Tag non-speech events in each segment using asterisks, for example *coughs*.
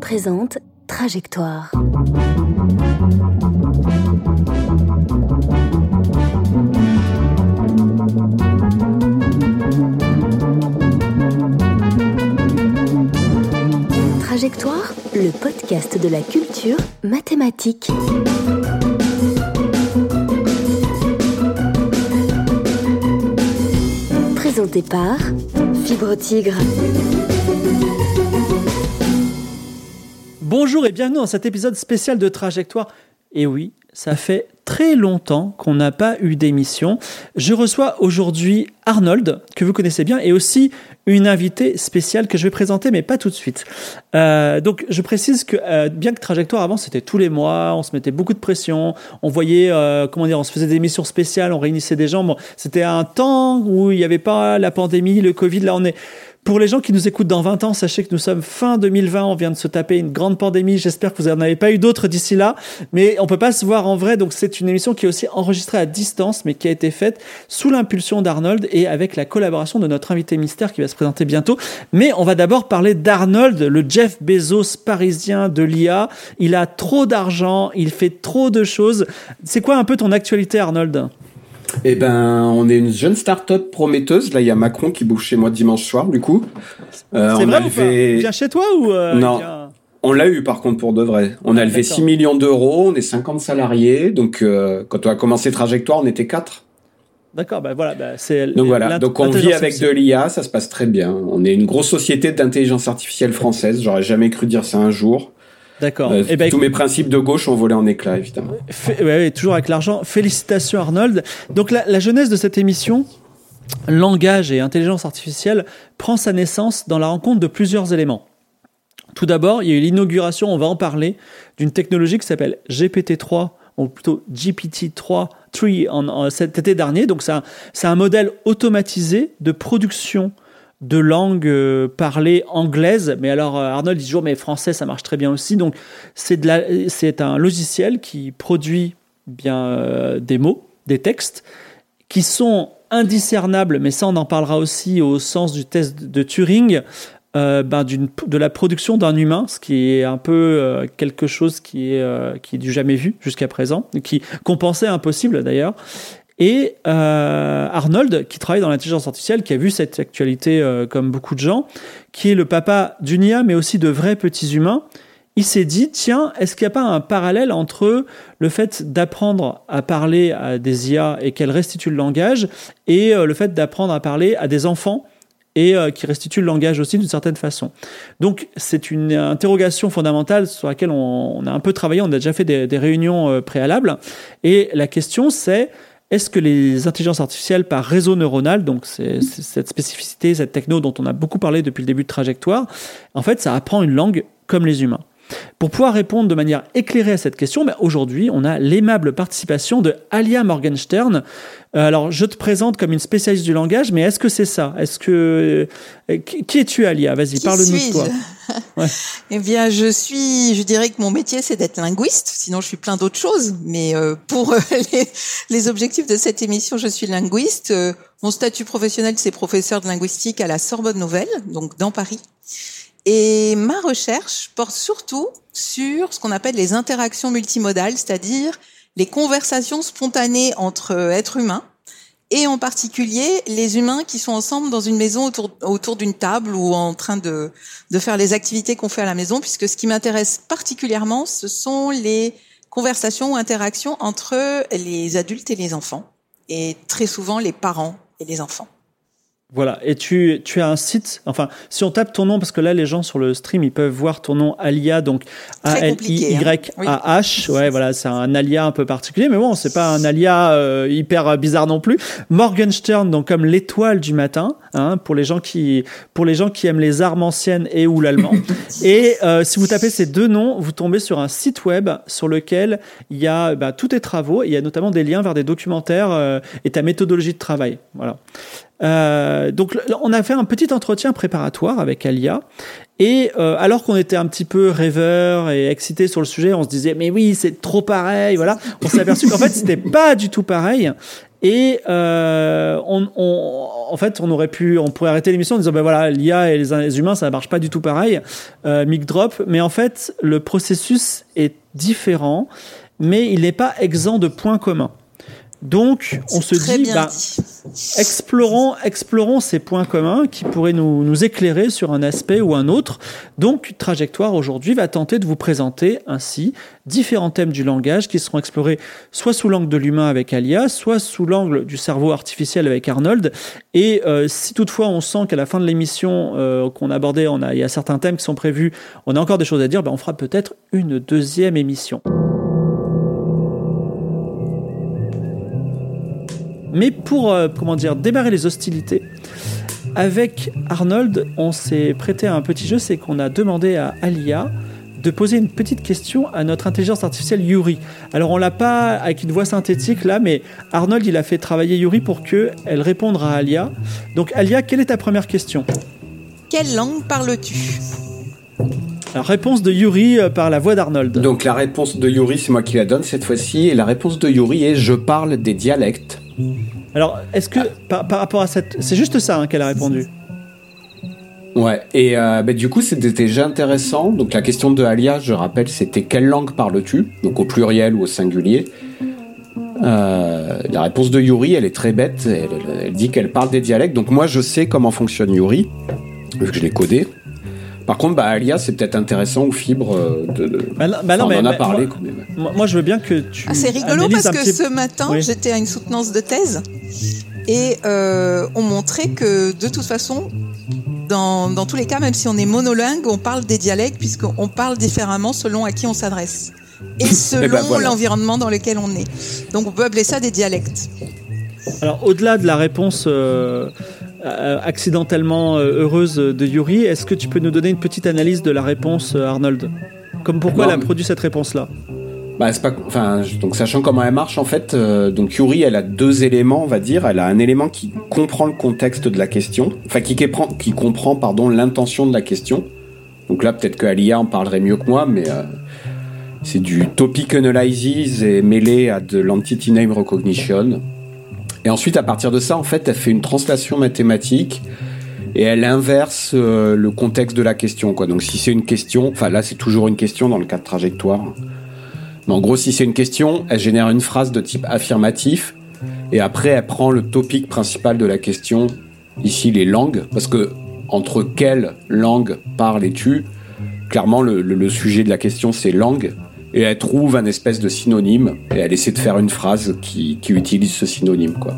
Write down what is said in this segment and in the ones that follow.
présente Trajectoire. Trajectoire, le podcast de la culture mathématique. Présenté par Fibre Tigre. Bonjour et bienvenue dans cet épisode spécial de Trajectoire. Et oui, ça fait très longtemps qu'on n'a pas eu d'émission. Je reçois aujourd'hui Arnold, que vous connaissez bien, et aussi une invitée spéciale que je vais présenter, mais pas tout de suite. Euh, donc, je précise que euh, bien que Trajectoire avant, c'était tous les mois, on se mettait beaucoup de pression, on voyait, euh, comment dire, on se faisait des émissions spéciales, on réunissait des gens. Bon, c'était un temps où il n'y avait pas la pandémie, le Covid. Là, on est pour les gens qui nous écoutent dans 20 ans, sachez que nous sommes fin 2020, on vient de se taper une grande pandémie. J'espère que vous n'en avez pas eu d'autres d'ici là, mais on peut pas se voir en vrai. Donc c'est une émission qui est aussi enregistrée à distance, mais qui a été faite sous l'impulsion d'Arnold et avec la collaboration de notre invité mystère qui va se présenter bientôt. Mais on va d'abord parler d'Arnold, le Jeff Bezos parisien de l'IA. Il a trop d'argent, il fait trop de choses. C'est quoi un peu ton actualité, Arnold? Eh ben, on est une jeune start-up prometteuse. Là, il y a Macron qui bouge chez moi dimanche soir, du coup. Euh, c'est vrai levé... ou pas? Chez toi ou euh, Non. On l'a eu par contre pour de vrai. On a levé 6 millions d'euros, on est 50 salariés. Donc, euh, quand on a commencé Trajectoire, on était 4. D'accord, ben voilà, ben c'est. Donc voilà, donc on vit avec de l'IA, ça se passe très bien. On est une grosse société d'intelligence artificielle française. J'aurais jamais cru dire ça un jour. D'accord. Euh, eh ben, tous mes principes de gauche ont volé en éclats, évidemment. Oui, toujours avec l'argent. Félicitations Arnold. Donc la, la jeunesse de cette émission, langage et intelligence artificielle, prend sa naissance dans la rencontre de plusieurs éléments. Tout d'abord, il y a eu l'inauguration, on va en parler, d'une technologie qui s'appelle GPT-3, ou plutôt GPT-3 en, en, cet été dernier. Donc c'est un, un, modèle automatisé de production de langue euh, parlée anglaise. Mais alors, euh, Arnold dit toujours, mais français, ça marche très bien aussi. Donc, c'est un logiciel qui produit bien euh, des mots, des textes, qui sont indiscernables, mais ça, on en parlera aussi au sens du test de Turing, ben, de la production d'un humain, ce qui est un peu quelque chose qui est, qui est du jamais vu jusqu'à présent, qui qu'on pensait impossible d'ailleurs. Et euh, Arnold, qui travaille dans l'intelligence artificielle, qui a vu cette actualité euh, comme beaucoup de gens, qui est le papa d'une IA, mais aussi de vrais petits humains, il s'est dit, tiens, est-ce qu'il n'y a pas un parallèle entre le fait d'apprendre à parler à des IA et qu'elles restituent le langage, et euh, le fait d'apprendre à parler à des enfants et qui restituent le langage aussi d'une certaine façon? Donc c'est une interrogation fondamentale sur laquelle on, on, a un peu travaillé, on a déjà fait des, réunions préalables, et la question c'est est-ce que les intelligences artificielles par réseau neuronal, donc c'est cette spécificité, cette techno dont on a beaucoup parlé depuis le début de trajectoire, en fait, ça apprend une langue comme les humains pour pouvoir répondre de manière éclairée à cette question, ben aujourd'hui, on a l'aimable participation de Alia Morgenstern. Euh, alors, je te présente comme une spécialiste du langage, mais est-ce que c'est ça? Est-ce que euh, qui es-tu, Alia? Vas-y, parle-nous de toi. Ouais. *laughs* eh bien, je suis, je dirais que mon métier, c'est d'être linguiste. Sinon, je suis plein d'autres choses. Mais euh, pour *laughs* les, les, objectifs de cette émission, je suis linguiste. mon statut professionnel, c'est professeur de linguistique à la Sorbonne Nouvelle, donc dans Paris. Et ma recherche porte surtout sur ce qu'on appelle les interactions multimodales, c'est-à-dire les conversations spontanées entre êtres humains, et en particulier les humains qui sont ensemble dans une maison autour, d'une table ou en train de, de faire les activités qu'on fait à la maison, puisque ce qui m'intéresse particulièrement, ce sont les conversations ou interactions entre les adultes et les enfants, et très souvent les parents et les enfants. Voilà, et tu, tu as un site, enfin, si on tape ton nom, parce que là, les gens sur le stream, ils peuvent voir ton nom Alia, donc A-L-I-Y-A-H. Hein. Ouais, voilà, c'est un alia un peu particulier, mais bon, c'est pas un alia euh, hyper bizarre non plus. Morgenstern, donc comme l'étoile du matin, hein, pour les gens qui, pour les gens qui aiment les armes anciennes et ou l'allemand. *laughs* et euh, si vous tapez ces deux noms, vous tombez sur un site web sur lequel il y a bah, tous tes travaux, il y a notamment des liens vers des documentaires euh, et ta méthodologie de travail. Voilà. Euh, donc on a fait un petit entretien préparatoire avec Alia et euh, alors qu'on était un petit peu rêveur et excité sur le sujet, on se disait mais oui c'est trop pareil, voilà. On s'est aperçu qu'en fait c'était pas du tout pareil Et euh, on, on, en fait, on aurait pu, on pourrait arrêter l'émission en disant ben voilà, l'IA et les, humains, ça marche pas du tout pareil, euh, mic drop. Mais en fait, le processus est différent, mais il n'est pas exempt de points communs. Donc, on se dit, bah, explorons, explorons ces points communs qui pourraient nous, nous, éclairer sur un aspect ou un autre. Donc, Trajectoire aujourd'hui va tenter de vous présenter ainsi différents thèmes du langage qui seront explorés soit sous l'angle de l'humain avec Alia, soit sous l'angle du cerveau artificiel avec Arnold. Et euh, si toutefois on sent qu'à la fin de l'émission euh, qu'on a abordé, on a, il y a certains thèmes qui sont prévus, on a encore des choses à dire, ben on fera peut-être une deuxième émission. Mais pour euh, comment dire démarrer les hostilités, avec Arnold, on s'est prêté à un petit jeu, c'est qu'on a demandé à Alia de poser une petite question à notre intelligence artificielle Yuri. Alors on l'a pas avec une voix synthétique là, mais Arnold il a fait travailler Yuri pour que elle réponde à Alia. Donc Alia, quelle est ta première question? Quelle langue parles-tu? La réponse de Yuri euh, par la voix d'Arnold. Donc la réponse de Yuri, c'est moi qui la donne cette fois-ci, et la réponse de Yuri est je parle des dialectes. Alors, est-ce que par, rapport à cette... C'est juste ça hein, qu'elle a répondu Ouais, et euh, bah, du coup c'était déjà intéressant. Donc la question de Alia, je rappelle, c'était quelle langue parles-tu? Donc au pluriel ou au singulier. Euh, la réponse de Yuri, elle est très bête. Elle, elle dit qu'elle parle des dialectes. Donc moi je sais comment fonctionne Yuri, vu que je l'ai codé. Par contre, bah, Alia, c'est peut-être intéressant ou Fibre euh, de. Bah, bah on en a parlé moi, quand même. Moi, je veux bien que tu. Ah, c'est rigolo parce que ce matin, j'étais à une soutenance de thèse et euh, on montrait que de toute façon, dans, dans, tous les cas, même si on est monolingue, on parle des dialectes puisqu'on parle différemment selon à qui on s'adresse et *laughs* eh ben, selon l'environnement dans lequel on est. Donc on peut appeler ça des dialectes. Alors au-delà de la réponse euh, accidentellement euh, heureuse de Yuri. Est-ce que tu peux nous donner une petite analyse de la réponse, euh, Arnold? Comme pourquoi elle a produit cette réponse-là? bah, c'est pas, enfin, donc sachant comment elle marche en fait, donc Yuri, elle a deux éléments, on va dire. Elle a un élément qui comprend le contexte de la question, enfin qui, qui comprend, pardon, l'intention de la question. Donc là, peut-être que Alia en parlerait mieux que moi, mais c'est du topic analysis et mêlé à de l'entity name recognition. Et ensuite, à partir de ça, en fait, elle fait une translation mathématique et elle inverse euh, le contexte de la question. Quoi. Donc si c'est une question, enfin là c'est toujours une question dans le cas de trajectoire. Mais en gros, si c'est une question, elle génère une phrase de type affirmatif et après elle prend le topic principal de la question, ici les langues, parce que entre quelles langues parles-tu? Clairement, le, le, sujet de la question c'est langue et elle trouve un espèce de synonyme et elle essaie de faire une phrase qui, qui utilise ce synonyme quoi.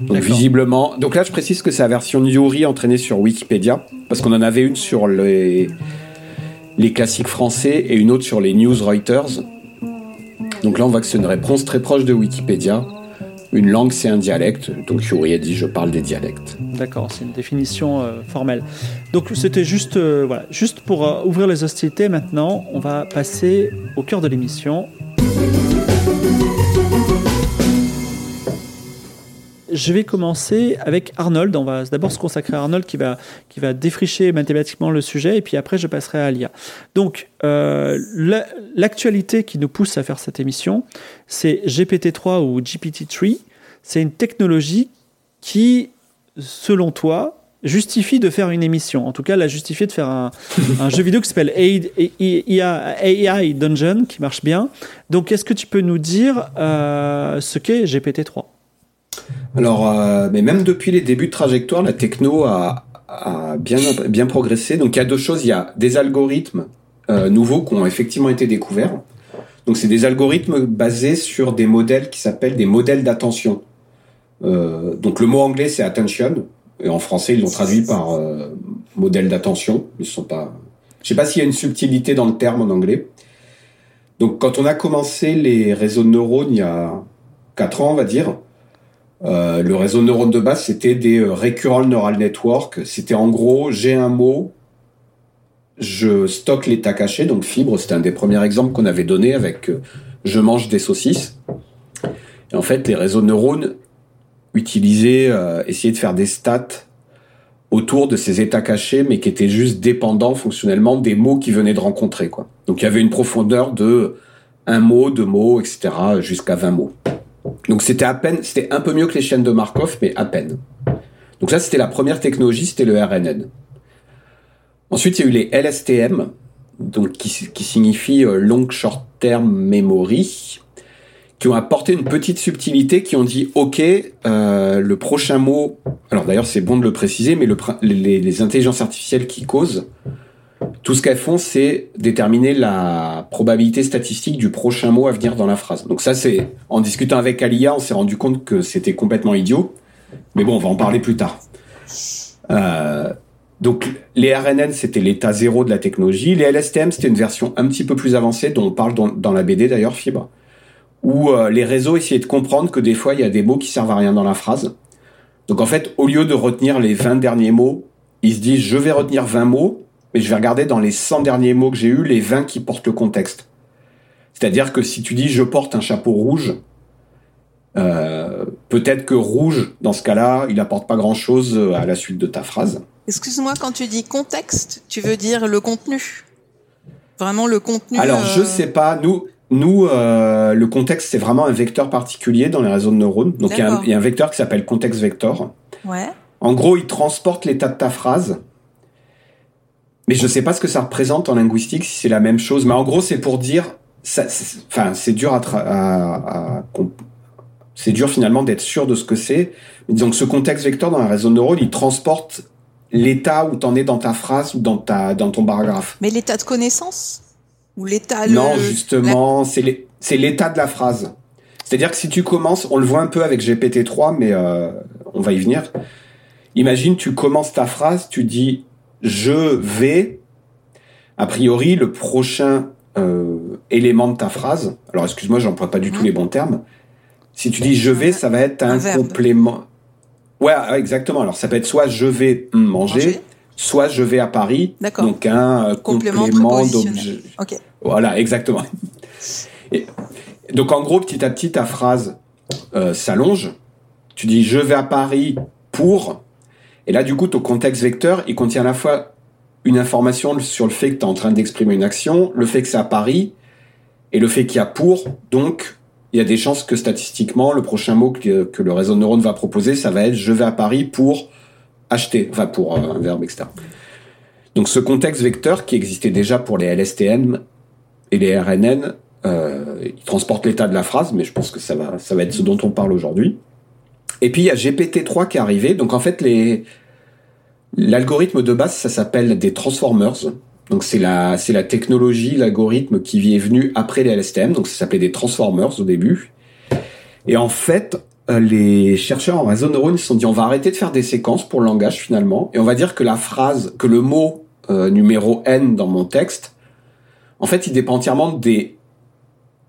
Donc visiblement, donc là je précise que c'est la version Yuri entraînée sur Wikipédia parce qu'on en avait une sur les les classiques français et une autre sur les news Reuters. Donc là on voit que c'est une réponse très proche de Wikipédia une langue, c'est un dialecte. Donc Yuri a dit je parle des dialectes. D'accord, c'est une définition euh, formelle. Donc c'était juste, euh, voilà, juste pour euh, ouvrir les hostilités. Maintenant, on va passer au cœur de l'émission. Je vais commencer avec Arnold. On va d'abord se consacrer à Arnold qui va, qui va défricher mathématiquement le sujet et puis après je passerai à Alia. Donc euh, l'actualité qui nous pousse à faire cette émission, c'est GPT-3 ou GPT-3. C'est une technologie qui, selon toi, justifie de faire une émission. En tout cas, elle a justifié de faire *laughs* un, jeu vidéo qui s'appelle AI, Dungeon, qui marche bien. Donc, est-ce que tu peux nous dire euh, ce qu'est GPT-3 alors, euh, mais même depuis les débuts de trajectoire, la techno a, bien, bien progressé. Donc, il y a deux choses. Il y a des algorithmes euh, nouveaux qui ont effectivement été découverts. Donc, c'est des algorithmes basés sur des modèles qui s'appellent des modèles d'attention. Euh, donc, le mot anglais, c'est attention. Et en français, ils l'ont traduit par modèle d'attention. Ils sont pas. Je sais pas s'il y a une subtilité dans le terme en anglais. Donc, quand on a commencé les réseaux de neurones il y a quatre ans, on va dire, euh, le réseau de neurones de base, c'était des euh, recurrent neural network. C'était en gros, j'ai un mot, je stocke l'état caché, donc fibre, c'était un des premiers exemples qu'on avait donné avec euh, je mange des saucisses. Et en fait, les réseaux de neurones utilisaient, essayaient de faire des stats autour de ces états cachés, mais qui étaient juste dépendants fonctionnellement des mots qu'ils venaient de rencontrer. Quoi. Donc il y avait une profondeur de un mot, deux mots, etc., jusqu'à 20 mots. Donc c'était à peine, c'était un peu mieux que les chaînes de Markov, mais à peine. Donc ça, c'était la première technologie, c'était le RNN. Ensuite, il y a eu les LSTM, donc qui, signifie euh, Long Short Term Memory, qui ont apporté une petite subtilité, qui ont dit OK, euh, le prochain mot. Alors d'ailleurs, c'est bon de le préciser, mais le, les, les, intelligences artificielles qui causent, tout ce qu'elles font, c'est déterminer la probabilité statistique du prochain mot à venir dans la phrase. Donc ça, c'est en discutant avec Alia, on s'est rendu compte que c'était complètement idiot. Mais bon, on va en parler plus tard. Euh, donc les RNN, c'était l'état zéro de la technologie. Les LSTM, c'était une version un petit peu plus avancée, dont on parle dans, la BD d'ailleurs, Fibre, où euh, les réseaux essayaient de comprendre que des fois, il y a des mots qui servent à rien dans la phrase. Donc en fait, au lieu de retenir les 20 derniers mots, ils se disent, je vais retenir 20 mots, mais je vais regarder dans les 100 derniers mots que j'ai eus, les 20 qui portent le contexte. C'est-à-dire que si tu dis, je porte un chapeau rouge, euh, peut-être que rouge, dans ce cas-là, il apporte pas grand-chose à la suite de ta phrase. Excuse-moi, quand tu dis contexte, tu veux dire le contenu? Vraiment le contenu Alors, je euh, sais pas. Nous, nous euh, le contexte, c'est vraiment un vecteur particulier dans les réseaux de neurones. Donc, il y, a un vecteur qui s'appelle contexte vector. Ouais. En gros, il transporte l'état de ta phrase. Mais je sais pas ce que ça représente en linguistique, si c'est la même chose. Mais en gros, c'est pour dire... Enfin, c'est dur à, à, c'est dur finalement d'être sûr de ce que c'est. Donc ce contexte vecteur dans un réseau de neurones, il transporte l'état où t'en es dans ta phrase ou dans ta dans ton paragraphe. Mais l'état de connaissance? Ou l'état Non, justement, c'est l'état de la phrase. C'est-à-dire que si tu commences, on le voit un peu avec GPT-3, mais euh, on va y venir. Imagine, tu commences ta phrase, tu dis je vais. A priori, le prochain euh, élément de ta phrase. Alors, excuse-moi, j'emploie pas du tout les bons termes. Si tu dis je vais, ça va être un, complément. Ouais, exactement. Alors ça peut être soit je vais manger, soit je vais à Paris. Donc un euh, complément, d'objet. Voilà, exactement. *laughs* Et, donc en gros, petit à petit, ta phrase euh, s'allonge. Tu dis je vais à Paris pour. Et là, du coup, ton contexte vecteur, il contient à la fois une information sur le fait que tu es en train d'exprimer une action, le fait que c'est à Paris, et le fait qu'il y a pour. Donc, il y a des chances que statistiquement, le prochain mot que, le réseau de neurones va proposer, ça va être je vais à Paris pour acheter, enfin pour un verbe, etc. Donc ce contexte vecteur qui existait déjà pour les LSTM et les RNN, euh, il transporte l'état de la phrase, mais je pense que ça va, ça va être ce dont on parle aujourd'hui. Et puis il y a GPT-3 qui est arrivé. Donc en fait, les l'algorithme de base, ça s'appelle des transformers. Donc c'est la c'est la technologie, l'algorithme qui est venu après les LSTM. Donc ça s'appelait des transformers au début. Et en fait, euh, les chercheurs en réseau neurones se sont dit on va arrêter de faire des séquences pour le langage finalement et on va dire que la phrase, que le mot euh, numéro n dans mon texte, en fait, il dépend entièrement des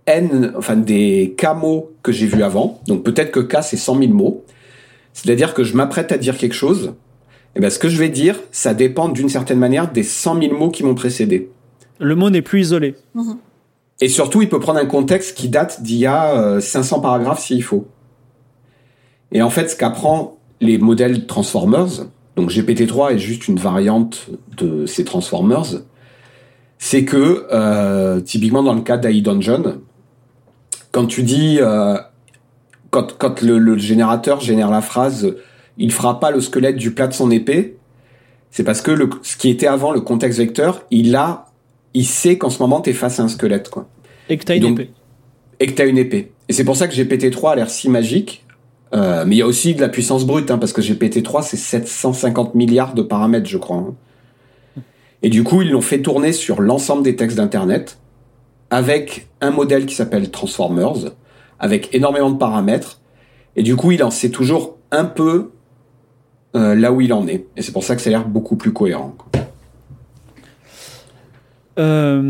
n, enfin des k mots que j'ai vus avant. Donc peut-être que k c'est 100 000 mots. C'est-à-dire que je m'apprête à dire quelque chose eh ben, ce que je vais dire, ça dépend d'une certaine manière des 100 000 mots qui m'ont précédé. Le mot n'est plus isolé. Mhm. Et surtout, il peut prendre un contexte qui date d'il y a 500 euh, paragraphes s'il faut. Et en fait, ce qu'apprend les modèles Transformers, donc GPT-3 est juste une variante de ces Transformers, c'est que, euh, typiquement dans le cas d'AI Dungeon, quand tu dis, euh, quand, quand le, le, générateur génère la phrase il fera pas le squelette du plat de son épée, c'est parce que le, ce qui était avant le contexte vecteur, il a, il sait qu'en ce moment tu es face à un squelette, quoi. Et que t'as une épée. Et que t'as une épée. Et c'est pour ça que GPT-3 a l'air si magique. Euh, mais il y a aussi de la puissance brute, hein, parce que GPT-3 c'est 750 milliards de paramètres, je crois. Hein. Et du coup, ils l'ont fait tourner sur l'ensemble des textes d'Internet, avec un modèle qui s'appelle Transformers, avec énormément de paramètres. Et du coup, il en sait toujours un peu euh, là où il en est. Et c'est pour ça que ça a l'air beaucoup plus cohérent. Euh,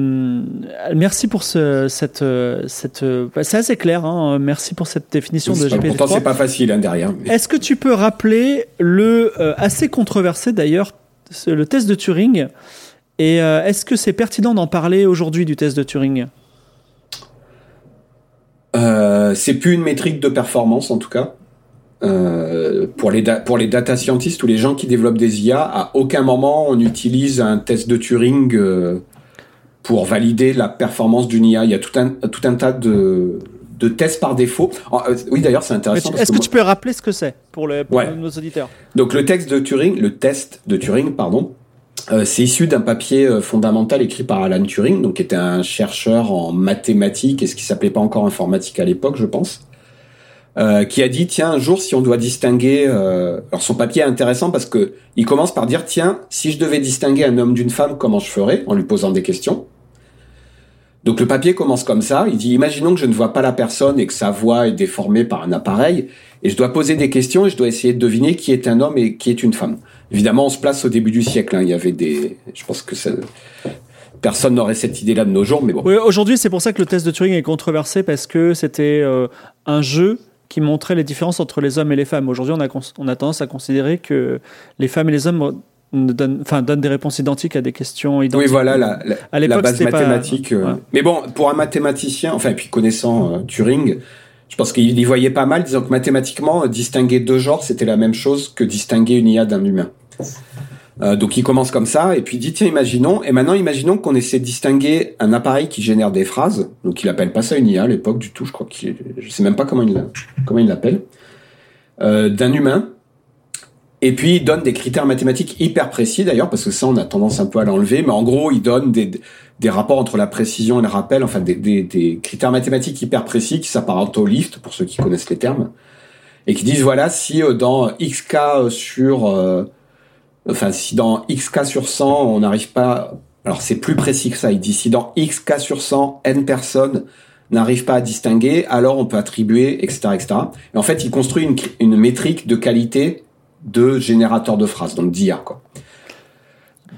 merci pour ce, cette, cette. Bah, c'est assez clair. Hein. Merci pour cette définition de GPT-3. Pourtant, c'est pas facile hein, derrière. Est-ce que tu peux rappeler le euh, assez controversé d'ailleurs le test de Turing Et est-ce que c'est pertinent d'en parler aujourd'hui du test de Turing? C'est plus une métrique de performance en tout cas. Euh, pour les pour les data scientists ou les gens qui développent des IA, à aucun moment on utilise un test de Turing euh, pour valider la performance d'une IA. Il y a tout un tout un tas de de test par défaut. Euh, oui, d'ailleurs, c'est intéressant. Est-ce que, tu peux rappeler ce que c'est pour, nos auditeurs? Donc, le texte de Turing, le test de Turing, pardon, euh, c'est issu d'un papier euh, fondamental écrit par Alan Turing, donc qui était un chercheur en mathématiques et ce qui s'appelait pas encore informatique à l'époque, je pense. qui a dit tiens un jour si on doit distinguer alors son papier est intéressant parce que il commence par dire tiens si je devais distinguer un homme d'une femme comment je ferais en lui posant des questions donc le papier commence comme ça. Il dit, imaginons que je ne vois pas la personne et que sa voix est déformée par un appareil, et je dois poser des questions et je dois essayer de deviner qui est un homme et qui est une femme. Évidemment, on se place au début du siècle. Hein. Il y avait des, je pense que ça... personne n'aurait cette idée-là de nos jours, mais bon. Oui, aujourd'hui, c'est pour ça que le test de Turing est controversé parce que c'était euh, un jeu qui montrait les différences entre les hommes et les femmes. Aujourd'hui, on a, on a tendance à considérer que les femmes et les hommes donne, enfin, donne des réponses identiques à des questions identiques. Oui, voilà, la, la, la base mathématique. Euh. Mais bon, pour un mathématicien, enfin, puis connaissant euh, Turing, je pense qu'il y voyait pas mal, disant que mathématiquement, distinguer deux genres, c'était la même chose que distinguer une IA d'un humain. Euh, donc il commence comme ça, et puis il dit, tiens, imaginons, et maintenant imaginons qu'on essaie de distinguer un appareil qui génère des phrases, donc il appelle pas ça une IA à l'époque du tout, je crois qu'il, je sais même pas comment il, comment il l'appelle, euh, d'un humain, et puis, il donne des critères mathématiques hyper précis, d'ailleurs, parce que ça, on a tendance un peu à l'enlever, mais en gros, il donne des, des rapports entre la précision et le rappel, enfin, des, des, critères mathématiques hyper précis qui s'apparentent au lift, pour ceux qui connaissent les termes, et qui disent, voilà, si euh, dans x sur... enfin, si dans x cas sur 100, on n'arrive pas... Alors, c'est plus précis que ça. Il dit, si dans x cas sur 100, n personnes n'arrivent pas à distinguer, alors on peut attribuer, etc., etc. Et en fait, il construit une, une métrique de qualité de générateurs de phrases, donc d'IA. Quoi.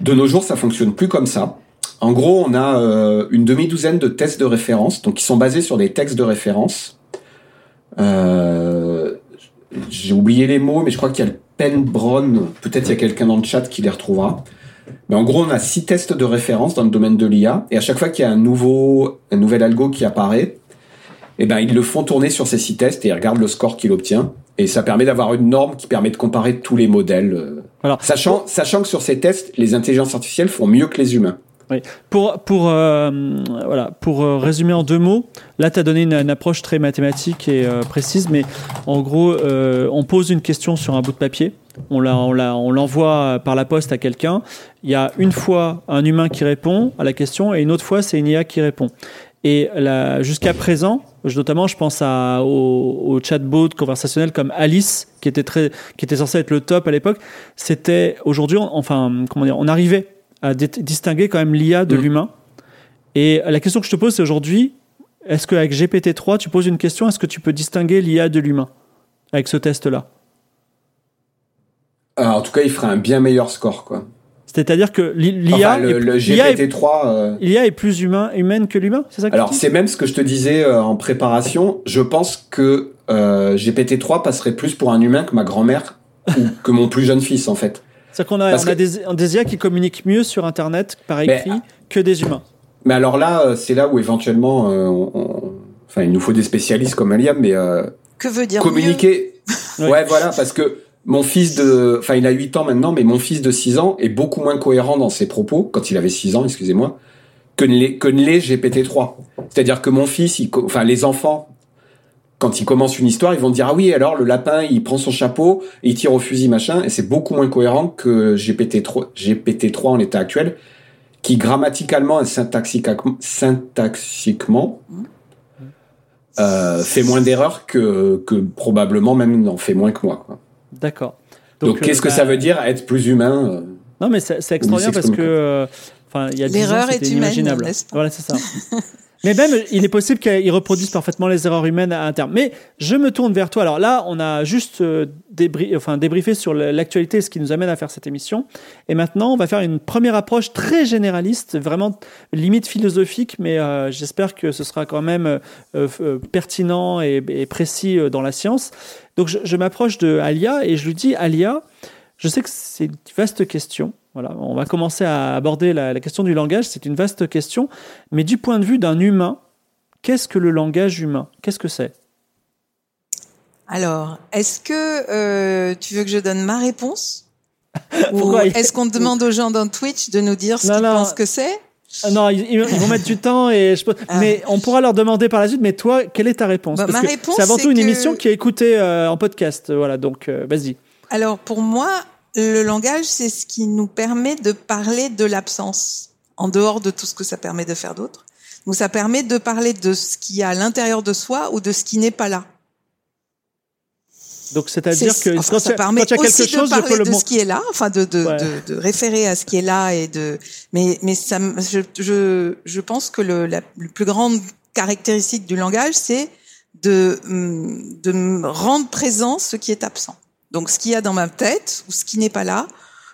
De nos jours, ça fonctionne plus comme ça. En gros, on a euh, une demi-douzaine de tests de référence, donc qui sont basés sur des textes de référence. Euh, j'ai oublié les mots, mais je crois qu'il y a le Pen Brown. Peut-être il y a quelqu'un dans le chat qui les retrouvera. Mais en gros, on a six tests de référence dans le domaine de l'IA, et à chaque fois qu'il y a un nouveau, un nouvel algo qui apparaît, eh ben ils le font tourner sur ces six tests et ils regardent le score qu'il obtient. Et ça permet d'avoir une norme qui permet de comparer tous les modèles. Alors, sachant, sachant que sur ces tests, les intelligences artificielles font mieux que les humains. Oui. Pour, pour, euh, voilà, pour euh, résumer en deux mots, là, tu as donné une, approche très mathématique et précise, mais en gros, on pose une question sur un bout de papier, on l'envoie par la poste à quelqu'un. Il y a une fois un humain qui répond à la question et une autre fois, c'est une IA qui répond. Et jusqu'à présent, notamment, je pense à, au, chatbot conversationnel comme Alice, qui était très, qui était censé être le top à l'époque. C'était aujourd'hui, enfin, comment dire, on arrivait à distinguer quand même l'IA de mm. l'humain. Et la question que je te pose, c'est aujourd'hui, est-ce qu'avec GPT-3, tu poses une question, est-ce que tu peux distinguer l'IA de l'humain avec ce test-là? En tout cas, il ferait un bien meilleur score, quoi. C'est-à-dire que l'IA, le, GPT-3, l'IA est plus humain, humaine que l'humain, c'est ça Alors c'est même ce que je te disais euh, en préparation. Je pense que euh, GPT-3 passerait plus pour un humain que ma grand-mère ou que mon plus jeune fils en fait. C'est qu'on a, on a des, IA qui communiquent mieux sur Internet par écrit que des humains. Mais alors là, euh, c'est là où éventuellement, enfin, il nous faut des spécialistes comme Aliam, mais que veut dire communiquer. *laughs* ouais, voilà, parce que mon fils de, enfin, il a 8 ans maintenant, mais mon fils de 6 ans est beaucoup moins cohérent dans ses propos, quand il avait 6 ans, excusez-moi, que ne l'est, que GPT-3. C'est-à-dire que mon fils, il, enfin, les enfants, quand ils commencent une histoire, ils vont dire, ah oui, alors, le lapin, il prend son chapeau, et il tire au fusil, machin, et c'est beaucoup moins cohérent que GPT-3, GPT-3 en l'état actuel, qui grammaticalement et syntaxiquement, euh, fait moins d'erreurs que, que probablement même n'en fait moins que moi. D'accord. Donc, qu'est-ce que bah, ça veut dire être plus humain euh, Non, mais c'est extraordinaire parce que, euh, il y a l'erreur est humaine. Voilà, c'est ça. Mais même, il est possible qu'ils reproduisent parfaitement les erreurs humaines à terme. Mais je me tourne vers toi. Alors là, on a juste euh, enfin, débriefé sur l'actualité, ce qui nous amène à faire cette émission. Et maintenant, on va faire une première approche très généraliste, vraiment limite philosophique, mais euh, j'espère que ce sera quand même euh, pertinent et, précis dans la science. Donc, je, je m'approche de Alia et je lui dis, Alia, je sais que c'est une vaste question. Voilà, on va commencer à aborder la, question du langage. C'est une vaste question, mais du point de vue d'un humain, qu'est-ce que le langage humain? Qu'est-ce que c'est? Alors, est-ce que euh, tu veux que je donne ma réponse? *laughs* Ou est-ce qu'on demande aux gens dans Twitch de nous dire ce qu'ils pensent que c'est? Ah non, ils, vont mettre du temps et je... Ah. mais on pourra leur demander par la suite. Mais toi, quelle est ta réponse? Bah, Parce ma que réponse, c'est avant tout une que- émission qui est écoutée euh, en podcast. Voilà, donc euh, vas-y. Alors pour moi, le langage, c'est ce qui nous permet de parler de l'absence, en dehors de tout ce que ça permet de faire d'autre. Donc ça permet de parler de ce qui est à l'intérieur de soi ou de ce qui n'est pas là. Donc c'est-à-dire C'est- que enfin, quand, ça permet quand il y a quelque aussi chose, de je parler peux de ce qui est là, enfin de, de, Ouais. de, de référer à ce qui est là et de. Mais mais ça, je, je je pense que le la le plus grande caractéristique du langage, c'est de hum, de rendre présent ce qui est absent. Donc ce qu'il y a dans ma tête ou ce qui n'est pas là,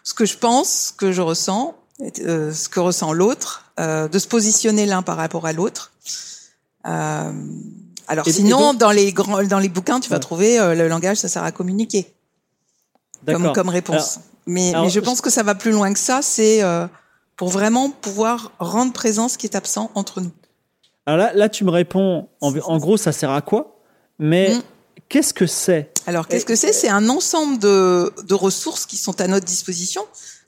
ce que je pense, ce que je ressens, euh, ce que ressent l'autre, euh, de se positionner l'un par rapport à l'autre. Euh, alors Et- et sinon, donc- dans les grands, dans les bouquins, tu vas Ouais. trouver le langage, ça sert à communiquer comme, comme réponse. mais, alors, mais je pense que ça va plus loin que ça. C'est pour vraiment pouvoir rendre présent ce qui est absent entre nous. Alors là, là, tu me réponds. En, en gros, ça sert à quoi? Mais Mm. qu'est-ce que c'est? Alors, qu'est-ce que c'est? C'est un ensemble de, de ressources qui sont à notre disposition,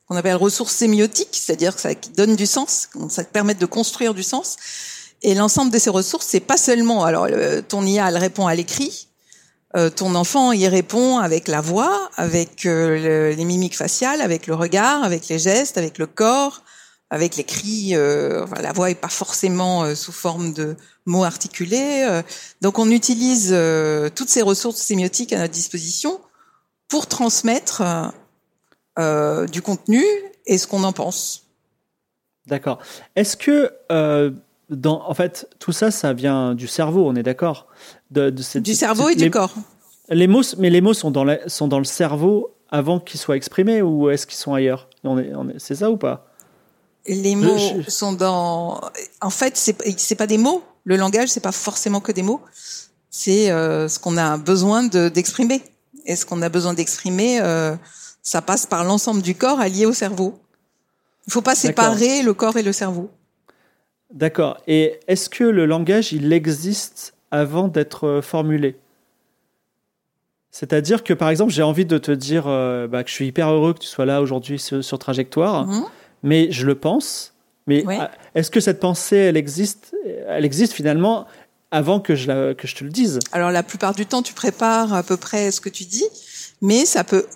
qu'on appelle ressources sémiotiques, c'est-à-dire que ça qui donne du sens, ça te permet de construire du sens. Et l'ensemble de ces ressources, c'est pas seulement. Alors, le- ton IA, elle répond à l'écrit. Euh, ton enfant y répond avec la voix, avec euh, le- les mimiques faciales, avec le regard, avec les gestes, avec le corps, avec les cris. euh, enfin, la voix est pas forcément euh, sous forme de mots articulés. euh. donc, on utilise toutes ces ressources sémiotiques à notre disposition pour transmettre du contenu et ce qu'on en pense. D'accord. Est-ce que dans, en fait, tout ça, ça vient du cerveau, on est d'accord de, de cette- Du cerveau et les- du corps. Les mots, mais les mots sont dans, la- sont dans le cerveau avant qu'ils soient exprimés ou est-ce qu'ils sont ailleurs? On est, on est- C'est ça ou pas? Les mots je- sont dans. En fait, c'est c'est pas des mots. Le langage, c'est pas forcément que des mots. C'est euh, ce qu'on a besoin de- d'exprimer. Et ce qu'on a besoin d'exprimer, euh, ça passe par l'ensemble du corps allié au cerveau. Il faut pas séparer le corps et le cerveau. D'accord. Et est-ce que le langage, il existe avant d'être euh, formulé? C'est-à-dire que, par exemple, j'ai envie de te dire euh, bah, que je suis hyper heureux que tu sois là aujourd'hui sur, sur Trajectoire, Mhm. Mais je le pense. Mais Ouais. est-ce que cette pensée, elle existe Elle existe finalement avant que je, la- que je te le dise? Alors la plupart du temps, tu prépares à peu près ce que tu dis, mais ça peut,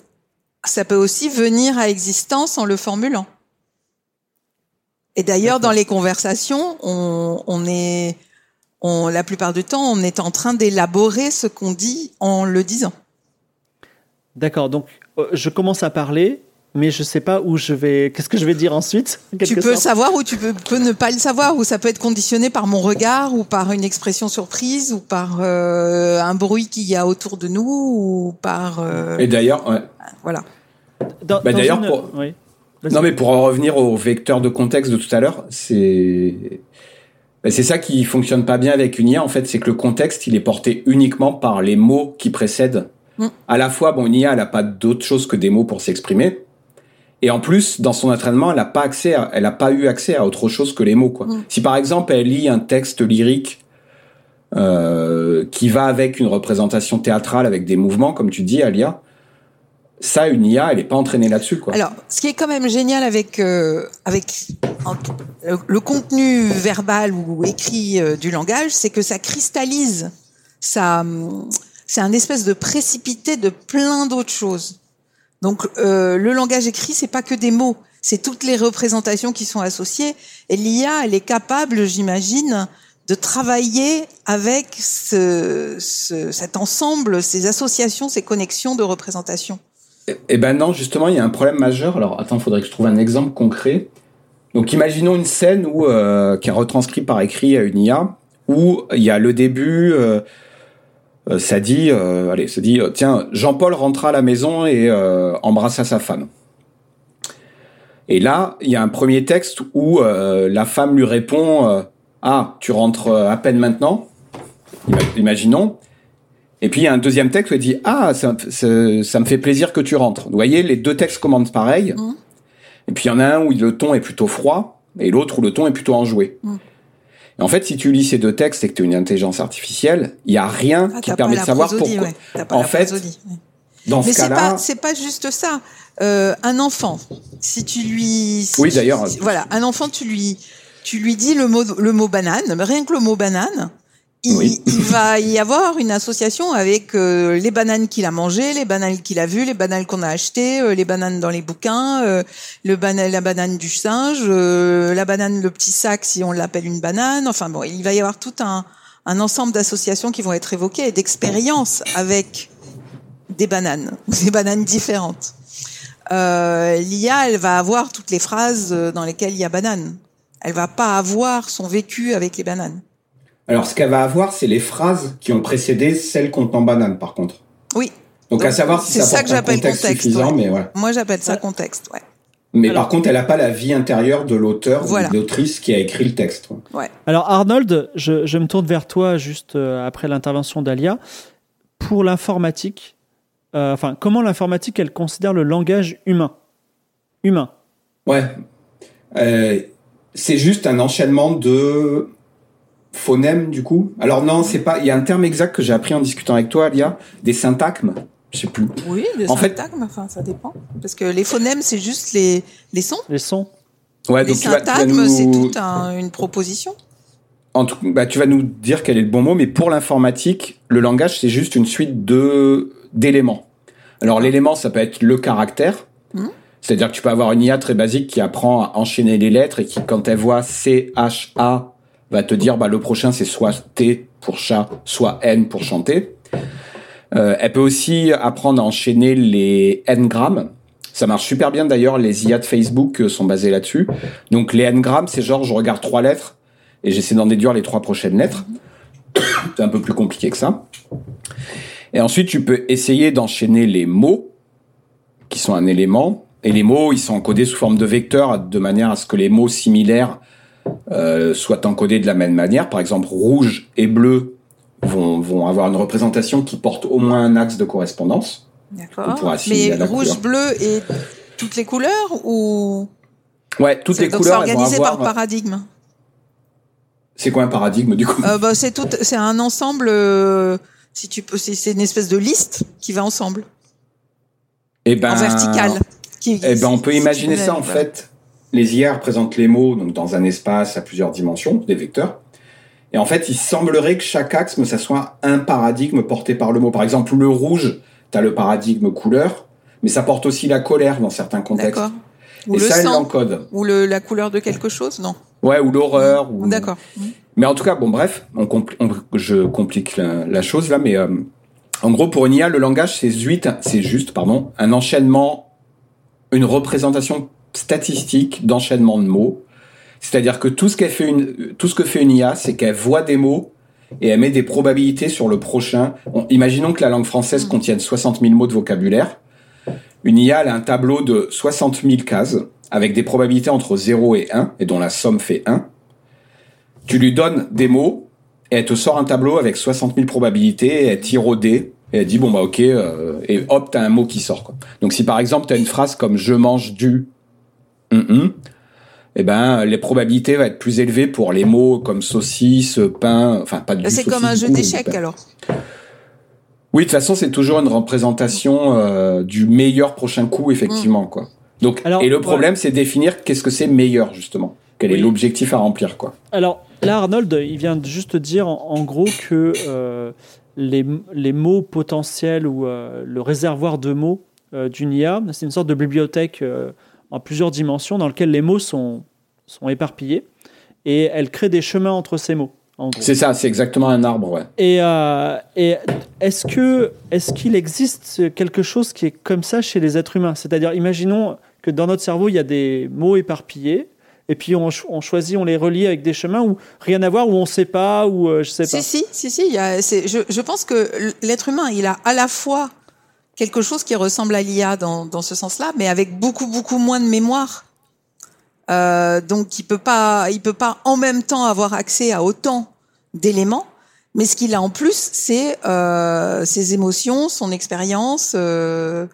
ça peut aussi venir à existence en le formulant. Et d'ailleurs, dans les conversations, on, on est, on, la plupart du temps, on est en train d'élaborer ce qu'on dit en le disant. D'accord. Donc, euh, je commence à parler, mais je sais pas où je vais. Qu'est-ce que je vais dire ensuite en Tu peux sorte. savoir ou tu peux, peux ne pas le savoir, ou ça peut être conditionné par mon regard, ou par une expression surprise, ou par euh, un bruit qu'il y a autour de nous, ou par euh, Et d'ailleurs, ouais. voilà. Dans- Bah, dans d'ailleurs, une- pour- oui. Non, mais pour en revenir au vecteur de contexte de tout à l'heure, c'est bah, c'est ça qui fonctionne pas bien avec une IA. En fait, c'est que le contexte, il est porté uniquement par les mots qui précèdent. Mm. À la fois, bon, une IA, elle a pas d'autre chose que des mots pour s'exprimer. Et en plus, dans son entraînement, elle a pas accès, à- elle a pas eu accès à autre chose que les mots, quoi. Mm. Si par exemple, elle lit un texte lyrique euh, qui va avec une représentation théâtrale avec des mouvements, comme tu dis, Alia, ça, une IA, elle est pas entraînée là-dessus, quoi. Alors, ce qui est quand même génial avec euh, avec le contenu verbal ou écrit euh, du langage, c'est que ça cristallise, ça, hum, c'est un espèce de précipité de plein d'autres choses. Donc, euh, le langage écrit, c'est pas que des mots, c'est toutes les représentations qui sont associées. Et l'IA, elle est capable, j'imagine, de travailler avec ce, ce- cet ensemble, ces associations, ces connexions de représentations. Eh ben non, justement, il y a un problème majeur. Alors, attends, faudrait que je trouve un exemple concret. Donc, imaginons une scène euh, qui est retranscrite par écrit à une IA, où il y a le début, euh, ça dit, euh, allez, ça dit, euh, tiens, Jean-Paul rentra à la maison et euh, embrassa sa femme. Et là, il y a un premier texte où euh, la femme lui répond, euh, ah, tu rentres euh, à peine maintenant. Ima- Imaginons. Et puis il y a un deuxième texte où il dit Ah, ça, ça, ça me fait plaisir que tu rentres. Vous voyez, les deux textes commandent pareil. Mhm. Et puis il y en a un où le ton est plutôt froid et l'autre où le ton est plutôt enjoué. Mhm. Et en fait, si tu lis ces deux textes et que tu es une intelligence artificielle, il y a rien Ah, qui permet de savoir prosodie, pourquoi. ouais. T'as pas En la fait, prosodie, ouais. Dans Mais ce c'est cas-là, pas c'est pas juste ça. Euh, un enfant, si tu lui si Oui, d'ailleurs. si- voilà, un enfant tu lui tu lui dis le mot, le mot banane, rien que le mot banane, il, Oui. il va y avoir une association avec euh, les bananes qu'il a mangées, les bananes qu'il a vues, les bananes qu'on a achetées, euh, les bananes dans les bouquins, euh, le bana- la banane du singe, euh, la banane, le petit sac si on l'appelle une banane. Enfin bon, il va y avoir tout un, un ensemble d'associations qui vont être évoquées et d'expériences avec des bananes, *laughs* des bananes différentes. Euh, L'IA, elle va avoir toutes les phrases euh, dans lesquelles il y a banane. Elle va pas avoir son vécu avec les bananes. Alors, ce qu'elle va avoir, c'est les phrases qui ont précédé celles contenant banane, par contre. Oui, Donc, Donc, à savoir si c'est ça, ça que j'appelle contexte, contexte, suffisant, ouais. mais voilà. moi j'appelle ça contexte. Ouais. Mais Alors- par contre, elle n'a pas la vie intérieure de l'auteur Voilà. ou de l'autrice qui a écrit le texte. Ouais. Alors Arnold, je, je me tourne vers toi juste euh, après l'intervention d'Alia. Pour l'informatique, euh, enfin, comment l'informatique, elle considère le langage humain? Humain. Ouais. Euh, c'est juste un enchaînement de phonèmes, du coup. Alors non, c'est pas. Il y a un terme exact que j'ai appris en discutant avec toi, Alia, des syntagmes. Je sais plus. Oui, des En fait- syntagmes, enfin ça dépend. Parce que les phonèmes, c'est juste les, les sons. Les sons Ouais, les donc syntagmes, c'est nous, toute un- une proposition. en tout, bah, tu vas nous dire quel est le bon mot, mais pour l'informatique, le langage c'est juste une suite de d'éléments. Alors l'élément, ça peut être le caractère. Mhm. C'est-à-dire que tu peux avoir une IA très basique qui apprend à enchaîner les lettres et qui, quand elle voit C, H, A, va te dire, bah, le prochain, c'est soit T pour chat, soit N pour chanter. Euh, elle peut aussi apprendre à enchaîner les N-grammes. Ça marche super bien d'ailleurs, les IA de Facebook euh, sont basées là-dessus. Donc les N-grammes, c'est genre, je regarde trois lettres et j'essaie d'en déduire les trois prochaines lettres. *coughs* c'est un peu plus compliqué que ça. Et ensuite, tu peux essayer d'enchaîner les mots, qui sont un élément. Et les mots, ils sont encodés sous forme de vecteurs, de manière à ce que les mots similaires euh, soient encodés de la même manière. Par exemple, rouge et bleu vont, vont avoir une représentation qui porte au moins un axe de correspondance. On D'accord. Mais rouge, couleur. bleu et toutes les couleurs ou Ouais, toutes les donc couleurs, c'est organisé avoir... par paradigme. C'est quoi un paradigme du coup? Euh, bah, c'est tout, c'est un ensemble. euh, si tu peux, c'est une espèce de liste qui va ensemble Eh ben, en verticale. Qui, Eh ben, on peut imaginer ça en fait. Les IA représentent les mots donc dans un espace à plusieurs dimensions, des vecteurs. Et en fait, il semblerait que chaque axe, ça soit un paradigme porté par le mot. Par exemple, le rouge, tu as le paradigme couleur, mais ça porte aussi la colère dans certains contextes. D'accord. Ou Et le ça, sang, l'encode. ou le, la couleur de quelque chose, non Ouais, ou l'horreur. Ou... D'accord. Mais en tout cas, bon, bref, on je complique la, la chose là, mais euh, en gros, pour une IA, le langage, c'est juste, c'est juste, pardon, un enchaînement, une représentation statistique d'enchaînement de mots. C'est-à-dire que tout ce qu'elle fait une, tout ce que fait une IA, c'est qu'elle voit des mots et elle met des probabilités sur le prochain. On- imaginons que la langue française contienne 60 000 mots de vocabulaire. Une IA, elle a un tableau de 60 000 cases avec des probabilités entre 0 et 1 et dont la somme fait 1 tu lui donnes des mots et elle te sort un tableau avec 60 000 probabilités et elle tire au dé et elle dit bon bah ok euh, et hop t'as un mot qui sort quoi. Donc si par exemple t'as une phrase comme je mange du eh ben les probabilités vont être plus élevées pour les mots comme saucisse, pain, enfin pas du C'est comme un jeu d'échecs alors. Oui de toute façon c'est toujours une représentation euh, du meilleur prochain coup effectivement quoi. Donc Alors, et le problème c'est définir qu'est-ce que c'est meilleur justement. Quel Oui. est l'objectif à remplir quoi. Alors là, Arnold, il vient de juste dire en, en gros que euh, les, les mots potentiels ou euh, le réservoir de mots euh, d'une IA, c'est une sorte de bibliothèque euh, en plusieurs dimensions dans lequel les mots sont, sont éparpillés et elle crée des chemins entre ces mots. C'est ça, c'est exactement un arbre ouais. Et, euh, et est-ce que est-ce qu'il existe quelque chose qui est comme ça chez les êtres humains? C'est-à-dire, imaginons que dans notre cerveau il y a des mots éparpillés. Et puis on, ch- on choisit, on les relie avec des chemins où rien à voir, où on sait pas, où euh, je sais pas. Si, si, si, si. il y a- c'est- je, je pense que l'être humain, il a à la fois quelque chose qui ressemble à l'IA dans, dans ce sens-là, mais avec beaucoup, beaucoup moins de mémoire. Euh, donc, il peut pas, il peut pas en même temps avoir accès à autant d'éléments. Mais ce qu'il a en plus, c'est euh, ses émotions, son expérience. euh,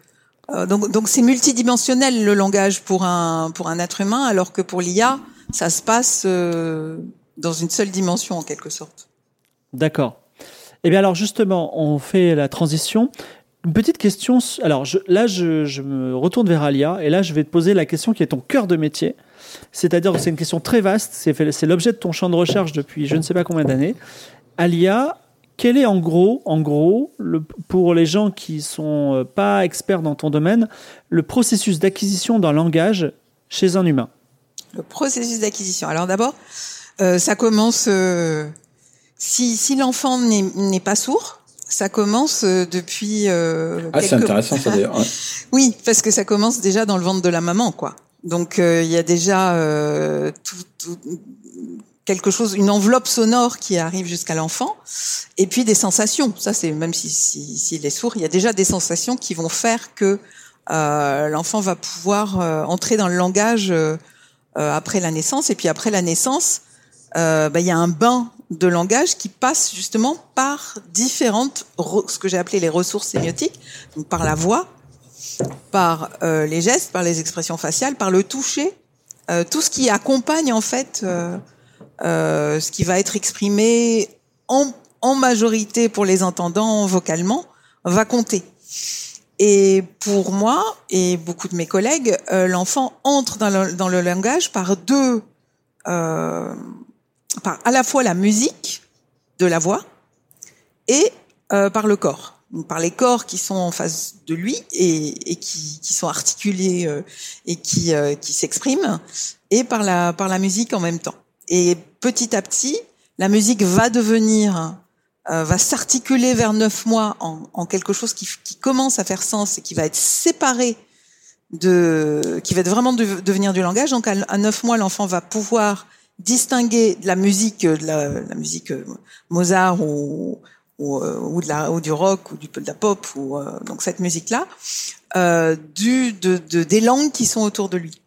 euh, donc, donc c'est multidimensionnel le langage pour un pour un être humain, alors que pour l'IA, ça se passe euh, dans une seule dimension en quelque sorte. D'accord. Eh bien alors justement, on fait la transition. Une petite question. Alors là, je, me retourne vers Alia et là, je vais te poser la question qui est ton cœur de métier. C'est-à-dire que c'est une question très vaste, c'est l'objet de ton champ de recherche depuis je ne sais pas combien d'années. Alia, quel est en gros, en gros, pour les gens qui sont euh, pas experts dans ton domaine, le processus d'acquisition d'un langage chez un humain? Le processus d'acquisition. Alors d'abord, euh, ça commence euh, si, l'enfant n'est pas sourd, ça commence euh, depuis. euh, Ah, c'est intéressant ça d'ailleurs. ouais. *laughs* Oui, parce que ça commence déjà dans le ventre de la maman, quoi. Donc euh, il y a déjà euh, tout, tout- quelque chose, une enveloppe sonore qui arrive jusqu'à l'enfant, et puis des sensations. Ça, c'est même si si- s'il est sourd, il y a déjà des sensations qui vont faire que euh, l'enfant va pouvoir euh, entrer dans le langage après la naissance, et puis après la naissance, euh, bah, il y a un bain de langage qui passe justement par différentes, re- ce que j'ai appelé les ressources sémiotiques, donc par la voix, par euh, les gestes, par les expressions faciales, par le toucher, euh, tout ce qui accompagne en fait euh, euh, ce qui va être exprimé en, en majorité pour les entendants vocalement va compter. Et pour moi et beaucoup de mes collègues, euh, l'enfant entre dans le, dans le langage par deux, euh, par à la fois la musique de la voix et euh, par le corps. Donc, par les corps qui sont en face de lui et, et qui, qui sont articulés euh, et qui, euh, qui s'expriment, et par la, par la musique en même temps. Et petit à petit, la musique va devenir, euh, va s'articuler vers neuf mois en, en quelque chose qui, qui commence à faire sens et qui va être séparé de, qui va être vraiment de- devenir du langage. Donc à, neuf mois, l'enfant va pouvoir distinguer de la musique, euh, de la, musique euh, Mozart ou, euh, ou du rock ou du, de la pop ou donc cette musique là, euh, du de, de des langues qui sont autour de lui.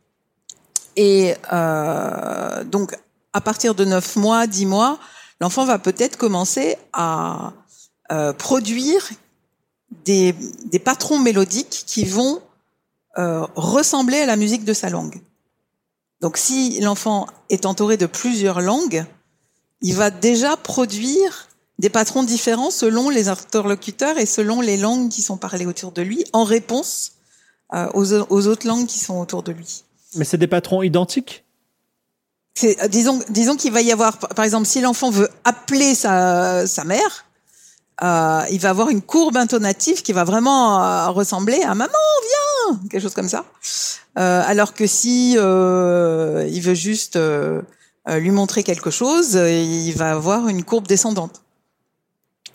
Et euh, donc à partir de neuf mois, dix mois, l'enfant va peut-être commencer à produire des, des patrons mélodiques qui vont ressembler à la musique de sa langue. Donc si l'enfant est entouré de plusieurs langues, il va déjà produire des patrons différents selon les interlocuteurs et selon les langues qui sont parlées autour de lui, en réponse euh, aux, aux autres langues qui sont autour de lui. Mais c'est des patrons identiques? Euh, disons, disons qu'il va y avoir, par par exemple, si l'enfant veut appeler sa, sa mère, euh, il va avoir une courbe intonative qui va vraiment euh, ressembler à maman, viens, quelque chose comme ça. Euh, alors que si euh, il veut juste euh, lui montrer quelque chose, il va avoir une courbe descendante.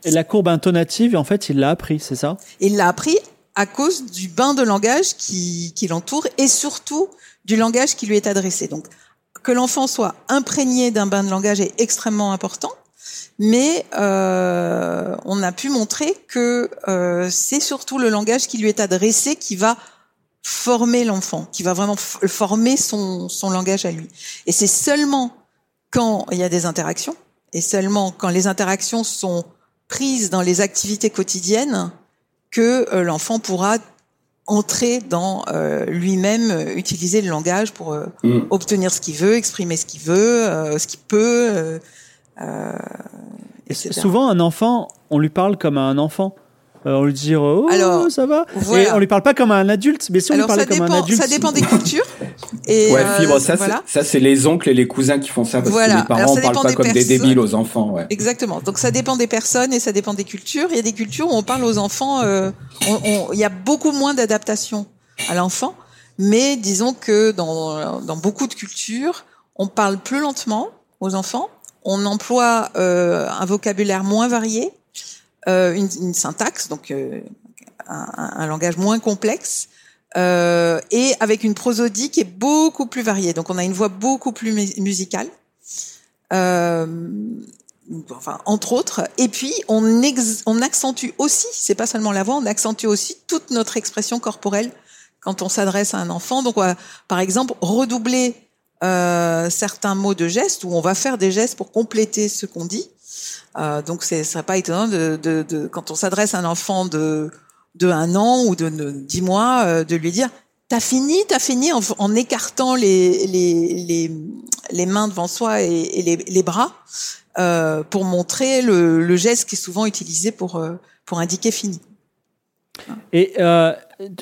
Et la courbe intonative, en fait, il l'a appris, c'est ça? Il l'a appris à cause du bain de langage qui, qui l'entoure et surtout du langage qui lui est adressé. Donc, que l'enfant soit imprégné d'un bain de langage est extrêmement important, mais euh, on a pu montrer que euh, c'est surtout le langage qui lui est adressé qui va former l'enfant, qui va vraiment former son, son langage à lui. Et c'est seulement quand il y a des interactions, et seulement quand les interactions sont prises dans les activités quotidiennes, que euh, l'enfant pourra entrer dans euh, lui-même, euh, utiliser le langage pour euh, Mm. obtenir ce qu'il veut, exprimer ce qu'il veut, ce qu'il peut. Euh, Et souvent, un enfant, on lui parle comme à un enfant. Euh, on lui dit oh Alors, ça va voilà. et on lui parle pas comme à un adulte mais si on Alors lui parlait ça comme un dépend, adulte ça dépend des cultures. *laughs* Et Ouais, euh, fibre, ça, voilà. c'est- ça c'est les oncles et les cousins qui font ça parce Voilà. que les parents parlent pas des comme des débiles aux enfants. Ouais. Exactement. Donc ça dépend des personnes et ça dépend des cultures. Il y a des cultures où on parle aux enfants, euh, on- on- il y a beaucoup moins d'adaptation à l'enfant, mais disons que dans, dans beaucoup de cultures, on parle plus lentement aux enfants, on emploie euh, un vocabulaire moins varié, euh, une, syntaxe, donc euh, un, langage moins complexe. et avec une prosodie qui est beaucoup plus variée. Donc on a une voix beaucoup plus mu- musicale. Entre autres. Et puis on accentue aussi, c'est pas seulement la voix, on accentue aussi toute notre expression corporelle quand on s'adresse à un enfant. Donc on va, par exemple, redoubler euh, certains mots de gestes ou on va faire des gestes pour compléter ce qu'on dit. Euh, donc ce serait pas étonnant de, de, de quand on s'adresse à un enfant de de un an ou de, de dix mois, euh, de lui dire T'as fini, t'as fini? en, en écartant les, les, les, les mains devant soi et, et les, les bras euh, pour montrer le, le geste qui est souvent utilisé pour, euh, pour indiquer fini. Et euh,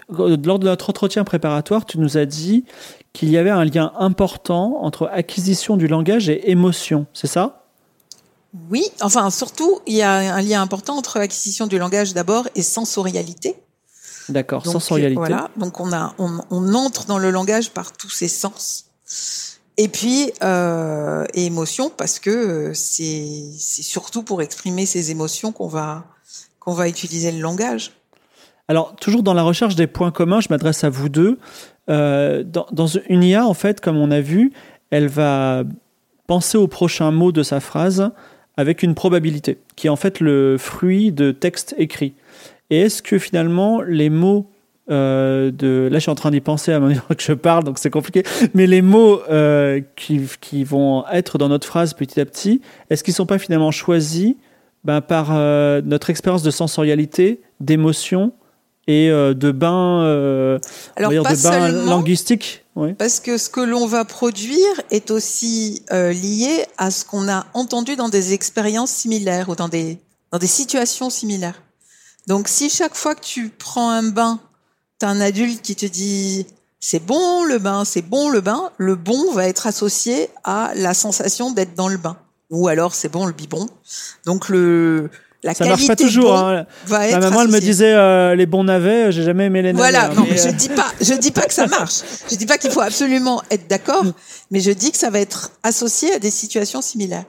lors de notre entretien préparatoire, tu nous as dit qu'il y avait un lien important entre acquisition du langage et émotion, c'est ça? Oui, enfin surtout, il y a un lien important entre acquisition du langage d'abord et sensorialité. D'accord, sensorialité. Voilà, donc on, a, on, on, entre dans le langage par tous ses sens. Et puis, euh, et émotion, parce que euh, c'est surtout pour exprimer ces émotions qu'on va, qu'on va utiliser le langage. Alors, toujours dans la recherche des points communs, je m'adresse à vous deux. Euh, dans, une IA, en fait, comme on a vu, elle va penser au prochain mot de sa phrase avec une probabilité, qui est en fait le fruit de texte écrit. Et est-ce que finalement les mots euh, de là je suis en train d'y penser à mesure *laughs* que je parle donc c'est compliqué mais les mots euh, qui, qui, vont être dans notre phrase petit à petit est-ce qu'ils sont pas finalement choisis ben, par notre expérience de sensorialité d'émotion et euh, de bain euh, Alors, dire, de bain linguistique oui. parce que ce que l'on va produire est aussi lié à ce qu'on a entendu dans des expériences similaires ou dans des dans des situations similaires donc si chaque fois que tu prends un bain, tu as un adulte qui te dit c'est bon le bain, c'est bon le bain, le bon va être associé à la sensation d'être dans le bain. Ou alors c'est bon le bibon. Donc le la ça marche pas toujours. Bon hein. Ma maman elle me disait euh, les bons navets, j'ai jamais aimé les navets. Voilà, hein, non, mais, je euh, dis pas, je dis pas que ça *laughs* marche. Je dis pas qu'il faut absolument être d'accord, mais je dis que ça va être associé à des situations similaires.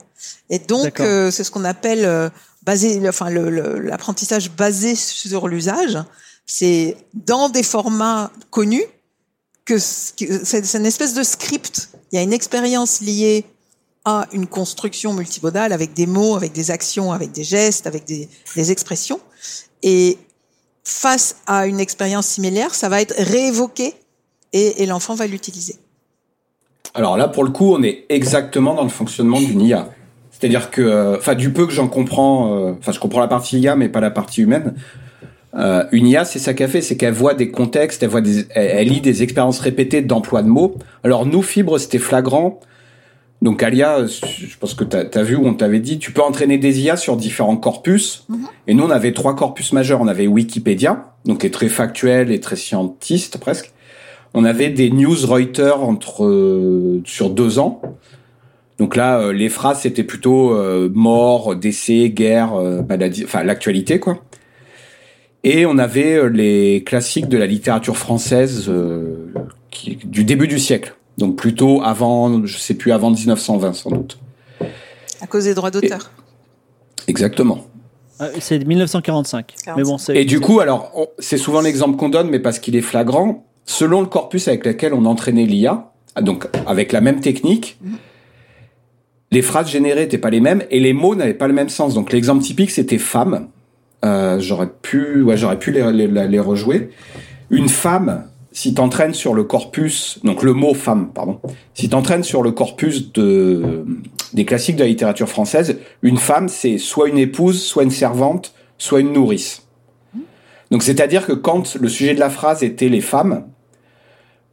Et donc euh, c'est ce qu'on appelle euh, basé, enfin le- le- l'apprentissage basé sur l'usage. C'est dans des formats connus que c'est une espèce de script. Il y a une expérience liée à une construction multimodale avec des mots, avec des actions, avec des gestes, avec des, expressions. Et face à une expérience similaire, ça va être réévoqué et, l'enfant va l'utiliser. Alors là, pour le coup, on est exactement dans le fonctionnement d'une IA. C'est-à-dire que, euh, enfin, du peu que j'en comprends, euh, enfin, je comprends la partie IA, mais pas la partie humaine. Euh, une IA, c'est ça qu'elle fait, c'est qu'elle voit des contextes, elle voit elle lit des expériences répétées d'emploi de mots. Alors nous, Fibre, c'était flagrant. Donc Alia, je pense que tu as, vu où on t'avait dit, tu peux entraîner des IA sur différents corpus. Et nous, on avait trois corpus majeurs. On avait Wikipédia, donc qui est très factuel et très scientiste presque. On avait des news Reuters entre euh, sur deux ans. Donc là, euh, les phrases c'était plutôt euh, mort, décès, guerre, euh, maladie, enfin l'actualité quoi. Et on avait les classiques de la littérature française euh, qui, du début du siècle. Donc plutôt avant, je sais plus, avant 1920 sans doute. À cause des droits d'auteur. Exactement. euh, c'est 1945. Mais bon, c'est. Et du coup, alors, on- c'est souvent l'exemple qu'on donne, mais parce qu'il est flagrant, selon le corpus avec lequel on entraînait l'IA, ah, donc avec la même technique, les phrases générées n'étaient pas les mêmes et les mots n'avaient pas le même sens. Donc l'exemple typique, c'était femme. Euh, j'aurais pu, ouais, j'aurais pu les, les, les rejouer. Une femme, si t'entraînes sur le corpus, donc le mot femme, pardon, si t'entraînes sur le corpus de des classiques de la littérature française, une femme, c'est soit une épouse, soit une servante, soit une nourrice. Donc c'est-à-dire que quand le sujet de la phrase était les femmes,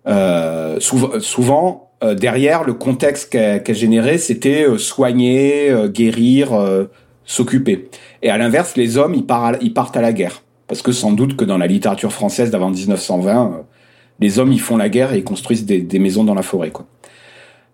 euh, souv- souvent euh, derrière le contexte qu'elle qu'elle générait, c'était euh, soigner, euh, guérir, euh, s'occuper. Et à l'inverse, les hommes, ils, partent à- la guerre. Parce que sans doute que dans la littérature française d'avant 1920, euh, les hommes, ils font la guerre et construisent des, des maisons dans la forêt. Quoi.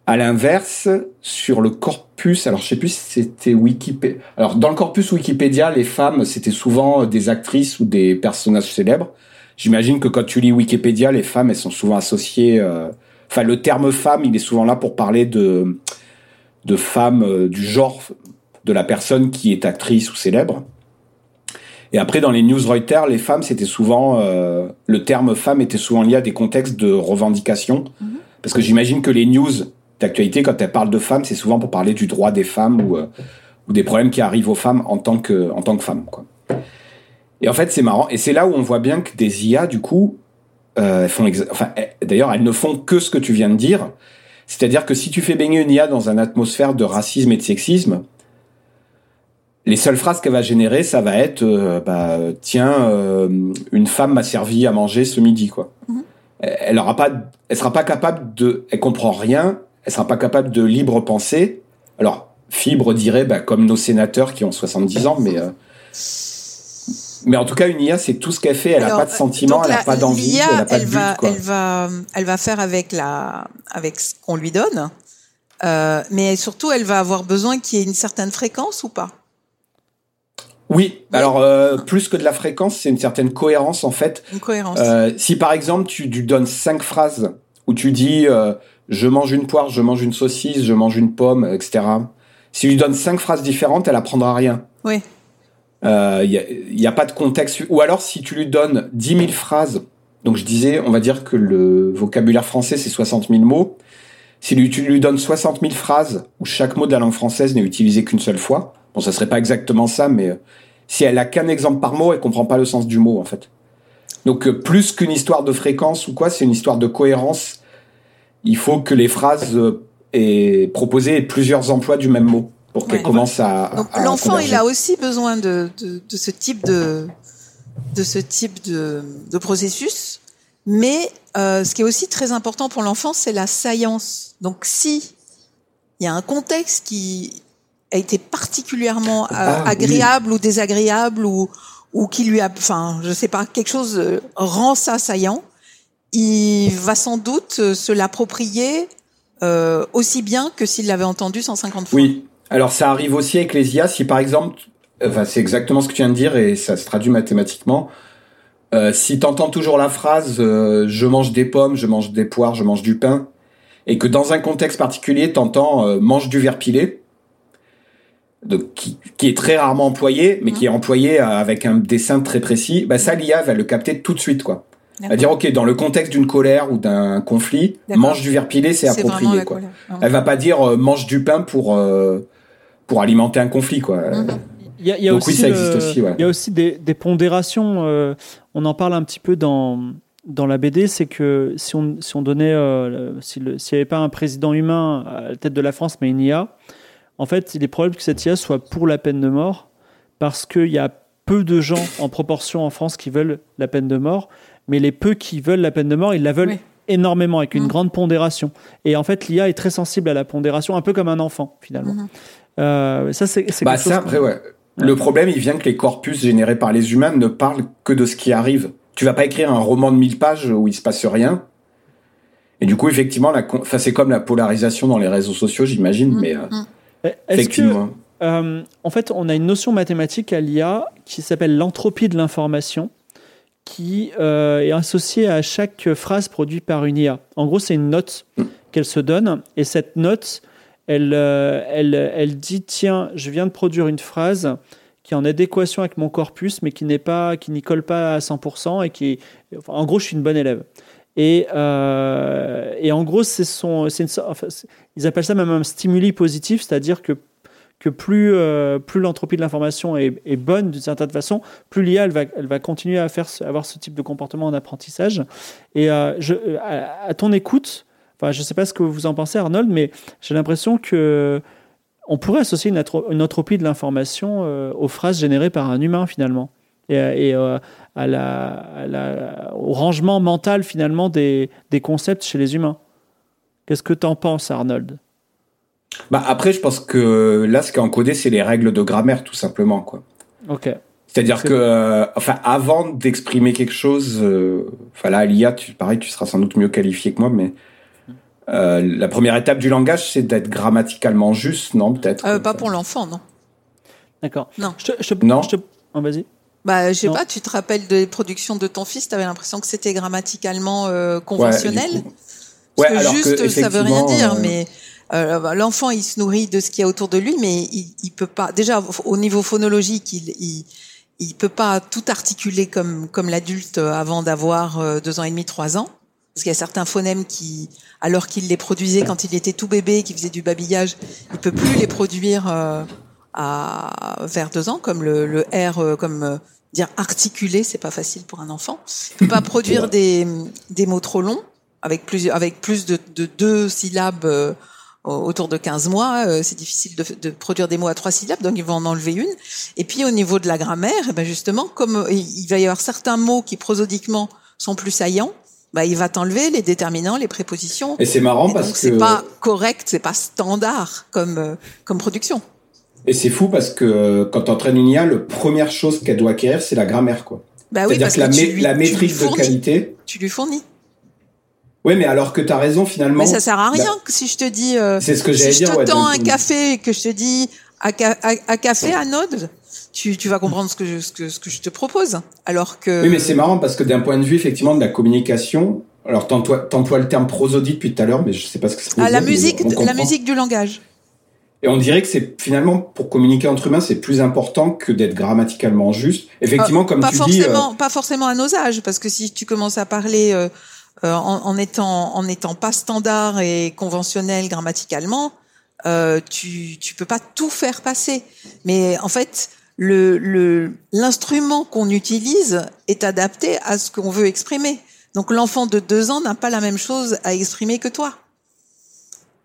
À l'inverse, sur le corpus, alors je sais plus si c'était Wikipédia. Alors dans le corpus Wikipédia, les femmes, c'était souvent euh, des actrices ou des personnages célèbres. J'imagine que quand tu lis Wikipédia, les femmes, elles sont souvent associées. euh, Enfin, le terme femme, il est souvent là pour parler de de femmes euh, du genre de la personne qui est actrice ou célèbre. Et après, dans les news Reuters, les femmes, c'était souvent euh, le terme femme était souvent lié à des contextes de revendication, parce que j'imagine que les news d'actualité, quand elles parlent de femmes, c'est souvent pour parler du droit des femmes ou, euh, ou des problèmes qui arrivent aux femmes en tant que en tant que femmes. Quoi. Et en fait, c'est marrant, et c'est là où on voit bien que des IA, du coup, euh, font, enfin, d'ailleurs, elles ne font que ce que tu viens de dire. C'est-à-dire que si tu fais baigner une IA dans une atmosphère de racisme et de sexisme, les seules phrases qu'elle va générer, ça va être, euh, bah, tiens, euh, une femme m'a servi à manger ce midi, quoi. Elle, elle aura pas, elle sera pas capable de, elle comprend rien, elle sera pas capable de libre penser. Alors, Fibre dirait, bah, comme nos sénateurs qui ont 70 ans, mais euh, Mais en tout cas, une IA, c'est tout ce qu'elle fait. Elle n'a pas de sentiment, elle n'a pas d'envie, elle n'a pas elle de va, but. Quoi. Elle va, elle va faire avec la, avec ce qu'on lui donne. Euh, mais surtout, elle va avoir besoin qu'il y ait une certaine fréquence ou pas? Oui, alors euh, plus que de la fréquence, c'est une certaine cohérence en fait. Une cohérence. Euh, si par exemple tu lui donnes cinq phrases où tu dis euh, je mange une poire, je mange une saucisse, je mange une pomme, etc. Si tu lui donnes cinq phrases différentes, elle apprendra rien. Oui. Il euh, n'y a, y a, pas de contexte. Ou alors si tu lui donnes 10 000 phrases, donc je disais, on va dire que le vocabulaire français c'est 60 000 mots. Si tu lui donnes 60 000 phrases où chaque mot de la langue française n'est utilisé qu'une seule fois, bon ça serait pas exactement ça, mais si elle a qu'un exemple par mot, elle comprend pas le sens du mot en fait. Donc euh, plus qu'une histoire de fréquence ou quoi, c'est une histoire de cohérence. Il faut que les phrases euh, aient proposé plusieurs emplois du même mot pour qu'elles Ouais. commencent à. Donc l'enfant, il a aussi besoin de, de, de ce type de, de ce type de, de processus. Mais euh, ce qui est aussi très important pour l'enfant, c'est la saillance. Donc si il y a un contexte qui a été particulièrement euh, Ah, oui. agréable ou désagréable ou ou qui lui a, enfin, je sais pas, quelque chose euh, rend ça saillant, il va sans doute euh, se l'approprier euh, aussi bien que s'il l'avait entendu 150 fois. Oui. Alors ça arrive aussi avec les IA. Si par exemple, enfin c'est exactement ce que tu viens de dire et ça se traduit mathématiquement. Euh, si t'entends toujours la phrase euh, je mange des pommes, je mange des poires, je mange du pain, et que dans un contexte particulier t'entends euh, mange du verre pilé, donc qui, qui est très rarement employé, mais qui est employé euh, avec un dessin très précis, bah ça l'IA va le capter tout de suite quoi. Elle va dire ok dans le contexte d'une colère ou d'un conflit, mange du verre pilé c'est approprié quoi. Ah. Elle va pas dire euh, mange du pain pour euh, pour alimenter un conflit quoi. Mhm. Il y a, il y a Donc oui, aussi, ça le- existe aussi, ouais. Il y a aussi des, des pondérations. euh, on en parle un petit peu dans, dans la BD. C'est que si on, si on donnait, euh, si s'il n'y avait pas un président humain à la tête de la France, mais une IA, en fait, il est probable que cette IA soit pour la peine de mort parce qu'il y a peu de gens en proportion en France qui veulent la peine de mort, mais les peu qui veulent la peine de mort, ils la veulent Oui. énormément, avec une Mhm. grande pondération. Et en fait, l'IA est très sensible à la pondération, un peu comme un enfant, finalement. Mhm. Euh, ça, c'est c'est Bah quelque ça chose- après ouais. Le problème il vient que les corpus générés par les humains ne parlent que de ce qui arrive. Tu vas pas écrire un roman de 1000 pages où il se passe rien. Et du coup effectivement la con- enfin c'est comme la polarisation dans les réseaux sociaux j'imagine Mhm. mais euh, Mhm. Est-ce que. Euh, en fait, on a une notion mathématique à l'IA qui s'appelle l'entropie de l'information, qui euh, est associée à chaque phrase produite par une IA. En gros, c'est une note qu'elle se donne, et cette note, elle, euh, elle, elle dit tiens, je viens de produire une phrase qui est en adéquation avec mon corpus, mais qui n'est pas, qui n'y colle pas à 100%, et qui, enfin, en gros, je suis une bonne élève. Et, euh, et en gros, ils appellent ça même un stimuli positif, c'est-à-dire que euh, plus l'entropie de l'information est, bonne d'une certaine façon, plus l'IA va, continuer à faire avoir ce type de comportement en apprentissage. Et euh, à, ton écoute, je ne sais pas ce que vous en pensez, Arnold, mais j'ai l'impression que on pourrait associer une, entropie de l'information aux phrases générées par un humain finalement, et, et, euh, à la, à la- au rangement mental finalement des, des concepts chez les humains. Qu'est-ce que tu en penses, Arnold? Bah après je pense que là ce qui est encodé c'est les règles de grammaire tout simplement quoi. Ok. C'est-à-dire C'est- que, euh, enfin, avant d'exprimer quelque chose, euh, enfin là, à l'IA, tu, pareil, tu seras sans doute mieux qualifié que moi, mais euh, la première étape du langage, c'est d'être grammaticalement juste, non Peut-être? Euh, pas pour l'enfant, non. D'accord. Non. Je te, je te- Non. je te- oh, vas-y. Bah, je sais Non. pas, tu te rappelles des productions de ton fils, tu avais l'impression que c'était grammaticalement euh, Ouais, conventionnel? coup. Parce Ouais, que alors juste, que, ça veut rien dire, euh, mais euh, bah, l'enfant, il se nourrit de ce qu'il y a autour de lui, mais il, il peut pas. Déjà, au niveau phonologique, il, il, il peut pas tout articuler comme comme l'adulte avant d'avoir euh, deux ans et demi, trois ans. Parce qu'il y a certains phonèmes qui, alors qu'il les produisait quand il était tout bébé, qui faisait du babillage, il peut plus les produire euh, à vers deux ans, comme le, le R, euh, comme euh, dire articuler, c'est pas facile pour un enfant. Il peut pas produire *laughs* des des mots trop longs avec plus avec plus de, de deux syllabes euh, autour de 15 mois, euh, c'est difficile de, de produire des mots à trois syllabes, donc ils vont en enlever une. Et puis au niveau de la grammaire, eh ben justement, comme euh, il va y avoir certains mots qui prosodiquement sont plus saillants, bah, il va t'enlever les déterminants, les prépositions. Et c'est marrant Et parce donc que. c'est pas correct, c'est pas standard comme comme production. Et c'est fou parce que quand tu entraînes une IA, la première chose qu'elle doit acquérir, c'est la grammaire, quoi. Bah oui, C'est-à-dire que la, lui- la lui métrique de fournis. qualité. Tu lui fournis. Oui, mais alors que tu as raison, finalement. Mais ça sert à Bah, rien que si je te dis. euh, c'est ce que si j'allais je dire. te ouais, tends donc- un café et que je te dis à, ca- à, à café anode, tu, tu vas comprendre ce que, je, ce, que, ce que je te propose. Alors que. Oui, mais c'est marrant parce que d'un point de vue, effectivement, de la communication, alors t'emploies le terme prosodie depuis tout à l'heure, mais je sais pas ce que ça veut Ah, la dire, musique, la musique du langage. Et on dirait que c'est finalement, pour communiquer entre humains, c'est plus important que d'être grammaticalement juste. Effectivement, comme pas tu dis, euh, forcément, pas forcément à nos âges, parce que si tu commences à parler euh, euh, en, en étant en étant pas standard et conventionnel grammaticalement, euh, tu tu peux pas tout faire passer. Mais en fait, le le l'instrument qu'on utilise est adapté à ce qu'on veut exprimer. Donc l'enfant de deux ans n'a pas la même chose à exprimer que toi.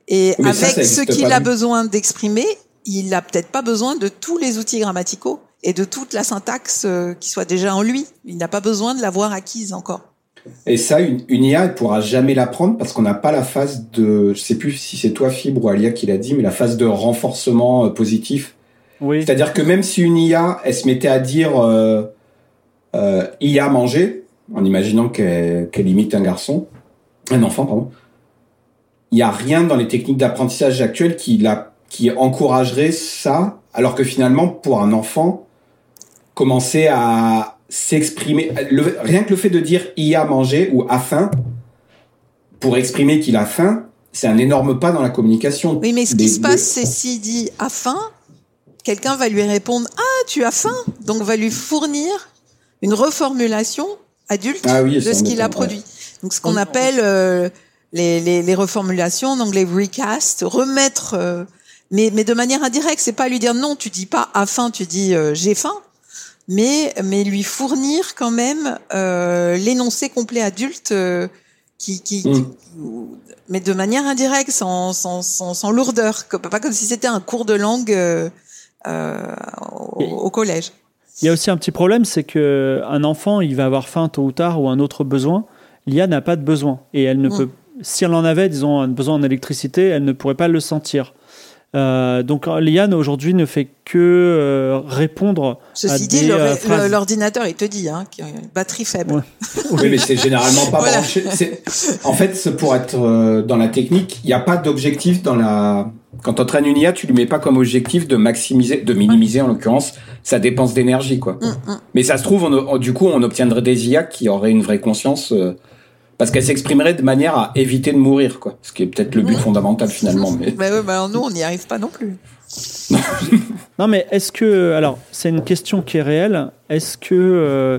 Et avec ça ce qu'il a besoin d'exprimer, il a peut-être pas besoin de tous les outils grammaticaux et de toute la syntaxe euh, qui soit déjà en lui. Il n'a pas besoin de l'avoir acquise encore. Et ça, une, une IA, elle pourra jamais l'apprendre parce qu'on n'a pas la phase de, je sais plus si c'est toi Fibre ou Alia qui l'a dit, mais la phase de renforcement euh, positif. Oui. C'est-à-dire que même si une IA, elle se mettait à dire euh, euh, IA manger, en imaginant qu'elle qu'elle imite un garçon, un enfant, pardon, il y a rien dans les techniques d'apprentissage actuelles qui la, qui encouragerait ça, alors que finalement, pour un enfant, commencer à s'exprimer, le- rien que le fait de dire IA manger ou a faim, pour exprimer qu'il a faim, c'est un énorme pas dans la communication. Oui, mais ce Des- qui se passe, des- c'est s'il dit a faim, quelqu'un va lui répondre ah tu as faim, donc va lui fournir une reformulation adulte Ah oui, de ce qu'il a ouais. produit. Donc ce qu'on appelle euh, les, les, les reformulations, en anglais recast, remettre, euh, mais, mais de manière indirecte. C'est pas lui dire non, tu dis pas à faim, tu dis euh, j'ai faim, mais mais lui fournir quand même euh, l'énoncé complet adulte euh, qui, qui, Mm. qui- mais de manière indirecte, sans, sans, sans, sans lourdeur, comme- pas comme si c'était un cours de langue euh, euh, au, au collège. Il y a aussi un petit problème, c'est que un enfant, il va avoir faim tôt ou tard ou un autre besoin. L'IA n'a pas de besoin et elle ne Mm. peut. Si elle en avait, disons, un besoin en électricité, elle ne pourrait pas le sentir. Euh, donc l'IA aujourd'hui ne fait que euh, répondre à Ceci dit, des le- euh, l'ordinateur, il te dit, hein, qu'il y a une batterie faible. Ouais. Oui, mais c'est généralement pas Voilà. branché. En fait, pour être euh, dans la technique, il n'y a pas d'objectif dans la. Quand tu entraînes une IA, tu lui mets pas comme objectif de maximiser, de minimiser en l'occurrence, sa dépense d'énergie, quoi. Hum, hum. Mais ça se trouve, on, on- du coup, on obtiendrait des IA qui auraient une vraie conscience, euh, parce qu'elles s'exprimeraient de manière à éviter de mourir, quoi. Ce qui est peut-être le but fondamental *laughs* finalement. Mais Bah ouais, bah alors nous, on n'y arrive pas non plus. *laughs* Non, mais est-ce que. Alors, c'est une question qui est réelle. Est-ce que, euh,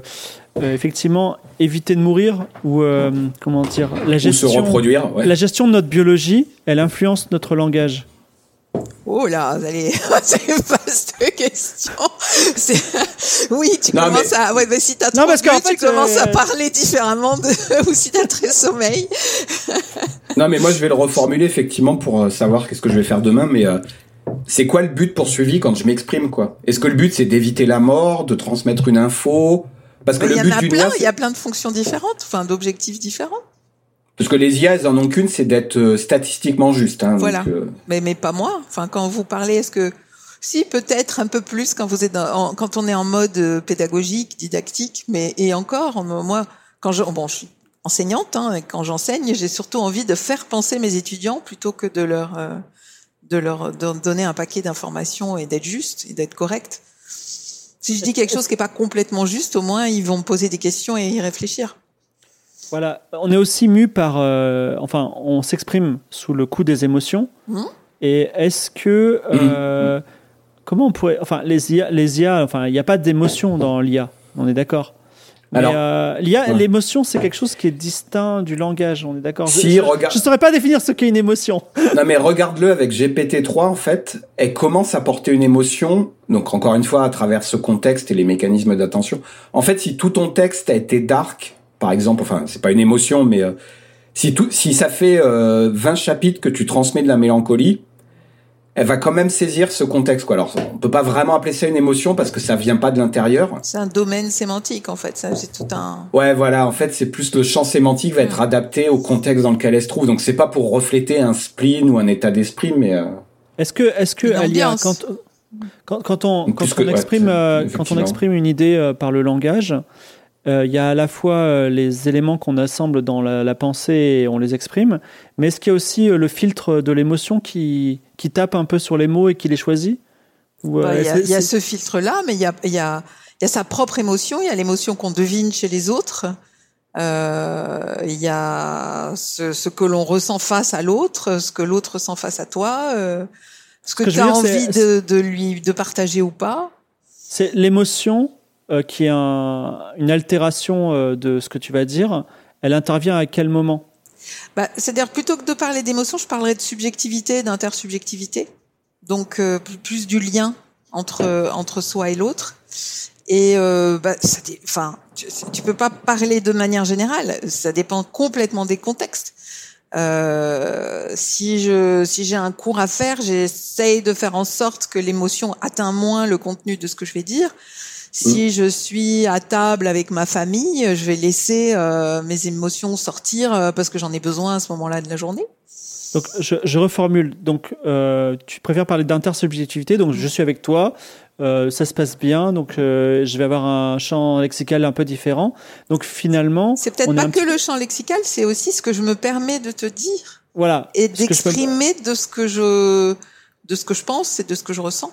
euh, effectivement, éviter de mourir ou, euh, comment dire, la ou se gestion, reproduire. Ouais. la gestion de notre biologie, elle influence notre langage? Oh là, allez, *laughs* c'est une vaste question. Oui, tu Non, commences mais- à. Ouais, mais si t'as Non, trop parce bu, qu'en tu fait, commences à parler différemment de. *laughs* ou si t'as très sommeil. *laughs* Non, mais moi, je vais le reformuler effectivement pour euh, savoir qu'est-ce que je vais faire demain. Mais euh, c'est quoi le but poursuivi quand je m'exprime, quoi? Est-ce que le but c'est d'éviter la mort, de transmettre une info? Parce que Mais Il le y en but a d'une plein, IA, il c'est- y a plein de fonctions différentes, enfin d'objectifs différents. Parce que les IA, elles en ont qu'une, c'est d'être euh, statistiquement juste. Hein, Voilà. donc, euh, Mais, mais pas moi. Enfin, quand vous parlez, est-ce que si peut-être un peu plus quand vous êtes dans- en- quand on est en mode euh, pédagogique, didactique, mais et encore, moi, quand je bon, je suis enseignante, hein, et quand j'enseigne, j'ai surtout envie de faire penser mes étudiants plutôt que de leur euh, de leur de donner un paquet d'informations et d'être juste et d'être correct. Si je dis quelque chose qui est pas complètement juste, au moins ils vont me poser des questions et y réfléchir. Voilà, on est aussi mu par, euh, enfin, on s'exprime sous le coup des émotions. Mhm. Et est-ce que, euh, comment on pourrait, enfin, les IA, les IA, enfin, il n'y a pas d'émotion dans l'IA, on est d'accord? Mais Alors, euh, l'IA, ouais. l'émotion, c'est quelque chose qui est distinct du langage, on est d'accord? Si, je, regarde- je saurais pas définir ce qu'est une émotion. Non mais regarde-le avec GPT-3 en fait, elle commence à porter une émotion, donc encore une fois à travers ce contexte et les mécanismes d'attention. En fait, si tout ton texte a été dark, par exemple, enfin c'est pas une émotion, mais euh, si tout, si ça fait euh, 20 chapitres que tu transmets de la mélancolie, elle va quand même saisir ce contexte quoi. Alors on peut pas vraiment appeler ça une émotion parce que ça vient pas de l'intérieur. C'est un domaine sémantique en fait. Ça, c'est tout un. Ouais, voilà, en fait, c'est plus le champ sémantique va être adapté au contexte dans lequel elle se trouve. Donc c'est pas pour refléter un spleen ou un état d'esprit, mais euh, Est-ce que, est-ce que quand, Quand, quand on, Donc, quand on que- exprime, euh, quand on exprime une idée euh, par le langage, euh, il y a à la fois euh, les éléments qu'on assemble dans la, la pensée et on les exprime, mais est-ce qu'il y a aussi euh, le filtre de l'émotion qui, qui tape un peu sur les mots et qui les choisit euh, Bah, Il y, a- y ce filtre-là, mais il y a, il y, a, il y a sa propre émotion, il y a l'émotion qu'on devine chez les autres, euh, il y a ce, ce que l'on ressent face à l'autre, ce que l'autre ressent face à toi, euh, ce que, tu as envie de, de lui de partager ou pas. C'est l'émotion euh, qui est un- une altération euh, de ce que tu vas dire. Elle intervient à quel moment? Bah, C'est-à-dire plutôt que de parler d'émotion, je parlerais de subjectivité, d'intersubjectivité. Donc euh, plus- du lien entre entre soi et l'autre. Et euh, bah, ça enfin, tu, tu peux pas parler de manière générale. Ça dépend complètement des contextes. Euh, si je si j'ai un cours à faire, j'essaye de faire en sorte que l'émotion atteint moins le contenu de ce que je vais dire. Si je suis à table avec ma famille, je vais laisser euh, mes émotions sortir euh, parce que j'en ai besoin à ce moment-là de la journée. Donc, je, je reformule. Donc, euh, tu préfères parler d'intersubjectivité. Donc, je suis avec toi. euh, ça se passe bien. Donc, euh, je vais avoir un champ lexical un peu différent. Donc, finalement, C'est peut-être pas que petit- le champ lexical, c'est aussi ce que je me permets de te dire voilà. et peux- d'exprimer de ce que je de ce que je pense et de ce que je ressens.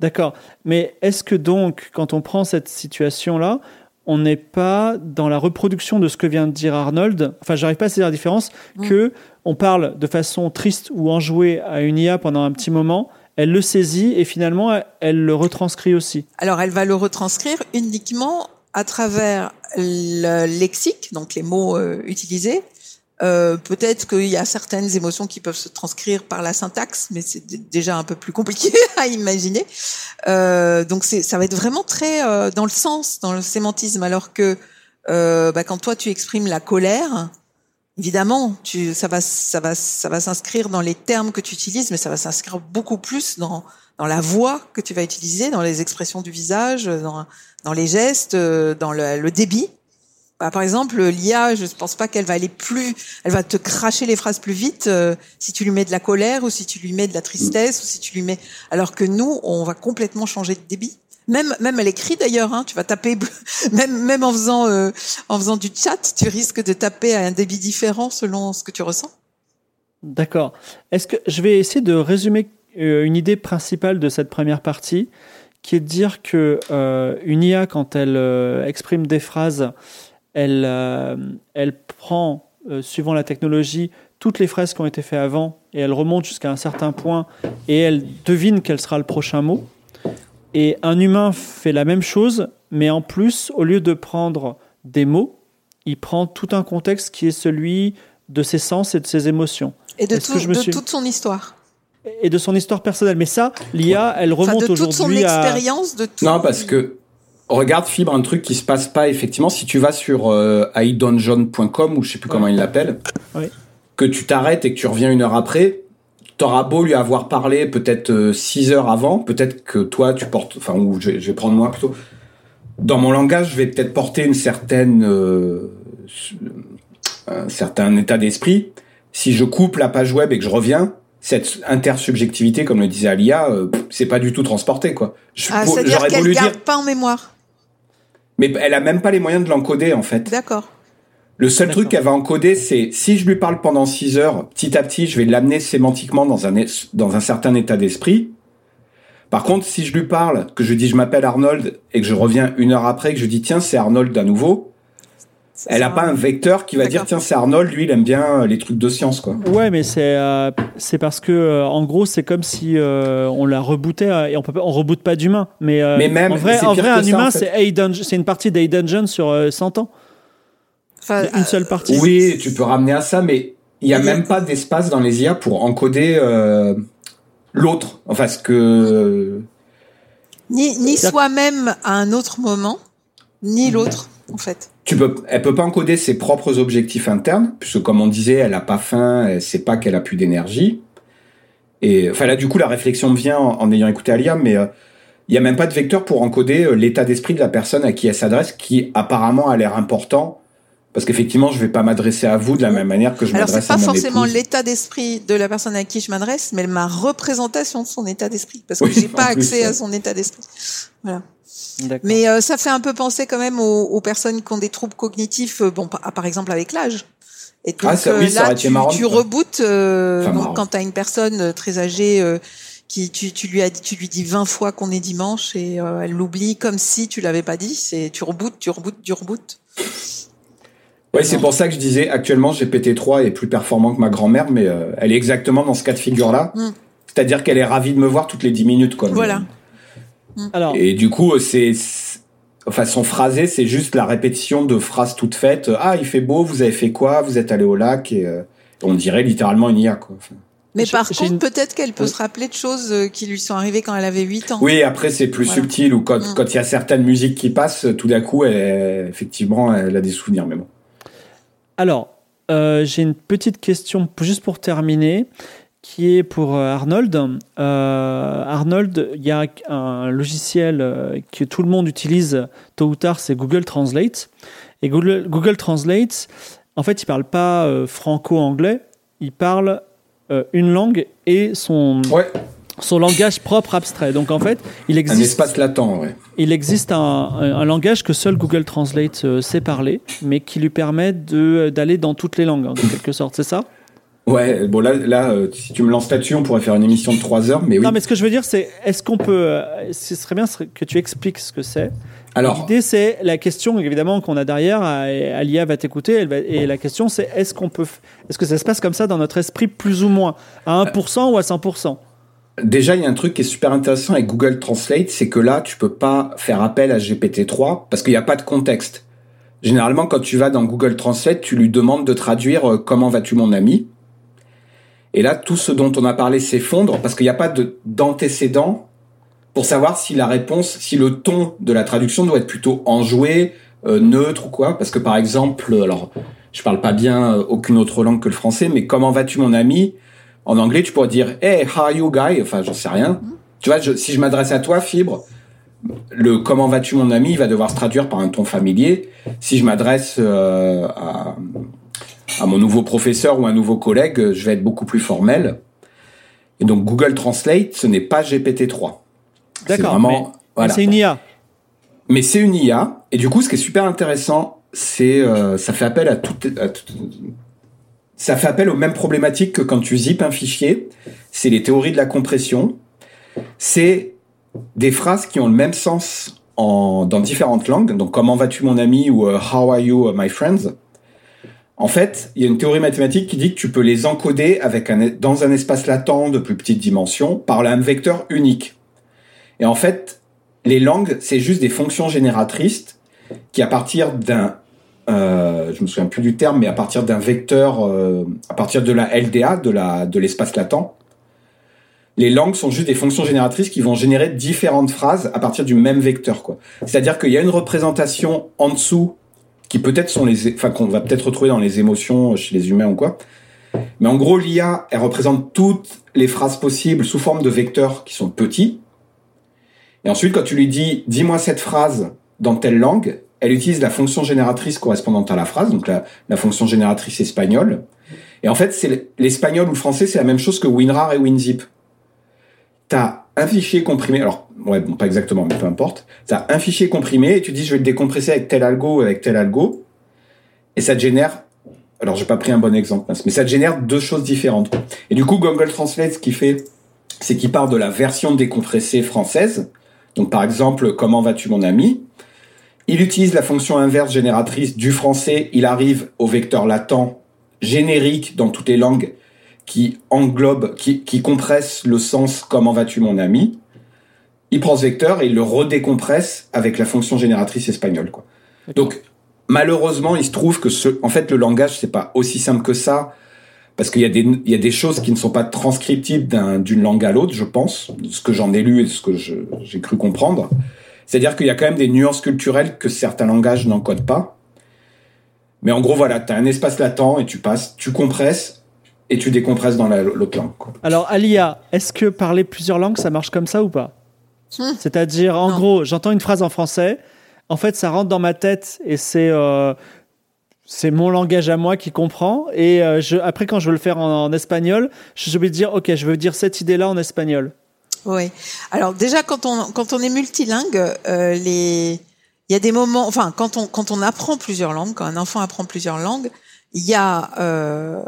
D'accord. Mais est-ce que donc, quand on prend cette situation-là, on n'est pas dans la reproduction de ce que vient de dire Arnold? Enfin, j'arrive pas à saisir la différence Mm. que on parle de façon triste ou enjouée à une IA pendant un petit moment, elle le saisit et finalement, elle, elle le retranscrit aussi. Alors, elle va le retranscrire uniquement à travers le lexique, donc les mots euh, utilisés. Euh, Peut-être qu'il y a certaines émotions qui peuvent se transcrire par la syntaxe, mais c'est déjà un peu plus compliqué *laughs* à imaginer. Euh, donc, ça va être vraiment très euh, dans le sens, dans le sémantisme, alors que euh, bah, quand toi tu exprimes la colère, évidemment, tu, ça va, ça va, ça va s'inscrire dans les termes que tu utilises, mais ça va s'inscrire beaucoup plus dans dans la voix que tu vas utiliser, dans les expressions du visage, dans, dans les gestes, euh, dans le, le débit. Bah, par exemple, l'IA, je ne pense pas qu'elle va aller plus, elle va te cracher les phrases plus vite euh, si tu lui mets de la colère ou si tu lui mets de la tristesse ou si tu lui mets. Alors que nous, on va complètement changer de débit. Même, même à l'écrit d'ailleurs, hein, tu vas taper, *laughs* même, même en faisant, euh, en faisant du chat, tu risques de taper à un débit différent selon ce que tu ressens. D'accord. Est-ce que je vais essayer de résumer euh, une idée principale de cette première partie, qui est de dire que euh, une IA, quand elle euh, exprime des phrases, elle, euh, elle prend, euh, suivant la technologie, toutes les phrases qui ont été faites avant et elle remonte jusqu'à un certain point et elle devine quel sera le prochain mot. Et un humain fait la même chose, mais en plus, au lieu de prendre des mots, il prend tout un contexte qui est celui de ses sens et de ses émotions Et de, Est-ce tout- que je me de suis- toute son histoire. et de son histoire personnelle. Mais ça, l'IA, elle Enfin, remonte de toute son aujourd'hui à. expérience, de tout. Non, parce que regarde Fibre, un truc qui se passe pas effectivement. Si tu vas sur euh, iDungeon.com ou je sais plus comment il l'appelle, que tu t'arrêtes et que tu reviens une heure après, t'auras beau lui avoir parlé peut-être euh, six heures avant, peut-être que toi tu portes, enfin ou je, je vais prendre moi plutôt. Dans mon langage, je vais peut-être porter une certaine, euh, un certain état d'esprit. Si je coupe la page web et que je reviens, cette intersubjectivité, comme le disait Alia, euh, c'est pas du tout transporté quoi. Je- Ah, J'aurais lui garde dire, pas en mémoire. Mais elle a même pas les moyens de l'encoder en fait. D'accord. Le seul truc qu'elle va encoder, c'est si je lui parle pendant 6 heures, petit à petit, je vais l'amener sémantiquement dans un, dans un certain état d'esprit. Par contre, si je lui parle, que je dis je m'appelle Arnold et que je reviens une heure après, que je dis tiens c'est Arnold à nouveau, elle a sera- pas un vecteur qui va dire tiens c'est Arnold, lui il aime bien les trucs de science quoi. Ouais, mais c'est euh, c'est parce que euh, en gros, c'est comme si euh, on la rebootait euh, et on peut pas, on reboot pas d'humain. Mais, euh, Mais même, en vrai, c'est en vrai, un ça, humain, en fait. c'est une partie d'A Dungeon sur euh, 100 ans. Enfin, Une seule partie. Oui, tu peux ramener à ça, mais il y a même pas d'espace dans les IA pour encoder euh, l'autre. Enfin ce que ni ni soi-même à un autre moment, ni l'autre, tu peux, elle peut pas encoder ses propres objectifs internes, puisque comme on disait, elle a pas faim, elle sait pas qu'elle a plus d'énergie. Et enfin là, du coup, la réflexion vient en, ayant écouté Alia, mais euh, il y a même pas de vecteur pour encoder euh, l'état d'esprit de la personne à qui elle s'adresse, qui apparemment a l'air important, Parce qu'effectivement, je vais pas m'adresser à vous de la même manière que je Alors m'adresse c'est à pas mon forcément épouse. l'état d'esprit de la personne à qui je m'adresse, mais ma représentation de son état d'esprit, parce que Oui, j'ai pas plus, accès ouais. à son état d'esprit. Voilà. D'accord. Mais euh, ça fait un peu penser quand même aux, aux personnes qui ont des troubles cognitifs, euh, bon, par, par exemple avec l'âge. Et donc Ah, ça, oui, ça là, aurait été tu, marrant, tu rebootes. euh, Enfin, donc marrant. quand tu as une personne euh, très âgée euh, qui tu, tu lui as dit, tu lui dis 20 fois qu'on est dimanche et euh, elle l'oublie comme si tu l'avais pas dit. C'est tu rebootes, tu rebootes, tu rebootes. Oui, c'est pour ça que je disais actuellement GPT-3 est plus performant que ma grand-mère, mais euh, elle est exactement dans ce cas de figure-là. Mm. C'est-à-dire qu'elle est ravie de me voir toutes les 10 minutes. Quoi. Voilà. Alors, Et du coup, c'est. Enfin, son phrasé, c'est juste la répétition de phrases toutes faites. Ah, il fait beau, vous avez fait quoi? Vous êtes allé au lac? Et euh, on dirait littéralement une IA. Quoi. Enfin, Mais par contre, une- peut-être qu'elle peut Oui. se rappeler de choses euh, qui lui sont arrivées quand elle avait 8 ans. Oui, après, c'est plus Voilà. subtil ou quand Mm. quand il y a certaines musiques qui passent, tout d'un coup, elle, effectivement, elle a des souvenirs. Mais bon. Alors euh, j'ai une petite question juste pour terminer, qui est pour euh, Arnold. Euh, Arnold, il y a un logiciel que tout le monde utilise tôt ou tard, c'est Google Translate. Et Google, Translate, en fait, il parle pas franco-anglais, il parle une langue et son, Ouais, son langage propre abstrait. Donc en fait, il un existe, espace latent, ouais. il existe un, un- un langage que seul Google Translate euh, sait parler, mais qui lui permet de- d'aller dans toutes les langues, en quelque sorte. C'est ça? Ouais, bon là, là, euh, si tu me lances là-dessus, on pourrait faire une émission de 3 heures, mais oui. Non, mais ce que je veux dire, c'est est-ce qu'on peut. euh, Ce serait bien que tu expliques ce que c'est? Alors, L'idée, c'est la question, évidemment, qu'on a derrière. euh, Alia va t'écouter. Et la question, c'est est-ce qu'on peut. Est-ce que ça se passe comme ça dans notre esprit, plus ou moins? À 1% ou à 100% Déjà, il y a un truc qui est super intéressant avec Google Translate, c'est que là, tu peux pas faire appel à GPT-3 parce qu'il n'y a pas de contexte. Généralement, quand tu vas dans Google Translate, tu lui demandes de traduire euh, comment vas-tu mon ami. Et là, tout ce dont on a parlé s'effondre parce qu'il n'y a pas de- d'antécédent pour savoir si la réponse, si le ton de la traduction doit être plutôt enjoué, euh, neutre ou quoi. Parce que par exemple, alors, je parle pas bien euh, aucune autre langue que le français, mais comment vas-tu mon ami? En anglais, tu pourrais dire Hey, how are you guy? Enfin, j'en sais rien. Tu vois, je- si je m'adresse à toi, Fibre, le comment vas-tu mon ami, il va devoir se traduire par un ton familier. Si je m'adresse euh, à, à mon nouveau professeur ou un nouveau collègue, je vais être beaucoup plus formel. Et donc Google Translate, ce n'est pas GPT-3. C'est D'accord. vraiment- mais- mais voilà. C'est une IA. Mais c'est une IA. Et du coup, ce qui est super intéressant, c'est euh, ça fait appel à tout, à tout- ça fait appel aux mêmes problématiques que quand tu zippes un fichier. C'est les théories de la compression. C'est des phrases qui ont le même sens en, dans différentes langues. Donc, comment vas-tu mon ami ou euh, How are you my friends? En fait, il y a une théorie mathématique qui dit que tu peux les encoder avec un, dans un espace latent de plus petite dimension par un vecteur unique. Et en fait, les langues, c'est juste des fonctions génératrices qui, à partir d'un, euh, je me souviens plus du terme, mais à partir d'un vecteur, euh, à partir de la LDA, de la de l'espace latent, les langues sont juste des fonctions génératrices qui vont générer différentes phrases à partir du même vecteur, quoi. C'est-à-dire qu'il y a une représentation en dessous qui peut-être sont les, enfin qu'on va peut-être retrouver dans les émotions chez les humains ou quoi. Mais en gros, l'IA, elle représente toutes les phrases possibles sous forme de vecteurs qui sont petits. Et ensuite, quand tu lui dis, dis-moi cette phrase dans telle langue, elle utilise la fonction génératrice correspondante à la phrase, donc la, la fonction génératrice espagnole. Et en fait, c'est l'espagnol ou le français, c'est la même chose que WinRAR et WinZip. T'as un fichier comprimé, alors, ouais, bon, pas exactement, mais peu importe. T'as un fichier comprimé et tu dis, je vais le décompresser avec tel algo, avec tel algo. Et ça te génère, alors j'ai pas pris un bon exemple, mais ça te génère deux choses différentes. Et du coup, Google Translate, ce qu'il fait, c'est qu'il part de la version décompressée française. Donc, par exemple, comment vas-tu mon ami? Il utilise la fonction inverse génératrice du français. Il arrive au vecteur latent générique dans toutes les langues qui englobe, qui, qui compresse le sens comment vas-tu mon ami. Il prend ce vecteur et il le redécompresse avec la fonction génératrice espagnole. Quoi. Donc malheureusement, il se trouve que ce, en fait, le langage c'est pas aussi simple que ça parce qu'il y a des il y a des choses qui ne sont pas transcriptibles d'un- d'une langue à l'autre, je pense, de ce que j'en ai lu et de ce que j'ai cru comprendre. C'est-à-dire qu'il y a quand même des nuances culturelles que certains langages n'encodent pas. Mais en gros, voilà, tu as un espace latent et tu passes, tu compresses et tu décompresses dans la- l'autre langue. Quoi. Alors, Alia, est-ce que parler plusieurs langues, ça marche comme ça ou pas? Hmm. C'est-à-dire, en Non. gros, j'entends une phrase en français, en fait, ça rentre dans ma tête et c'est. euh, c'est mon langage à moi qui comprend. Et euh, je, après, quand je veux le faire en, en espagnol, je vais dire, ok, je veux dire cette idée-là en espagnol. Oui. Alors déjà, quand on quand on est multilingue, euh, les il y a des moments, enfin quand on quand on apprend plusieurs langues, quand un enfant apprend plusieurs langues, il y a euh,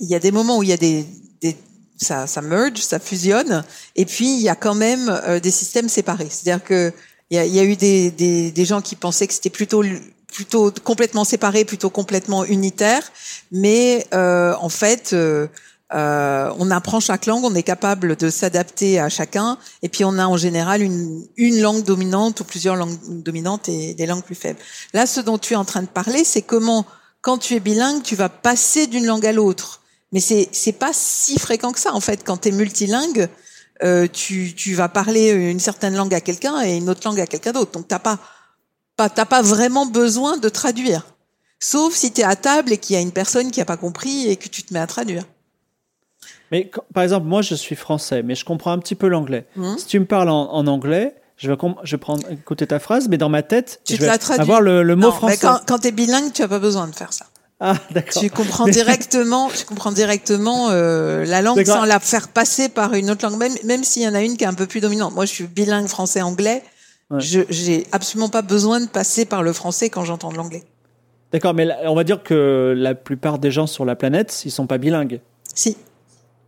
il y a des moments où il y a des, des ça ça merge, ça fusionne, et puis il y a quand même euh, des systèmes séparés. C'est-à-dire que il y a, y a eu des, des des gens qui pensaient que c'était plutôt plutôt complètement séparé, plutôt complètement unitaire, mais euh, en fait euh, euh, on apprend chaque langue, on est capable de s'adapter à chacun, et puis on a en général une, une langue dominante ou plusieurs langues dominantes et des langues plus faibles. Là, ce dont tu es en train de parler, c'est comment, quand tu es bilingue, tu vas passer d'une langue à l'autre. Mais c'est c'est pas si fréquent que ça en fait. Quand tu es multilingue, euh, tu tu vas parler une certaine langue à quelqu'un et une autre langue à quelqu'un d'autre. Donc t'as pas pas t'as pas vraiment besoin de traduire. Sauf si tu es à table et qu'il y a une personne qui a pas compris et que tu te mets à traduire. Mais quand- par exemple, moi, je suis français, mais je comprends un petit peu l'anglais. Mhm. Si tu me parles en, en anglais, je vais, je vais prendre écouter ta phrase, mais dans ma tête, Tu je vais la avoir le, le mot Non, mais français. quand, quand tu es bilingue, tu as pas besoin de faire ça. Ah, d'accord. Tu comprends *laughs* directement, tu comprends directement euh, la langue D'accord. sans la faire passer par une autre langue, même, même s'il y en a une qui est un peu plus dominante. Moi, je suis bilingue français-anglais. Ouais. Je j'ai absolument pas besoin de passer par le français quand j'entends de l'anglais. D'accord, mais on va dire que la plupart des gens sur la planète, ils sont pas bilingues. Si,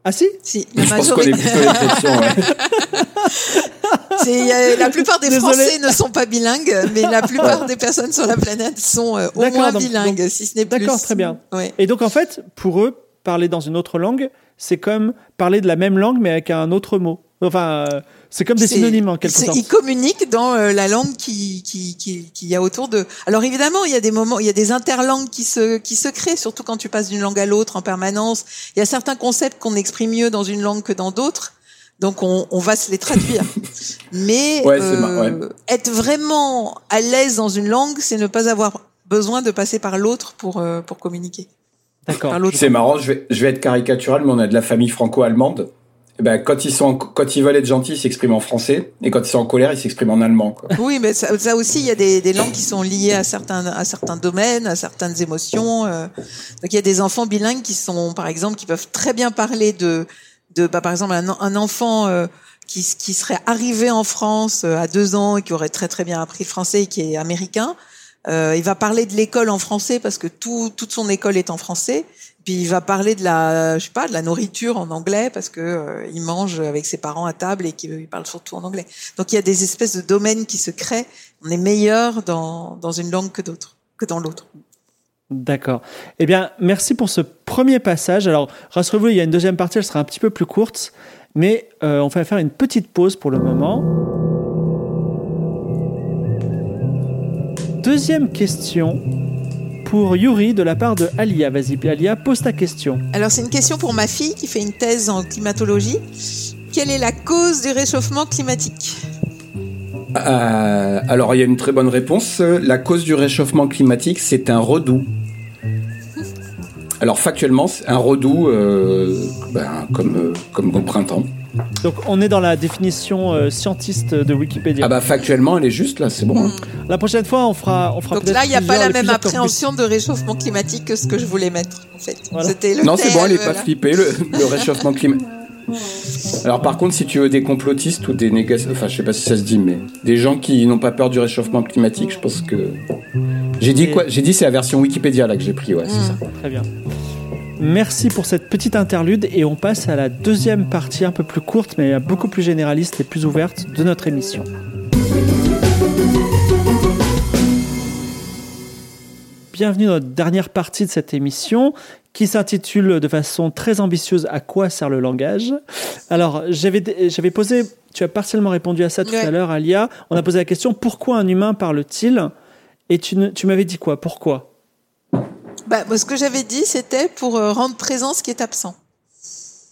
Ah si si, la Je pense qu'on est plutôt l'exception. Ouais. *laughs* c'est, euh, la plupart des Désolé. Français ne sont pas bilingues, mais la *laughs* plupart des personnes sur la planète sont euh, au moins donc- bilingues, si ce n'est plus. D'accord, très bien. Ouais. Et donc en fait, pour eux, parler dans une autre langue, c'est comme parler de la même langue mais avec un autre mot. Enfin, euh, c'est comme des synonymes en quelque c'est- sorte. Ils communiquent dans euh, la langue qui qui qui qui y a autour d'eux. Alors évidemment, il y a des moments, il y a des interlangues qui se qui se créent, surtout quand tu passes d'une langue à l'autre en permanence. Il y a certains concepts qu'on exprime mieux dans une langue que dans d'autres. Donc on, on va se les traduire. *laughs* Mais Ouais, ouais. être vraiment à l'aise dans une langue, c'est ne pas avoir besoin de passer par l'autre pour euh, pour communiquer. D'accord. C'est marrant, je vais, je vais être caricatural, mais on a de la famille franco-allemande. Eh Ben, quand ils sont, quand ils veulent être gentils, ils s'expriment en français, et quand ils sont en colère, ils s'expriment en allemand. Quoi. Oui, mais ça, aussi, il y a des, des langues qui sont liées à certains, à certains domaines, à certaines émotions. euh. Donc, il y a des enfants bilingues qui sont, par exemple, qui peuvent très bien parler de, de bah, par exemple, un, un enfant euh, qui, qui serait arrivé en France euh, à deux ans et qui aurait très très bien appris français et qui est américain. Euh, il va parler de l'école en français parce que tout, toute son école est en français. Puis il va parler de la, je sais pas, de la nourriture en anglais parce que euh, il mange avec ses parents à table et qu'il parle surtout en anglais. Donc il y a des espèces de domaines qui se créent. On est meilleur dans, dans une langue que d'autres, que dans l'autre. D'accord. Eh bien, merci pour ce premier passage. Alors, rassurez-vous, il y a une deuxième partie, elle sera un petit peu plus courte, mais euh, on va faire une petite pause pour le moment. Deuxième question pour Yuri de la part de Alia. Vas-y, Alia, pose ta question. Alors c'est une question pour ma fille qui fait une thèse en climatologie. Quelle est la cause du réchauffement climatique? Euh, alors, il y a une très bonne réponse. La cause du réchauffement climatique, c'est un redout. Alors, factuellement, c'est un redout, euh, ben, comme, euh, comme au printemps. Donc, on est dans la définition euh, scientiste de Wikipédia. Ah bah, factuellement, elle est juste là, c'est bon. La prochaine fois, on fera, on fera Donc peut-être là, il n'y a pas plusieurs- la les même plusieurs corpus. appréhension de réchauffement climatique que ce que je voulais mettre, en fait. Voilà. C'était le Non, c'est bon, elle est pas flippée, le, le réchauffement climatique. Alors par contre, si tu veux des complotistes ou des négations, enfin je sais pas si ça se dit, mais des gens qui n'ont pas peur du réchauffement climatique, je pense que j'ai dit quoi? J'ai dit c'est la version Wikipédia là que j'ai pris, ouais, c'est ça. Très bien. Merci pour cette petite interlude et on passe à la deuxième partie un peu plus courte mais beaucoup plus généraliste et plus ouverte de notre émission. Bienvenue dans notre dernière partie de cette émission qui s'intitule de façon très ambitieuse À quoi sert le langage? Alors, j'avais j'avais posé, tu as partiellement répondu à ça tout Ouais. à l'heure, Alia. On a posé la question pourquoi un humain parle-t-il? Et tu, tu m'avais dit quoi? Pourquoi? Bah, ce que j'avais dit, c'était pour euh, rendre présent ce qui est absent.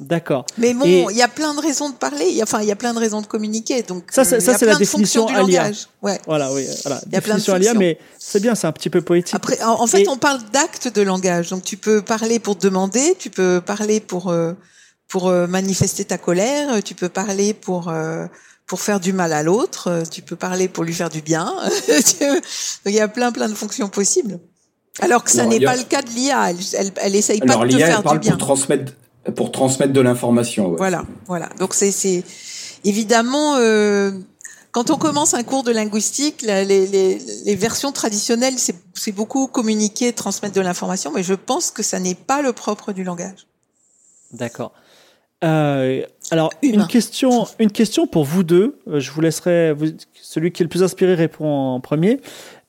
D'accord. Mais bon, Et- il y a plein de raisons de parler. Enfin, il y a plein de raisons de communiquer. Donc, Ça, c'est- euh, ça, c'est la définition du Alia. langage. Ouais. Voilà, oui, voilà. Il y a plein de Alia, fonctions. mais c'est bien, c'est un petit peu poétique. Après, en, en fait, Et- on parle d'actes de langage. Donc, tu peux parler pour demander, tu peux parler pour euh, pour euh, manifester ta colère, tu peux parler pour euh, pour faire du mal à l'autre, tu peux parler pour lui faire du bien. *laughs* Il y a plein plein de fonctions possibles. Alors que ça n'est pas le cas de l'IA. Elle, elle, elle essaye pas Alors de te l'IA, faire elle du parle bien. pour transmettre, pour transmettre de l'information. ouais. Voilà, voilà. Donc c'est, c'est évidemment euh, quand on commence un cours de linguistique, les, les, les versions traditionnelles, c'est, c'est beaucoup communiquer, transmettre de l'information, mais je pense que ça n'est pas le propre du langage. D'accord. Euh, alors, Humain. une question, une question pour vous deux. Euh, Je vous laisserai, vous- celui qui est le plus inspiré répond en premier.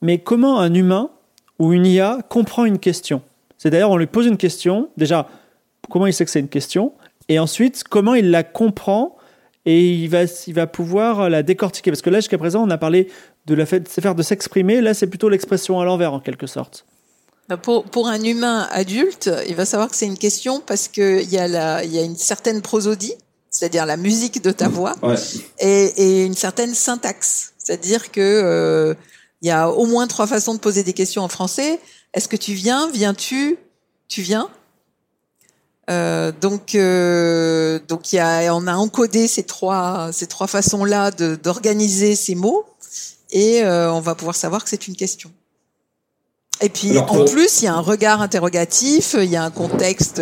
Mais comment un humain ou une IA comprend une question C'est d'ailleurs, on lui pose une question. Déjà, comment il sait que c'est une question Et ensuite, comment il la comprend et il va, il va pouvoir la décortiquer Parce que là, jusqu'à présent, on a parlé de la fait, de faire de s'exprimer. Là, c'est plutôt l'expression à l'envers, en quelque sorte. Bah, Pour, pour un humain adulte, il va savoir que c'est une question parce que il y a la, il y a une certaine prosodie, c'est-à-dire la musique de ta voix, Ouais. et, et une certaine syntaxe. C'est-à-dire que euh, il y a au moins trois façons de poser des questions en français. Est-ce que tu viens? Viens-tu? Tu viens? Euh, donc, euh, donc il y a, on a encodé ces trois, ces trois façons-là d'organiser ces mots, et euh, on va pouvoir savoir que c'est une question. Et puis Alors, en plus, il y a un regard interrogatif, il y a un contexte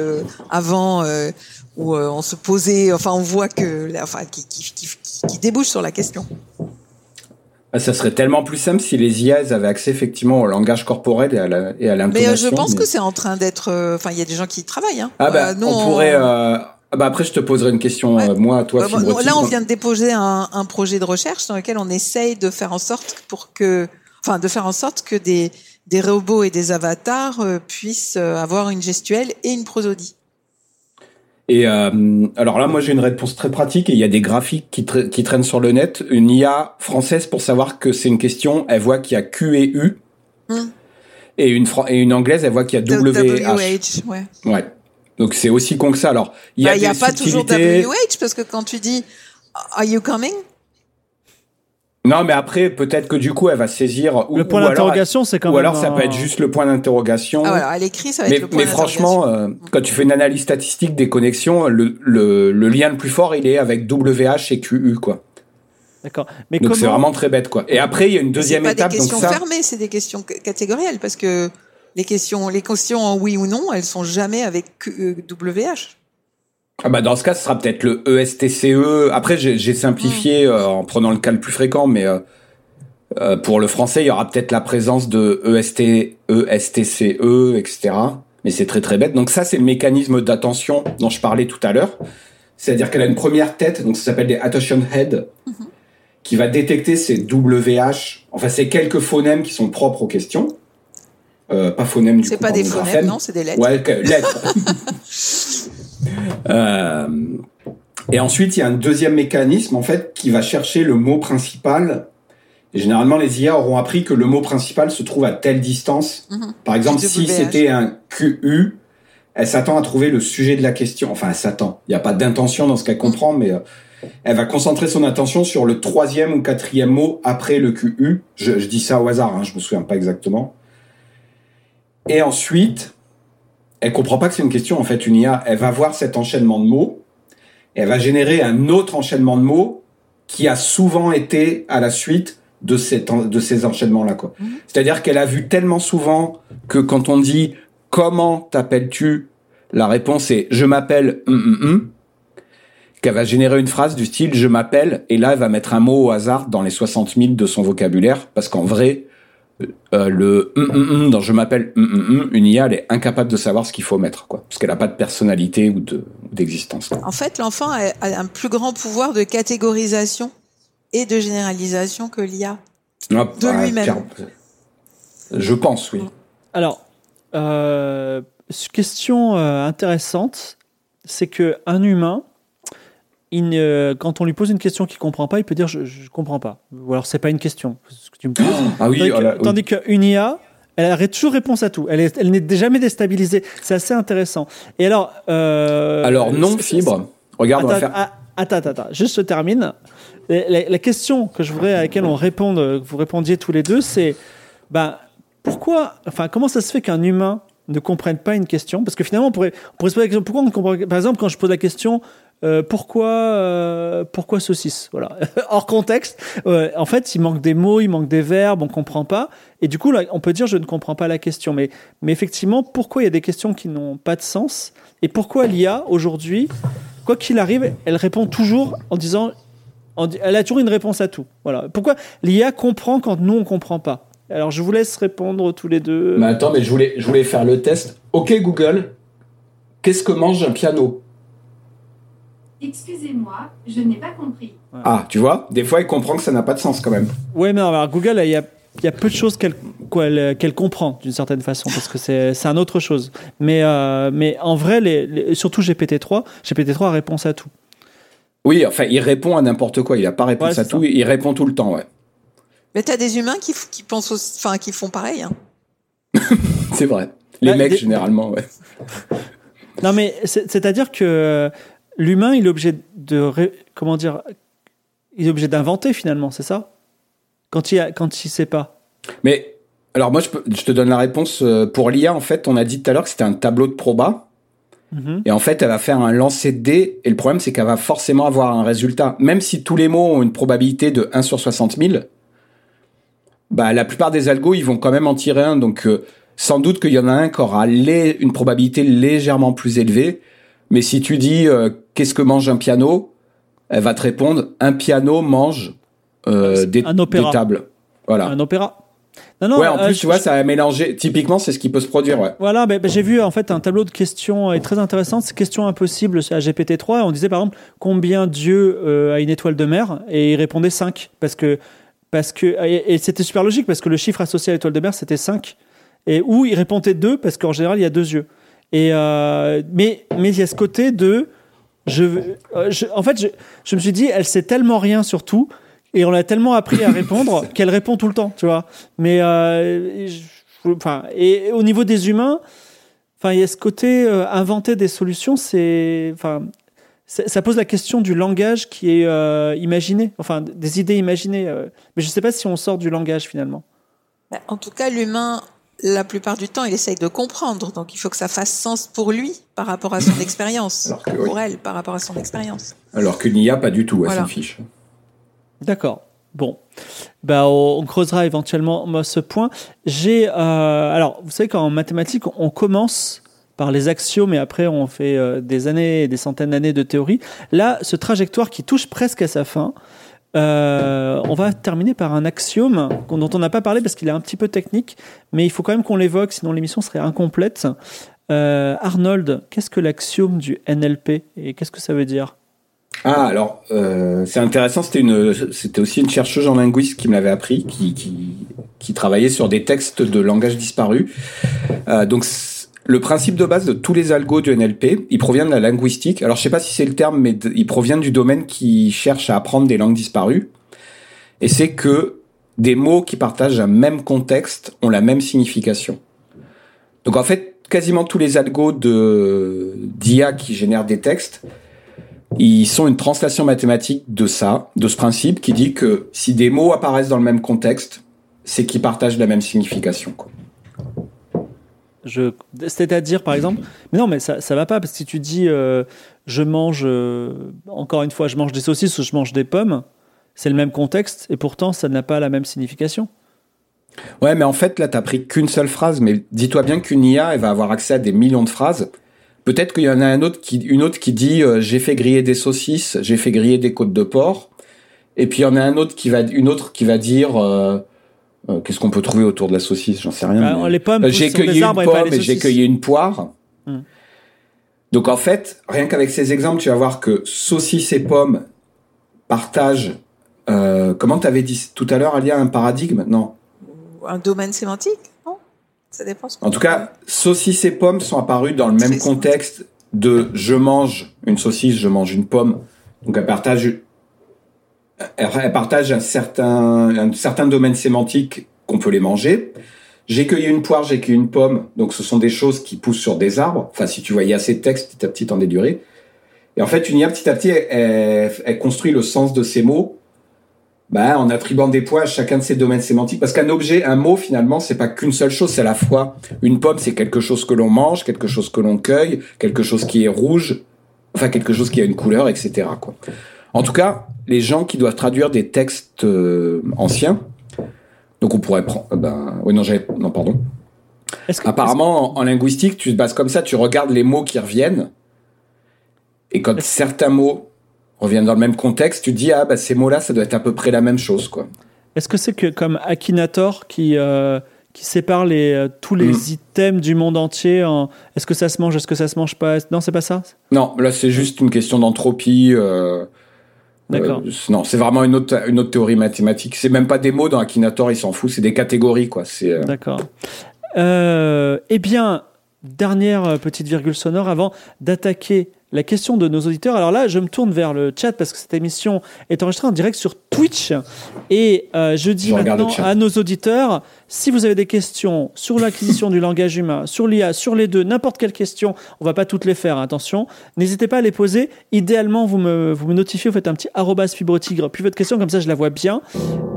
avant où on se posait, enfin on voit que, enfin qui, qui, qui, qui débouche sur la question. Ah, ça serait tellement plus simple si les IA avaient accès effectivement au langage corporel et à la- et à Mais euh, je pense mais- que c'est en train d'être, euh, enfin il y a des gens qui y travaillent. Hein. Ah bah, Euh, nous, on pourrait. euh, ah bah après, je te poserai une question, Ouais. moi, à toi, bon, Fibrotique. là, on vient de déposer un, un projet de recherche dans lequel on essaye de faire en sorte pour que, enfin, de faire en sorte que des, des robots et des avatars euh, puissent avoir une gestuelle et une prosodie. Et euh, alors là, moi, j'ai une réponse très pratique. Et il y a des graphiques qui, tra- qui traînent sur le net. Une IA française pour savoir que c'est une question. Elle voit qu'il y a Q et U. Hmm. Et une et anglaise, elle voit qu'il y a W H. WH, ouais. Ouais. Donc c'est aussi con que ça. Alors il y a Bah, a pas toujours. WH parce que quand tu dis Are you coming? Non, mais après, peut-être que du coup, elle va saisir. Ou, Le point ou alors, d'interrogation, c'est quand Ou même. alors, ça peut être juste le point d'interrogation. Ah voilà, à l'écrit, ça va mais, être le point mais franchement, euh, quand tu fais une analyse statistique des connexions, le, le, le lien le plus fort, il est avec WH et QU, quoi. D'accord. Mais Donc c'est comment vraiment très bête, quoi. Et après, il y a une deuxième C'est pas étape, des donc questions ça. fermées, c'est des questions c- catégorielles parce que les questions, les questions en oui ou non, elles sont jamais avec Q- euh, WH. Ah bah dans ce cas, ce sera peut-être le E ESTCE. Après, j'ai simplifié euh, en prenant le cas le plus fréquent, mais euh, euh, pour le français, il y aura peut-être la présence de E EST, ESTCE, etc. Mais c'est très très bête. Donc ça, c'est le mécanisme d'attention dont je parlais tout à l'heure. C'est-à-dire qu'elle a une première tête, donc ça s'appelle des attention head, qui va détecter ces WH, enfin ces quelques phonèmes qui sont propres aux questions. Euh, pas phonèmes du C'est coup, pas des phonèmes, non, c'est des lettres. Ouais, lettres. *laughs* Euh, et ensuite, il y a un deuxième mécanisme en fait qui va chercher le mot principal. Et généralement, les IA auront appris que le mot principal se trouve à telle distance. Mhm. Par exemple, si c'était un QU, elle s'attend à trouver le sujet de la question. Enfin, elle s'attend. Il n'y a pas d'intention dans ce qu'elle comprend, mais euh, elle va concentrer son attention sur le troisième ou quatrième mot après le QU. Je, je dis ça au hasard, hein, je me souviens pas exactement. Et ensuite, elle comprend pas que c'est une question en fait une IA. Elle va voir cet enchaînement de mots, et elle va générer un autre enchaînement de mots qui a souvent été à la suite de, cet de ces enchaînements-là. quoi. Mhm. C'est-à-dire qu'elle a vu tellement souvent que quand on dit comment t'appelles-tu, la réponse est je m'appelle hum, hum, hum qu'elle va générer une phrase du style je m'appelle et là elle va mettre un mot au hasard dans les 60 000 de son vocabulaire parce qu'en vrai euh, le hum, hum, hum dans je m'appelle une IA elle est incapable de savoir ce qu'il faut mettre quoi parce qu'elle a pas de personnalité ou de ou d'existence. En fait, l'enfant a, a un plus grand pouvoir de catégorisation et de généralisation que l'IA. Ah, De bah, lui-même. Pierre, je pense oui Alors, euh, question euh, intéressante, c'est que un humain, il ne- quand on lui pose une question qu'il comprend pas, il peut dire je, je comprends pas. Ou alors c'est pas une question. Que tu me poses. ah oui que- oh là, oui. tandis qu'une IA, elle a toujours réponse à tout. Elle est- elle n'est jamais déstabilisée. C'est assez intéressant. Et alors, euh, alors non fibre regarde on va Attends, faire ah, attends, attends, attends, juste je termine. La, la- la question que je voudrais à laquelle on réponde, euh, que vous répondiez tous les deux, c'est ben, pourquoi, enfin, comment ça se fait qu'un humain ne comprenne pas une question? Parce que finalement, on pourrait, on pourrait se poser la question pourquoi on ne comprend Par exemple, quand je pose la question, euh, pourquoi euh, pourquoi saucisse? Voilà, *laughs* hors contexte. Euh, en fait, il manque des mots, il manque des verbes, on comprend pas. Et du coup, on peut dire je ne comprends pas la question. Mais effectivement, pourquoi il y a des questions qui n'ont pas de sens? Et pourquoi l'IA aujourd'hui, quoi qu'il arrive, elle répond toujours en disant, elle a toujours une réponse à tout. Voilà. Pourquoi l'IA comprend quand nous on comprend pas? Alors je vous laisse répondre tous les deux. Mais attends, mais je voulais faire le test. Ok Google, qu'est-ce que mange un piano? Excusez-moi, je n'ai pas compris. Ah, tu vois, des fois il comprend que ça n'a pas de sens quand même. Ouais, mais alors, Google, il y a, il y a peu de choses qu'elle elle- comprend d'une certaine façon, parce que c'est c'est un autre chose. Mais, euh, mais en vrai, les, les- surtout GPT-3, GPT-3 a réponse à tout. Oui, enfin, il répond à n'importe quoi. Il a pas réponse Ouais, à tout. ça. Il répond tout le temps, ouais. Mais t'as des humains qui, qui pensent, aussi- enfin, qui font pareil. Hein. *laughs* C'est vrai. Les Bah, mecs, des- généralement, ouais. Non, mais c'est- c'est-à-dire que l'humain, il est obligé de. ré- comment dire Il est obligé d'inventer finalement, c'est ça? Quand il, a, quand il sait pas. Mais, alors moi, je, peux- je te donne la réponse. euh, Pour l'IA, en fait, on a dit tout à l'heure que c'était un tableau de proba. Mhm. Et en fait, elle va faire un lancer de dés. Et le problème, c'est qu'elle va forcément avoir un résultat. Même si tous les mots ont une probabilité de 1 sur 60 000, bah, la plupart des algos, ils vont quand même en tirer un. Donc, euh, sans doute qu'il y en a un qui aura une probabilité légèrement plus élevée. Mais si tu dis euh, qu'est-ce que mange un piano, elle va te répondre un piano mange euh, C'est des, un opéra. des tables. Voilà. Un opéra. Non, non, ouais, en euh, plus, je- tu vois, je- ça a mélangé. Typiquement, c'est ce qui peut se produire, ouais. Voilà, ben, j'ai vu en fait un tableau de questions très intéressant, c'est questions impossibles à GPT-3. On disait par exemple combien Dieu a une étoile de mer? Et il répondait 5 parce que parce que et, et c'était super logique parce que le chiffre associé à l'étoile de mer c'était 5 et ou il répondait 2 parce qu'en général il y a deux yeux. Et euh, mais mais il y a ce côté de je, euh, je en fait je, je me suis dit elle sait tellement rien sur tout et on l'a tellement appris à répondre *laughs* qu'elle répond tout le temps, tu vois. Mais euh, je- enfin et au niveau des humains Enfin, il y a ce côté euh, inventer des solutions, c'est, enfin, ça pose la question du langage qui est euh, imaginé, enfin, des idées imaginées. euh. mais je ne sais pas si on sort du langage finalement. Bah, En tout cas, l'humain, la plupart du temps, il essaye de comprendre. Donc, il faut que ça fasse sens pour lui par rapport à son *laughs* expérience. Pour oui. elle, par rapport à son expérience. Alors qu'une IA, pas du tout, elle Voilà. s'en fiche. D'accord. Bon, bah, on, creusera éventuellement moi, ce point. J'ai, euh, alors, vous savez qu'en mathématiques, on commence par les axiomes et après on fait euh, des années et des centaines d'années de théorie. Là, ce trajectoire qui touche presque à sa fin, euh, on va terminer par un axiome dont on n'a pas parlé parce qu'il est un petit peu technique, mais il faut quand même qu'on l'évoque, sinon l'émission serait incomplète. Euh, Arnold, qu'est-ce que l'axiome du NLP et qu'est-ce que ça veut dire? Ah, alors, euh, c'est intéressant, c'était une, c'était aussi une chercheuse en linguistique qui me l'avait appris, qui, qui, qui travaillait sur des textes de langage disparu. Donc, le principe de base de tous les algos du NLP, il provient de la linguistique. Alors, je sais pas si c'est le terme, mais il provient du domaine qui cherche à apprendre des langues disparues. Et c'est que des mots qui partagent un même contexte ont la même signification. Donc, en fait, quasiment tous les algos de, d'IA qui génèrent des textes, ils sont une translation mathématique de ça, de ce principe qui dit que si des mots apparaissent dans le même contexte, c'est qu'ils partagent la même signification. quoi. C'est-à-dire, par exemple, mais non, mais ça, ça va pas, parce que si tu dis, euh, je mange, euh, encore une fois, je mange des saucisses ou je mange des pommes, c'est le même contexte, et pourtant, ça n'a pas la même signification. Ouais, mais en fait, là, t'as pris qu'une seule phrase, mais dis-toi bien qu'une IA, elle va avoir accès à des millions de phrases. Peut-être qu'il y en a un autre qui, une autre qui dit euh, j'ai fait griller des saucisses, j'ai fait griller des côtes de porc, et puis il y en a un autre qui va, une autre qui va dire euh, qu'est-ce qu'on peut trouver autour de la saucisse, j'en sais rien. Bah, mais- les pommes Euh, j'ai cueilli une arbres pomme et j'ai cueilli une poire. Hmm. Donc en fait, rien qu'avec ces exemples, tu vas voir que saucisses et pommes partagent. Euh, comment t'avais dit tout à l'heure, Alia, un paradigme? Non. Ou Un domaine sémantique, non? Ça dépend. ce En tout cas, saucisses et pommes sont apparus dans le même contexte de je mange une saucisse, je mange une pomme. Donc elles partagent, elles partagent un certain, un certain domaine sémantique qu'on peut les manger. J'ai cueilli une poire, j'ai cueilli une pomme. Donc ce sont des choses qui poussent sur des arbres. Enfin, si tu voyais assez de texte, petit à petit, t'en dédurais. Et en fait, une IA, petit à petit, elle, elle- construit le sens de ces mots bah, en attribuant des poids à chacun de ces domaines sémantiques. Parce qu'un objet, un mot, finalement, c'est pas qu'une seule chose, c'est à la fois une pomme, c'est quelque chose que l'on mange, quelque chose que l'on cueille, quelque chose qui est rouge. enfin quelque chose qui a une couleur, etc. Quoi. En tout cas, les gens qui doivent traduire des textes euh, anciens, donc on pourrait prendre, ben, oui non, j'ai, non pardon. Que- Apparemment, en, en linguistique, tu te bases comme ça, tu regardes les mots qui reviennent, et quand certains mots reviennent dans le même contexte, tu te dis ah bah ces mots-là, ça doit être à peu près la même chose, quoi. Est-ce que c'est que comme Akinator qui, euh, qui sépare les, euh, tous les Mm. items du monde entier en est-ce que ça se mange, est-ce que ça se mange pas? Non, c'est pas ça? Non, là c'est juste une question d'entropie. euh, D'accord. euh, non, c'est vraiment une autre, une autre théorie mathématique. C'est même pas des mots dans Akinator, il s'en fout, c'est des catégories, quoi. C'est euh, D'accord. Euh, eh bien, dernière petite virgule sonore avant d'attaquer la question de nos auditeurs. Alors là, je me tourne vers le chat parce que cette émission est enregistrée en direct sur Twitch. Et euh, je dis Je maintenant à nos auditeurs, si vous avez des questions sur l'acquisition du langage humain, sur l'IA, sur les deux, n'importe quelle question, on va pas toutes les faire, attention, n'hésitez pas à les poser. Idéalement, vous me, vous me notifiez, vous faites un petit arrobas fibrotigre, puis votre question, comme ça je la vois bien.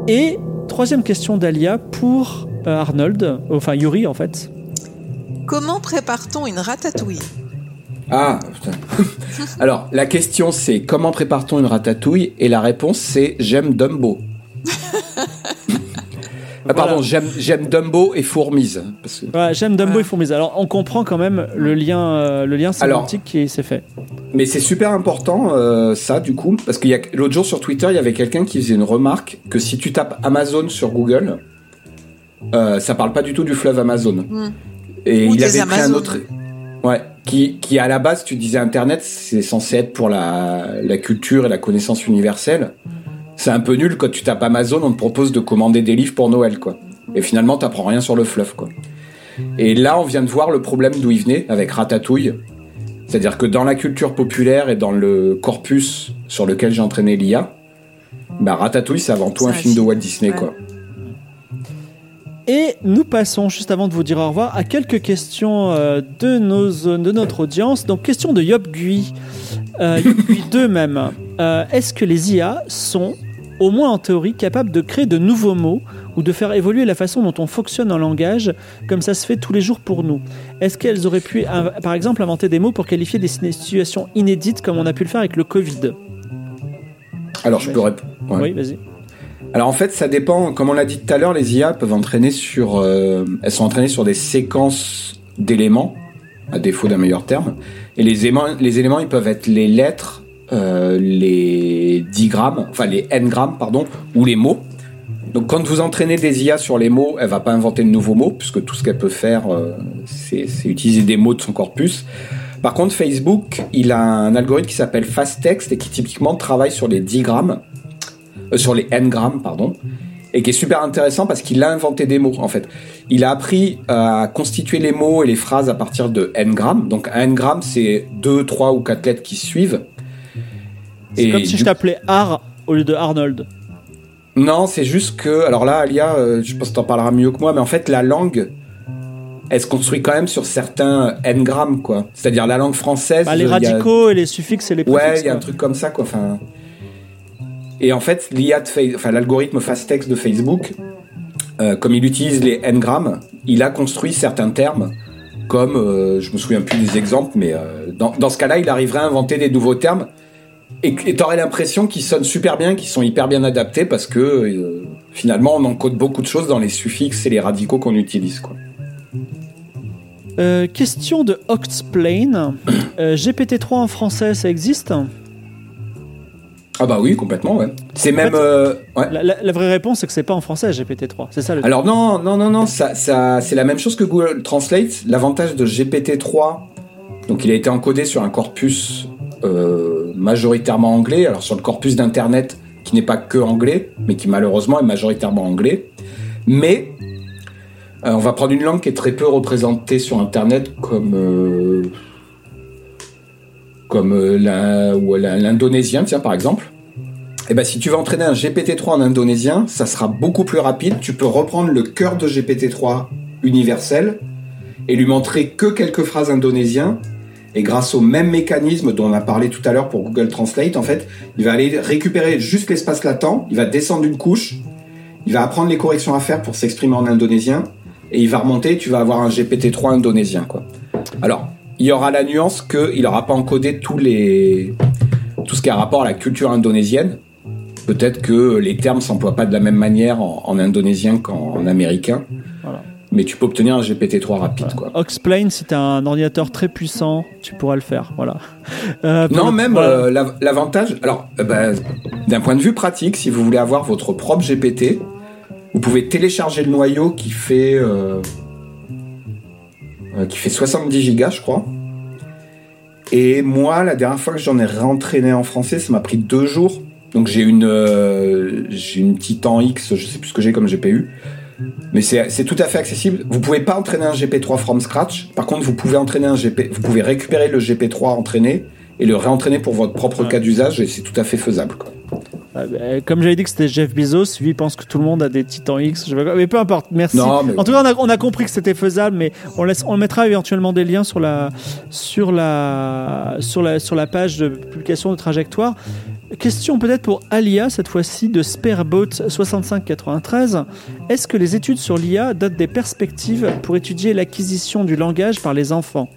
Et troisième question d'Alia pour euh, Arnold, enfin Yuri en fait. Comment prépare-t-on une ratatouille? Ah, putain. *laughs* Alors, la question c'est comment prépare-t-on une ratatouille Et la réponse c'est j'aime Dumbo. Ah, pardon, Voilà. j'aime j'aime Dumbo et Fourmise. Parce que- Voilà, j'aime Dumbo et Fourmise. Alors on comprend quand même le lien, euh, le lien Alors- qui s'est fait. Mais c'est super important euh, ça du coup parce qu'il y a l'autre jour sur Twitter il y avait quelqu'un qui faisait une remarque que si tu tapes Amazon sur Google, euh, ça parle pas du tout du fleuve Amazon. Et Ou il des avait pris un autre, ouais, qui qui à la base tu disais Internet c'est censé être pour la la culture et la connaissance universelle. C'est un peu nul quand tu tapes Amazon on te propose de commander des livres pour Noël quoi. Et finalement t'apprends rien sur le fleuve quoi. Et là on vient de voir le problème d'où il venait avec Ratatouille. C'est-à-dire que dans la culture populaire et dans le corpus sur lequel j'ai entraîné l'IA, bah Ratatouille c'est avant tout un film de Walt Disney ouais. quoi. Et nous passons, juste avant de vous dire au revoir, à quelques questions euh, de, nos, de notre audience. Donc, question de Yop Gui. Euh, Yop Gui 2 *laughs* même. Euh, Est-ce que les IA sont, au moins en théorie, capables de créer de nouveaux mots ou de faire évoluer la façon dont on fonctionne en langage, comme ça se fait tous les jours pour nous? Est-ce qu'elles auraient pu, euh, par exemple, inventer des mots pour qualifier des situations inédites, comme on a pu le faire avec le Covid? Alors je peux répondre. Ouais. Oui, vas-y. Alors en fait, ça dépend. Comme on l'a dit tout à l'heure, les IA peuvent entraîner sur, euh, elles sont entraînées sur des séquences d'éléments, à défaut d'un meilleur terme. Et les éléments, les éléments, ils peuvent être les lettres, euh, les digrammes, enfin les n-grammes, pardon, ou les mots. Donc quand vous entraînez des IA sur les mots, elle va pas inventer de nouveaux mots, puisque tout ce qu'elle peut faire, euh, c'est utiliser des mots de son corpus. Par contre, Facebook, il a un algorithme qui s'appelle Fast Text et qui typiquement travaille sur les digrammes euh, sur les n-grammes, pardon, et qui est super intéressant parce qu'il a inventé des mots, en fait. Il a appris à constituer les mots et les phrases à partir de n-grammes. Donc, un n-gramme, c'est deux, trois ou quatre lettres qui suivent. C'est comme si du- je t'appelais Ar au lieu de Arnold. Non, c'est juste que, alors là, Alia, euh, je pense que t'en parleras mieux que moi, mais en fait, la langue, elle se construit quand même sur certains n-grammes, quoi. C'est-à-dire la langue française. Bah, les a- radicaux et les suffixes et les préfixes. Ouais, il y a un truc comme ça, quoi. Enfin, et en fait, l'IA de enfin l'algorithme FastText de Facebook, euh, comme il utilise les n-grammes, il a construit certains termes, comme, euh, je me souviens plus des exemples, mais euh, dans, dans ce cas-là, il arriverait à inventer des nouveaux termes. Et et t'aurais l'impression qu'ils sonnent super bien, qu'ils sont hyper bien adaptés, parce que euh, finalement, on encode beaucoup de choses dans les suffixes et les radicaux qu'on utilise, question de Oxplane. Euh, GPT-3 en français, ça existe? Ah bah oui, complètement, ouais. C'est même... fait- euh, ouais. la, la- la vraie réponse, c'est que c'est pas en français GPT-3. C'est ça le. Alors non, non, non, non, ça, ça, c'est la même chose que Google Translate. L'avantage de GPT-3, donc il a été encodé sur un corpus euh, majoritairement anglais, alors sur le corpus d'Internet qui n'est pas que anglais, mais qui malheureusement est majoritairement anglais. Mais euh, on va prendre une langue qui est très peu représentée sur Internet comme euh, comme euh, l'indonésien, tiens par exemple. Et ben si tu veux entraîner un GPT-3 en indonésien, ça sera beaucoup plus rapide. Tu peux reprendre le cœur de GPT-3 universel et lui montrer que quelques phrases indonésiens. Et grâce au même mécanisme dont on a parlé tout à l'heure pour Google Translate, en fait, il va aller récupérer juste l'espace latent, il va descendre une couche, il va apprendre les corrections à faire pour s'exprimer en indonésien, et il va remonter, tu vas avoir un GPT-3 indonésien. Alors, il y aura la nuance qu'il n'aura pas encodé tous les tout ce qui a rapport à la culture indonésienne. Peut-être que les termes s'emploient pas de la même manière en, en indonésien qu'en américain. Voilà. Mais tu peux obtenir un GPT-3 rapide, quoi. Oxplane, si tu as un ordinateur très puissant, tu pourras le faire. Voilà. *laughs* Euh, Non, même voilà. euh, l'av- l'avantage. Alors, euh, bah, d'un point de vue pratique, si vous voulez avoir votre propre GPT, vous pouvez télécharger le noyau qui fait qui fait 70 gigas, je crois. Et moi, la dernière fois que j'en ai réentraîné en français, ça m'a pris deux jours. Donc j'ai une euh, j'ai une Titan X, je sais plus ce que j'ai comme GPU. Mais c'est c'est tout à fait accessible. Vous pouvez pas entraîner un GP3 from scratch. Par contre, vous pouvez entraîner un GP, vous pouvez récupérer le GP3 entraîné et le réentraîner pour votre propre Ouais. cas d'usage et c'est tout à fait faisable. Quoi. Ah, bah, comme j'avais dit que c'était Jeff Bezos, lui il pense que tout le monde a des Titan X. Je sais pas quoi. Mais peu importe, merci. Non, mais- En tout cas, on a, on a compris que c'était faisable, mais on, laisse, on mettra éventuellement des liens sur la, sur la, sur la, sur la page de publication de trajectoire. Question peut-être pour Alia, cette fois-ci de Spareboat 6593. Est-ce que les études sur l'IA donnent des perspectives pour étudier l'acquisition du langage par les enfants?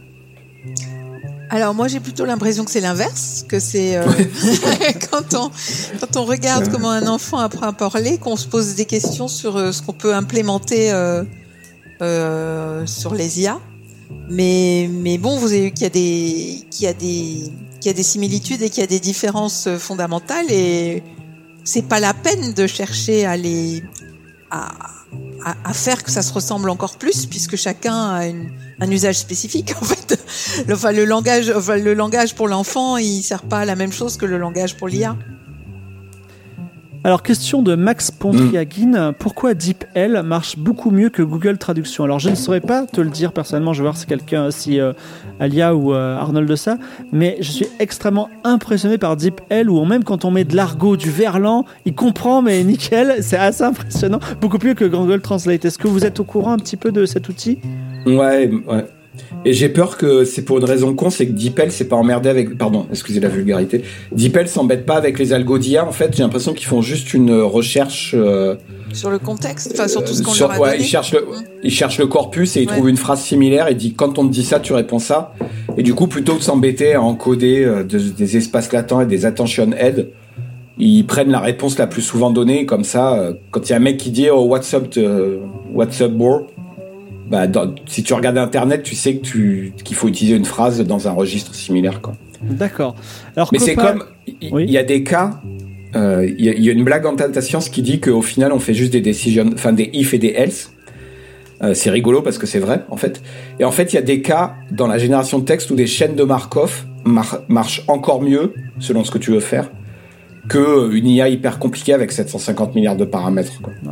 Alors moi j'ai plutôt l'impression que c'est l'inverse, que c'est euh, *laughs* quand on quand on regarde comment un enfant apprend à parler, qu'on se pose des questions sur euh, ce qu'on peut implémenter euh, sur les IA. Mais mais bon, vous avez vu qu'il y a des qu'il y a des qu'il y a des similitudes et qu'il y a des différences fondamentales et c'est pas la peine de chercher à les à, à, à faire que ça se ressemble encore plus puisque chacun a une, un usage spécifique *laughs* en fait. Enfin, le langage, enfin, le langage pour l'enfant, il sert pas à la même chose que le langage pour l'IA. Alors, question de Max Pontriagin. Pourquoi DeepL marche beaucoup mieux que Google Traduction? Alors, je ne saurais pas te le dire personnellement. Je vais voir si quelqu'un, si euh, Alia ou euh, Arnold de ça. Mais je suis extrêmement impressionné par DeepL où même quand on met de l'argot, du verlan, il comprend, mais nickel. C'est assez impressionnant. Beaucoup mieux que Google Translate. Est-ce que vous êtes au courant un petit peu de cet outil? Ouais, ouais. Et j'ai peur que c'est pour une raison con, c'est que DeepL s'est pas emmerdé avec. Pardon, excusez la vulgarité. DeepL s'embête pas avec les algos d'IA. En fait, j'ai l'impression qu'ils font juste une recherche. euh, Sur le contexte, enfin sur tout ce qu'on sur- leur a ouais, donné. ils cherchent le, Mm. ils cherchent le corpus et ils Ouais. trouvent une phrase similaire et dit quand on te dit ça, tu réponds ça. Et du coup, plutôt que de s'embêter à encoder euh, de- des espaces latents et des attention head, ils prennent la réponse la plus souvent donnée. Comme ça, euh, quand il y a un mec qui dit oh, What's up, euh, what's up, bro? Bah, dans- si tu regardes Internet, tu sais que tu qu'il faut utiliser une phrase dans un registre similaire. Quoi. D'accord. Alors, Mais c'est comme il Oui. y a des cas. euh, Il y, a- il y a une blague en data science qui dit qu'au final on fait juste des decisions, enfin des if et des else. Euh, c'est rigolo parce que c'est vrai en fait. Et en fait il y a des cas dans la génération de texte où des chaînes de Markov mar- marchent encore mieux selon ce que tu veux faire que euh, une IA hyper compliquée avec 750 milliards de paramètres. Quoi. Euh,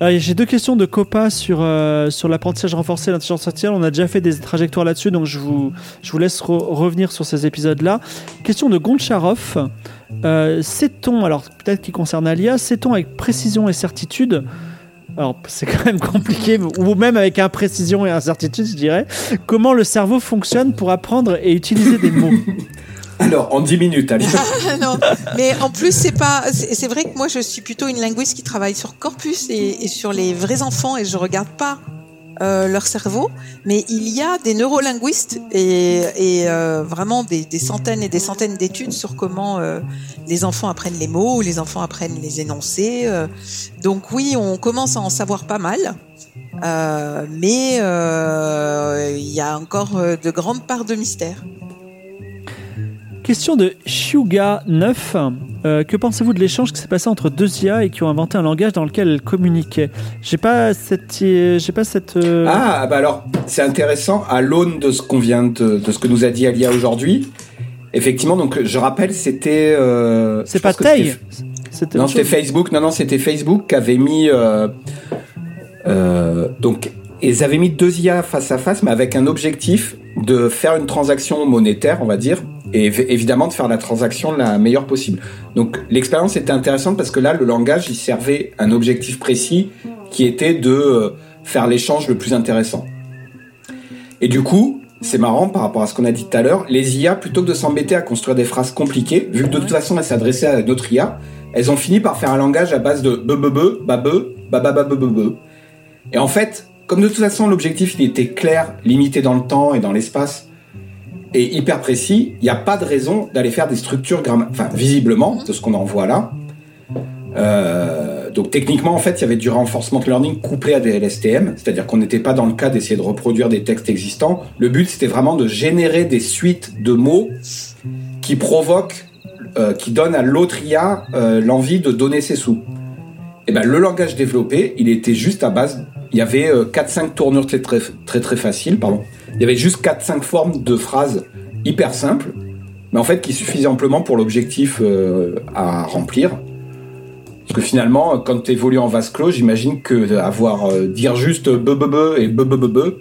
J'ai deux questions de Copa sur, euh, sur l'apprentissage renforcé, l'intelligence artificielle. On a déjà fait des trajectoires là-dessus, donc je vous, je vous laisse re- revenir sur ces épisodes-là. Question de Goncharov. Euh, Sait-on, alors peut-être qui concerne Alia, sait-on avec précision et certitude alors, c'est quand même compliqué, ou même avec imprécision et incertitude, je dirais. Comment le cerveau fonctionne pour apprendre et utiliser des mots? *laughs* Alors en 10 minutes, allez. *laughs* Non, mais en plus c'est pas. C'est vrai que moi je suis plutôt une linguiste qui travaille sur corpus et, sur les vrais enfants et je regarde pas euh, leur cerveau, mais il y a des neurolinguistes et, euh, vraiment des, centaines et des centaines d'études sur comment euh, les enfants apprennent les mots ou les enfants apprennent les énoncés. donc oui, on commence à en savoir pas mal. Mais il y a encore de grandes parts de mystère. Question de Shuga9. Euh, que pensez-vous de l'échange qui s'est passé entre deux IA et qui ont inventé un langage dans lequel elles communiquaient? J'ai pas cette. J'ai pas cette. euh, Ah, bah alors, c'est intéressant, à l'aune de ce qu'on vient de, de ce que nous a dit Alia aujourd'hui. Effectivement, donc, je rappelle, c'était. euh, c'est pas Tay Non, c'était. Facebook. Non, non, c'était Facebook qui avait mis. donc, ils avaient mis deux IA face à face, mais avec un objectif de faire une transaction monétaire, on va dire, et évi- évidemment de faire la transaction la meilleure possible. Donc, l'expérience était intéressante parce que là, le langage, il servait un objectif précis qui était de euh, faire l'échange le plus intéressant. Et du coup, c'est marrant par rapport à ce qu'on a dit tout à l'heure, les IA, plutôt que de s'embêter à construire des phrases compliquées, vu que de toute façon elles s'adressaient à notre IA, elles ont fini par faire un langage à base de be be be, ba be, ba ba ba be be be. Et en fait, comme de toute façon l'objectif était clair, limité dans le temps et dans l'espace, et hyper précis, il n'y a pas de raison d'aller faire des structures. Enfin, visiblement, de ce qu'on en voit là. Euh, donc techniquement, en fait, il y avait du reinforcement learning couplé à des LSTM, c'est-à-dire qu'on n'était pas dans le cas d'essayer de reproduire des textes existants. Le but, c'était vraiment de générer des suites de mots qui provoquent, euh, qui donnent à l'autre IA euh, l'envie de donner ses sous. Et ben, le langage développé, il était juste à base. Il y avait 4-5 tournures très, très très faciles, pardon. Il y avait juste 4-5 formes de phrases hyper simples, mais en fait qui suffisaient amplement pour l'objectif à remplir. Parce que finalement, quand tu évolues en vase clos, j'imagine que avoir euh, dire juste be be be et be be be be,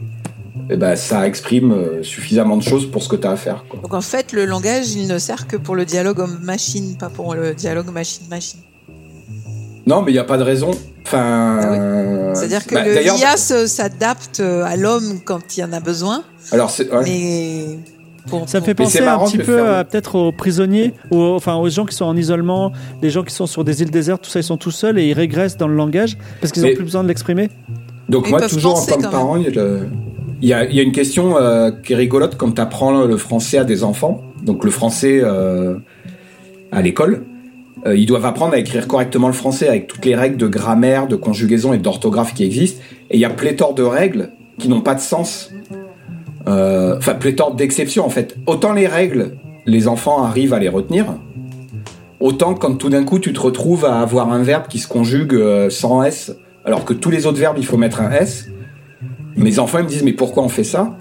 eh ben, ça exprime euh, suffisamment de choses pour ce que tu as à faire. Donc en fait, le langage, il ne sert que pour le dialogue homme-machine, pas pour le dialogue machine-machine. Non, mais il n'y a pas de raison. Enfin, ah C'est-à-dire que bah, le l'IA s'adapte à l'homme quand il y en a besoin. Alors, c'est. Ouais. Mais ça me fait penser un petit peu peut-être aux prisonniers, ou enfin aux gens qui sont en isolement, les gens qui sont sur des îles désertes, tout ça, ils sont tout seuls et ils régressent dans le langage parce qu'ils n'ont plus besoin de l'exprimer. Donc moi, toujours en tant que parent, il y, a, il y, a, une question euh, qui est rigolote quand tu apprends le français à des enfants. Donc le français euh, à l'école, euh, ils doivent apprendre à écrire correctement le français avec toutes les règles de grammaire, de conjugaison et d'orthographe qui existent. Et il y a pléthore de règles qui n'ont pas de sens euh, enfin pléthore d'exceptions en fait. Autant les règles, les enfants arrivent à les retenir, autant quand tout d'un coup tu te retrouves à avoir un verbe qui se conjugue euh, sans S, alors que tous les autres verbes il faut mettre un S. Mes enfants ils me disent mais pourquoi on fait ça?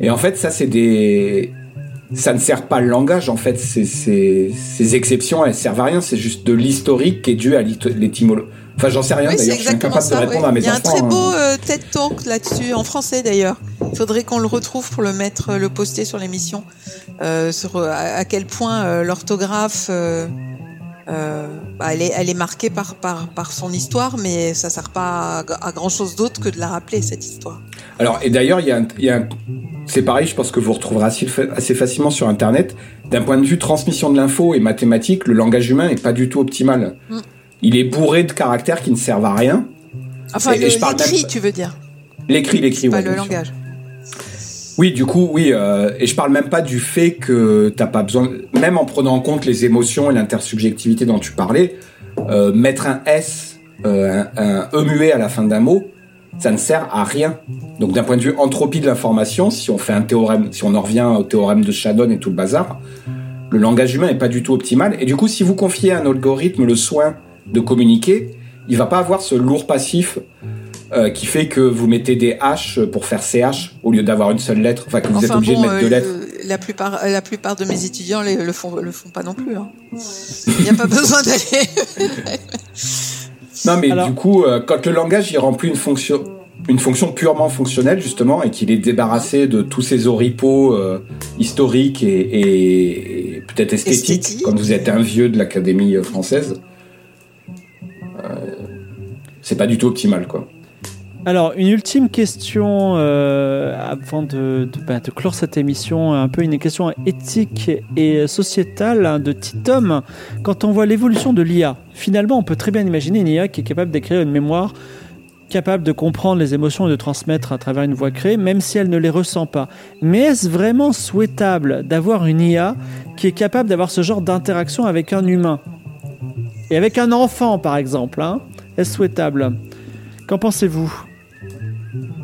Et en fait ça c'est des ça ne sert pas le langage en fait. Ces, ces, ces exceptions elles servent à rien. C'est juste de l'historique qui est dû à l'étymologie Enfin, j'en sais rien d'ailleurs, je suis incapable de répondre à mes enfants. Il y a un très beau hein. euh, TED Talk là-dessus, en français d'ailleurs. Il faudrait qu'on le retrouve pour le mettre, le poster sur l'émission, euh, sur euh, à, quel point euh, l'orthographe, euh, bah, elle, est, elle est marquée par, par, par son histoire, mais ça sert pas à, à grand-chose d'autre que de la rappeler, cette histoire. Alors, et d'ailleurs, il y a, un, il y a un... c'est pareil, je pense que vous retrouverez assez, assez facilement sur Internet. D'un point de vue transmission de l'info et mathématique, le langage humain est pas du tout optimal. Mm il est bourré de caractères qui ne servent à rien. Enfin, l'écrit, tu veux dire L'écrit, l'écrit, Pas le langage. Oui, du coup, oui, euh, et je parle même pas du fait que t'as pas besoin, même en prenant en compte les émotions et l'intersubjectivité dont tu parlais, euh, mettre un S, euh, un, E muet à la fin d'un mot, ça ne sert à rien. Donc d'un point de vue entropie de l'information, si on fait un théorème, si on en revient au théorème de Shannon et tout le bazar, le langage humain est pas du tout optimal. Et du coup, si vous confiez à un algorithme le soin de communiquer, il va pas avoir ce lourd passif euh, qui fait que vous mettez des H pour faire CH au lieu d'avoir une seule lettre, enfin que vous êtes obligé de mettre deux euh, lettres. La plupart, la plupart de mes étudiants le, le font, le font pas non plus. Hein. Il n'y a pas *laughs* besoin d'aller. non, mais du coup, euh, quand le langage il remplit une fonction, une fonction purement fonctionnelle justement, et qu'il est débarrassé de tous ces oripeaux euh, historiques et, et peut-être esthétiques, Esthétique. quand vous êtes un vieux de l'Académie française, c'est pas du tout optimal, quoi. Alors, une ultime question euh, avant bah, de, clore cette émission, un peu une question éthique et sociétale de Titom. Quand on voit l'évolution de l'IA, finalement, on peut très bien imaginer une IA qui est capable d'écrire une mémoire, capable de comprendre les émotions et de transmettre à travers une voix créée, même si elle ne les ressent pas. Mais est-ce vraiment souhaitable d'avoir une IA qui est capable d'avoir ce genre d'interaction avec un humain Et avec un enfant, par exemple hein? Est-ce souhaitable? Qu'en pensez-vous?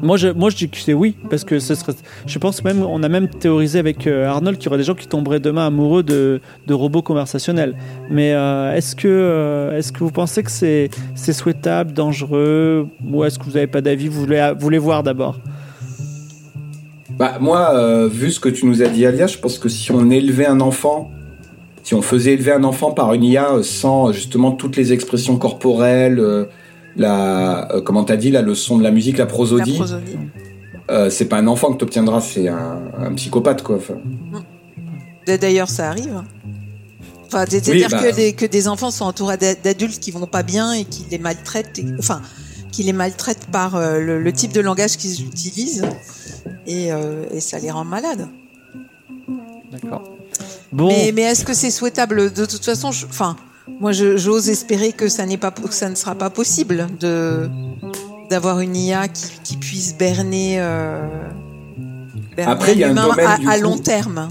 Moi je, moi, je dis que c'est oui, parce que ce serait, je pense même, on a même théorisé avec euh, Arnold qu'il y aurait des gens qui tomberaient demain amoureux de, de robots conversationnels. Mais euh, est-ce que, euh, est-ce que vous pensez que c'est, souhaitable, dangereux, ou est-ce que vous n'avez pas d'avis vous voulez, voulez voir d'abord? Bah, Moi, vu ce que tu nous as dit, Alia, je pense que si on élevait un enfant si on faisait élever un enfant par une IA sans justement toutes les expressions corporelles, la euh, comment t'as dit la leçon de la musique, la prosodie, la prosodie. Euh, c'est pas un enfant que t'obtiendras, c'est un, un, psychopathe quoi. Enfin. D'ailleurs, ça arrive. Enfin, c'est-à-dire oui, bah... que, des, que des enfants sont entourés d'adultes qui vont pas bien et qui les maltraitent, et, enfin, qui les maltraitent par euh, le, le, type de langage qu'ils utilisent et, euh, et ça les rend malades. D'accord. Bon. Mais, mais est-ce que c'est souhaitable? De toute façon, enfin, moi, j'ose espérer que ça n'est pas, que ça ne sera pas possible de d'avoir une IA qui, qui puisse berner, euh, berner Après, il y a un domaine, à, du à coup- long terme.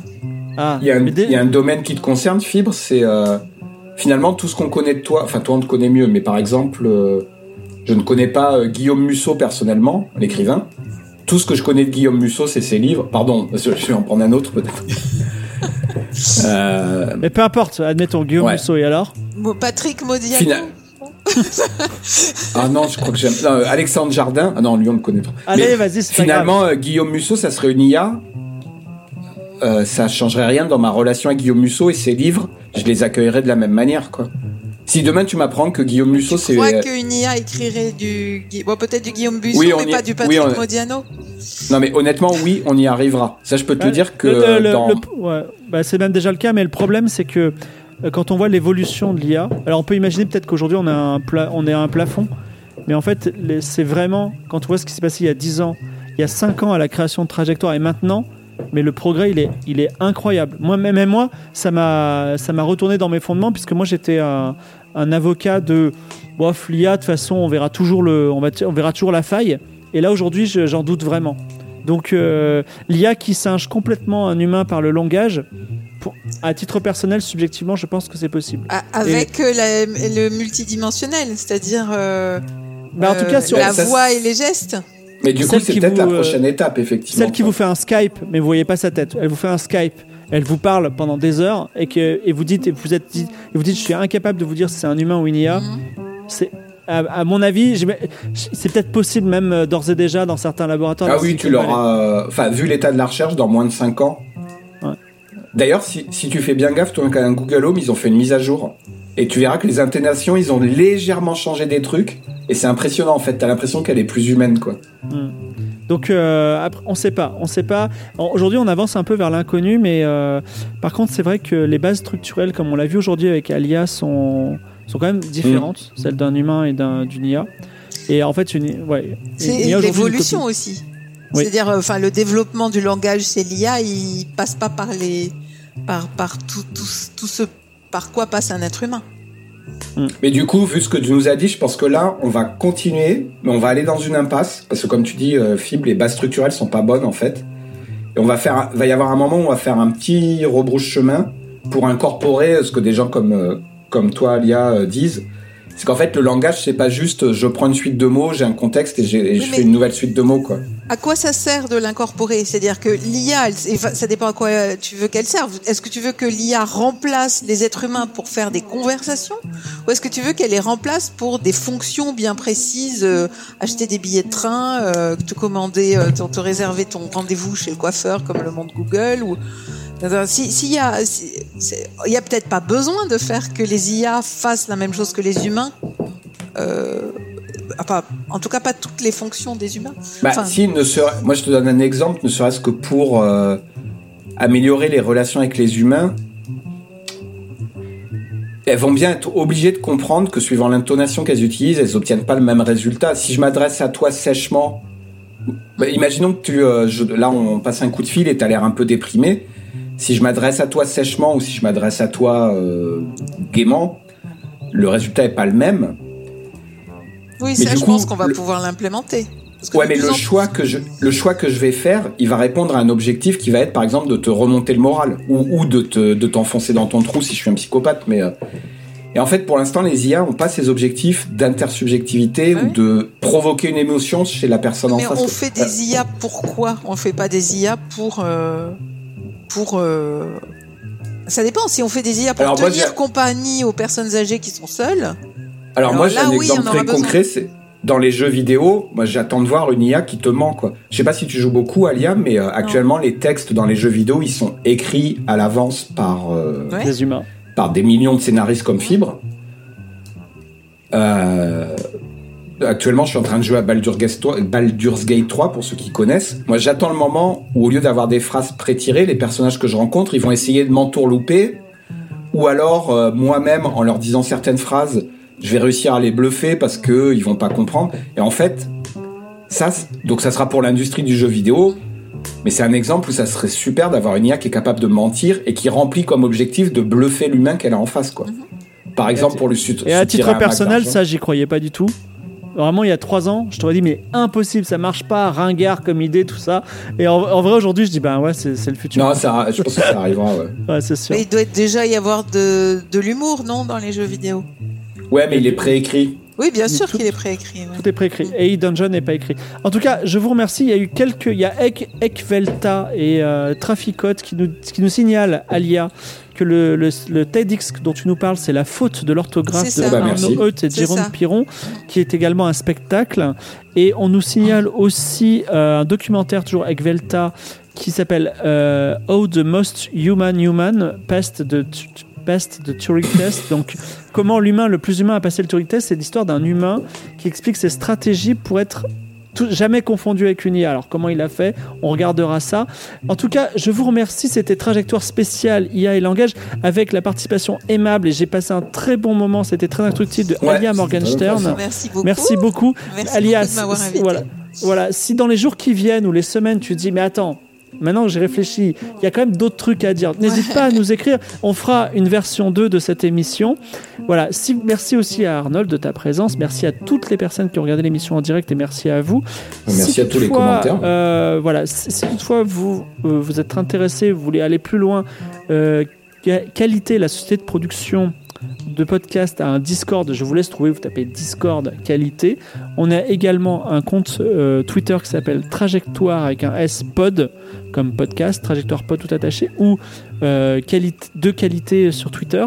Ah, Il y, a un, mais dès- il y a un domaine qui te concerne, Fibre, c'est euh, finalement tout ce qu'on connaît de toi. Enfin, toi, on te connaît mieux, mais par exemple, euh, je ne connais pas euh, Guillaume Musso personnellement, l'écrivain. Tout ce que je connais de Guillaume Musso, c'est ses livres. Pardon, je vais en prendre un autre peut-être. Euh, Mais peu importe, admettons Guillaume Ouais. Musso, et alors Mo- Patrick Modiano. Fina- ah non, je crois que j'aime. non, euh, Alexandre Jardin. Ah non, lui, on le connaît trop. Allez, vas-y, c'est pas grave. Finalement, euh, Guillaume Musso, ça serait une IA. Euh, ça changerait rien dans ma relation avec Guillaume Musso et ses livres. Je les accueillerais de la même manière, quoi. Si demain tu m'apprends que Guillaume Musso, Je c'est. crois qu'une IA écrirait du, bon, peut-être du Guillaume Oui, on mais y- pas du oui, Patrick on- Modiano. Non, mais honnêtement, oui, on y arrivera. Ça, je peux te Ouais, dire que le- le- dans. le- ouais, bah, c'est même déjà le cas, mais le problème c'est que euh, quand on voit l'évolution de l'IA, alors on peut imaginer peut-être qu'aujourd'hui on a un pla- on est à un plafond, mais en fait les- c'est vraiment quand on voit ce qui s'est passé il y a 10 ans, il y a 5 ans à la création de trajectoire et maintenant, mais le progrès il est il est incroyable. Moi même moi ça m'a ça m'a retourné dans mes fondements puisque moi j'étais un, un avocat de bof l'IA de toute façon on verra toujours le on va on verra toujours la faille et là aujourd'hui je- j'en doute vraiment. Donc euh, l'IA qui singe complètement un humain par le langage, pour, à titre personnel, subjectivement, je pense que c'est possible. Avec euh, la- le multidimensionnel, c'est-à-dire euh, Bah, en tout cas, sur la Ça, voix et les gestes. Mais du coup, Celle c'est qui peut-être la vous, euh, prochaine étape, effectivement. celle qui vous fait un Skype, mais vous voyez pas sa tête, elle vous fait un Skype, elle vous parle pendant des heures et que et vous dites et vous êtes dit- et vous dites je suis incapable de vous dire si c'est un humain ou une IA. Mhm. C'est à, à mon avis, c'est peut-être possible même euh, d'ores et déjà dans certains laboratoires. Ah oui, tu l'auras. Enfin, vu l'état de la recherche, dans moins de 5 ans. Ouais. D'ailleurs, si, si tu fais bien gaffe, toi, un Google Home, ils ont fait une mise à jour. Et tu verras que les intonations, ils ont légèrement changé des trucs. Et c'est impressionnant, en fait. T'as l'impression qu'elle est plus humaine, quoi. Donc euh, après, on sait pas, on sait pas. Aujourd'hui, on avance un peu vers l'inconnu, mais euh, par contre, c'est vrai que les bases structurelles, comme on l'a vu aujourd'hui avec Alia, sont sont quand même différentes, Mm. celles d'un humain et d'un d'une IA. Et en fait, une, ouais, une C'est l'évolution aussi. Oui. C'est-à-dire, euh, enfin, le développement du langage chez l'IA, il passe pas par les, par, par tout, tout, tout ce, par quoi passe un être humain. Mais du coup, vu ce que tu nous as dit, je pense que là, on va continuer, mais on va aller dans une impasse. Parce que comme tu dis, euh, Fib, les bases structurelles sont pas bonnes, en fait. Et on va faire, va y avoir un moment où on va faire un petit rebrouche-chemin pour incorporer ce que des gens comme, euh, comme toi, Alia, euh, disent. C'est qu'en fait, le langage, c'est pas juste euh, je prends une suite de mots, j'ai un contexte et, je mais- fais une nouvelle suite de mots, quoi. À quoi ça sert de l'incorporer? C'est-à-dire que l'IA, ça dépend à quoi euh, tu veux qu'elle serve. Est-ce que tu veux que l'IA remplace les êtres humains pour faire des conversations? Ou est-ce que tu veux qu'elle les remplace pour des fonctions bien précises euh, Acheter des billets de train, euh, te commander, euh, te, réserver ton rendez-vous chez le coiffeur comme le monde Google ou... Si, s'il y a, si- y a peut-être pas besoin de faire que les IA fassent la même chose que les humains. Euh, enfin, en tout cas, pas toutes les fonctions des humains. Bah, Enfin- si, ne serait... moi je te donne un exemple, ne serait-ce que pour euh, améliorer les relations avec les humains, elles vont bien être obligées de comprendre que suivant l'intonation qu'elles utilisent, elles obtiennent pas le même résultat. Si je m'adresse à toi sèchement, bah, imaginons que tu, euh, je- là on passe un coup de fil et tu as l'air un peu déprimé. Si je m'adresse à toi sèchement ou si je m'adresse à toi euh, gaiement, le résultat est pas le même. Oui, Mais ça, je coup, pense qu'on va le- pouvoir l'implémenter. Ouais, mais le en choix que je le choix que je vais faire, il va répondre à un objectif qui va être par exemple de te remonter le moral ou, ou de te de t'enfoncer dans ton trou si je suis un psychopathe. Mais euh, et en fait, pour l'instant, les IA ont pas ces objectifs d'intersubjectivité ou de provoquer une émotion chez la personne en Mais face. on fait des IA pourquoi? On fait pas des IA pour euh, pour euh, ça dépend. Si on fait des IA pour Alors, tenir compagnie aux personnes âgées qui sont seules, Alors, alors moi, j'ai un oui, exemple très concret, c'est dans les jeux vidéo. Moi, j'attends de voir une IA qui te ment quoi. Je sais pas si tu joues beaucoup à l'IA, mais euh, actuellement, les textes dans les jeux vidéo, ils sont écrits à l'avance par euh, Ouais. des humains. par des millions de scénaristes comme Fibre. Euh, actuellement, je suis en train de jouer à Baldur's Gate 3, Baldur's Gate 3 pour ceux qui connaissent. Moi, j'attends le moment où, au lieu d'avoir des phrases pré-tirées, les personnages que je rencontre, ils vont essayer de m'entourlouper. Ou alors, euh, moi-même, en leur disant certaines phrases, je vais réussir à les bluffer parce que ils vont pas comprendre. Et en fait, ça, donc ça sera pour l'industrie du jeu vidéo. Mais c'est un exemple où ça serait super d'avoir une IA qui est capable de mentir et qui remplit comme objectif de bluffer l'humain qu'elle a en face, quoi. Par exemple, pour le sud. Et à titre personnel, ça, j'y croyais pas du tout. Vraiment, il y a trois ans, je t'aurais dit, mais impossible, ça marche pas, ringard comme idée, tout ça. Et en, en vrai, aujourd'hui, je dis, ben ouais, c'est c'est le futur. Non, ça, je pense que ça arrivera. Ouais, Ouais, c'est sûr. Mais il doit déjà y avoir de, de l'humour, non, dans les jeux vidéo? Ouais mais il est préécrit. Oui, bien sûr qu'il est préécrit. ouais. Tout est préécrit. Et Dungeon n'est pas écrit. En tout cas, je vous remercie. Il y a eu quelques. Il y a Ek, Ekvelta et euh, Traficote qui nous, qui nous signalent, Alia, que le, le, le TEDx dont tu nous parles, c'est la faute de l'orthographe de. Bah. Arnaud et de Jérôme ça. Piron, qui est également un spectacle. Et on nous signale aussi euh, un documentaire, toujours Ekvelta, qui s'appelle euh, How the Most Human Human Passed the, passed the Turing Test. Donc, comment l'humain le plus humain a passé le Turing Test C'est l'histoire d'un humain qui explique ses stratégies pour être tout- jamais confondu avec une IA. Alors comment il a fait? On regardera ça. En tout cas, je vous remercie. C'était Trajectoire spéciale IA et langage avec la participation aimable et j'ai passé un très bon moment. C'était très instructif de Ouais, Alia Morgenstern. Merci beaucoup. Merci beaucoup. Merci Alia, beaucoup de m'avoir si- invité. voilà. Voilà, si dans les jours qui viennent ou les semaines, tu te dis, mais attends, maintenant que j'ai réfléchi, il y a quand même d'autres trucs à dire. N'hésite pas à nous écrire. On fera une version 2 de cette émission. Voilà, si, merci aussi à Arnold de ta présence. Merci à toutes les personnes qui ont regardé l'émission en direct et merci à vous. Merci Si à tous les commentaires. euh, voilà, si, si toutefois vous, euh, vous êtes intéressé, vous voulez aller plus loin, euh, Qua- Qualité, la société de production de podcast a un Discord. Je vous laisse trouver, vous tapez Discord Qualité. On a également un compte euh, Twitter qui s'appelle Trajectoire avec un S pod comme podcast, Trajectoire pod tout attaché, ou euh, de qualité sur Twitter.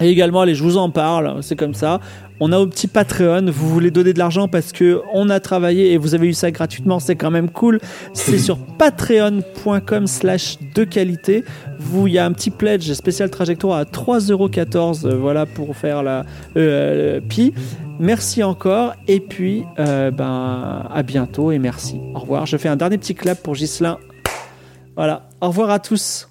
Et également, allez, je vous en parle, c'est comme ça. On a un petit Patreon, vous voulez donner de l'argent parce que on a travaillé et vous avez eu ça gratuitement, c'est quand même cool. C'est sur patreon.com slash de qualité. Vous, il y a un petit pledge spécial trajectoire à 3,14€, euh, voilà, pour faire la euh, pi. Merci encore et puis euh, ben à bientôt et merci. Au revoir. Je fais un dernier petit clap pour Gislin. Voilà. Au revoir à tous.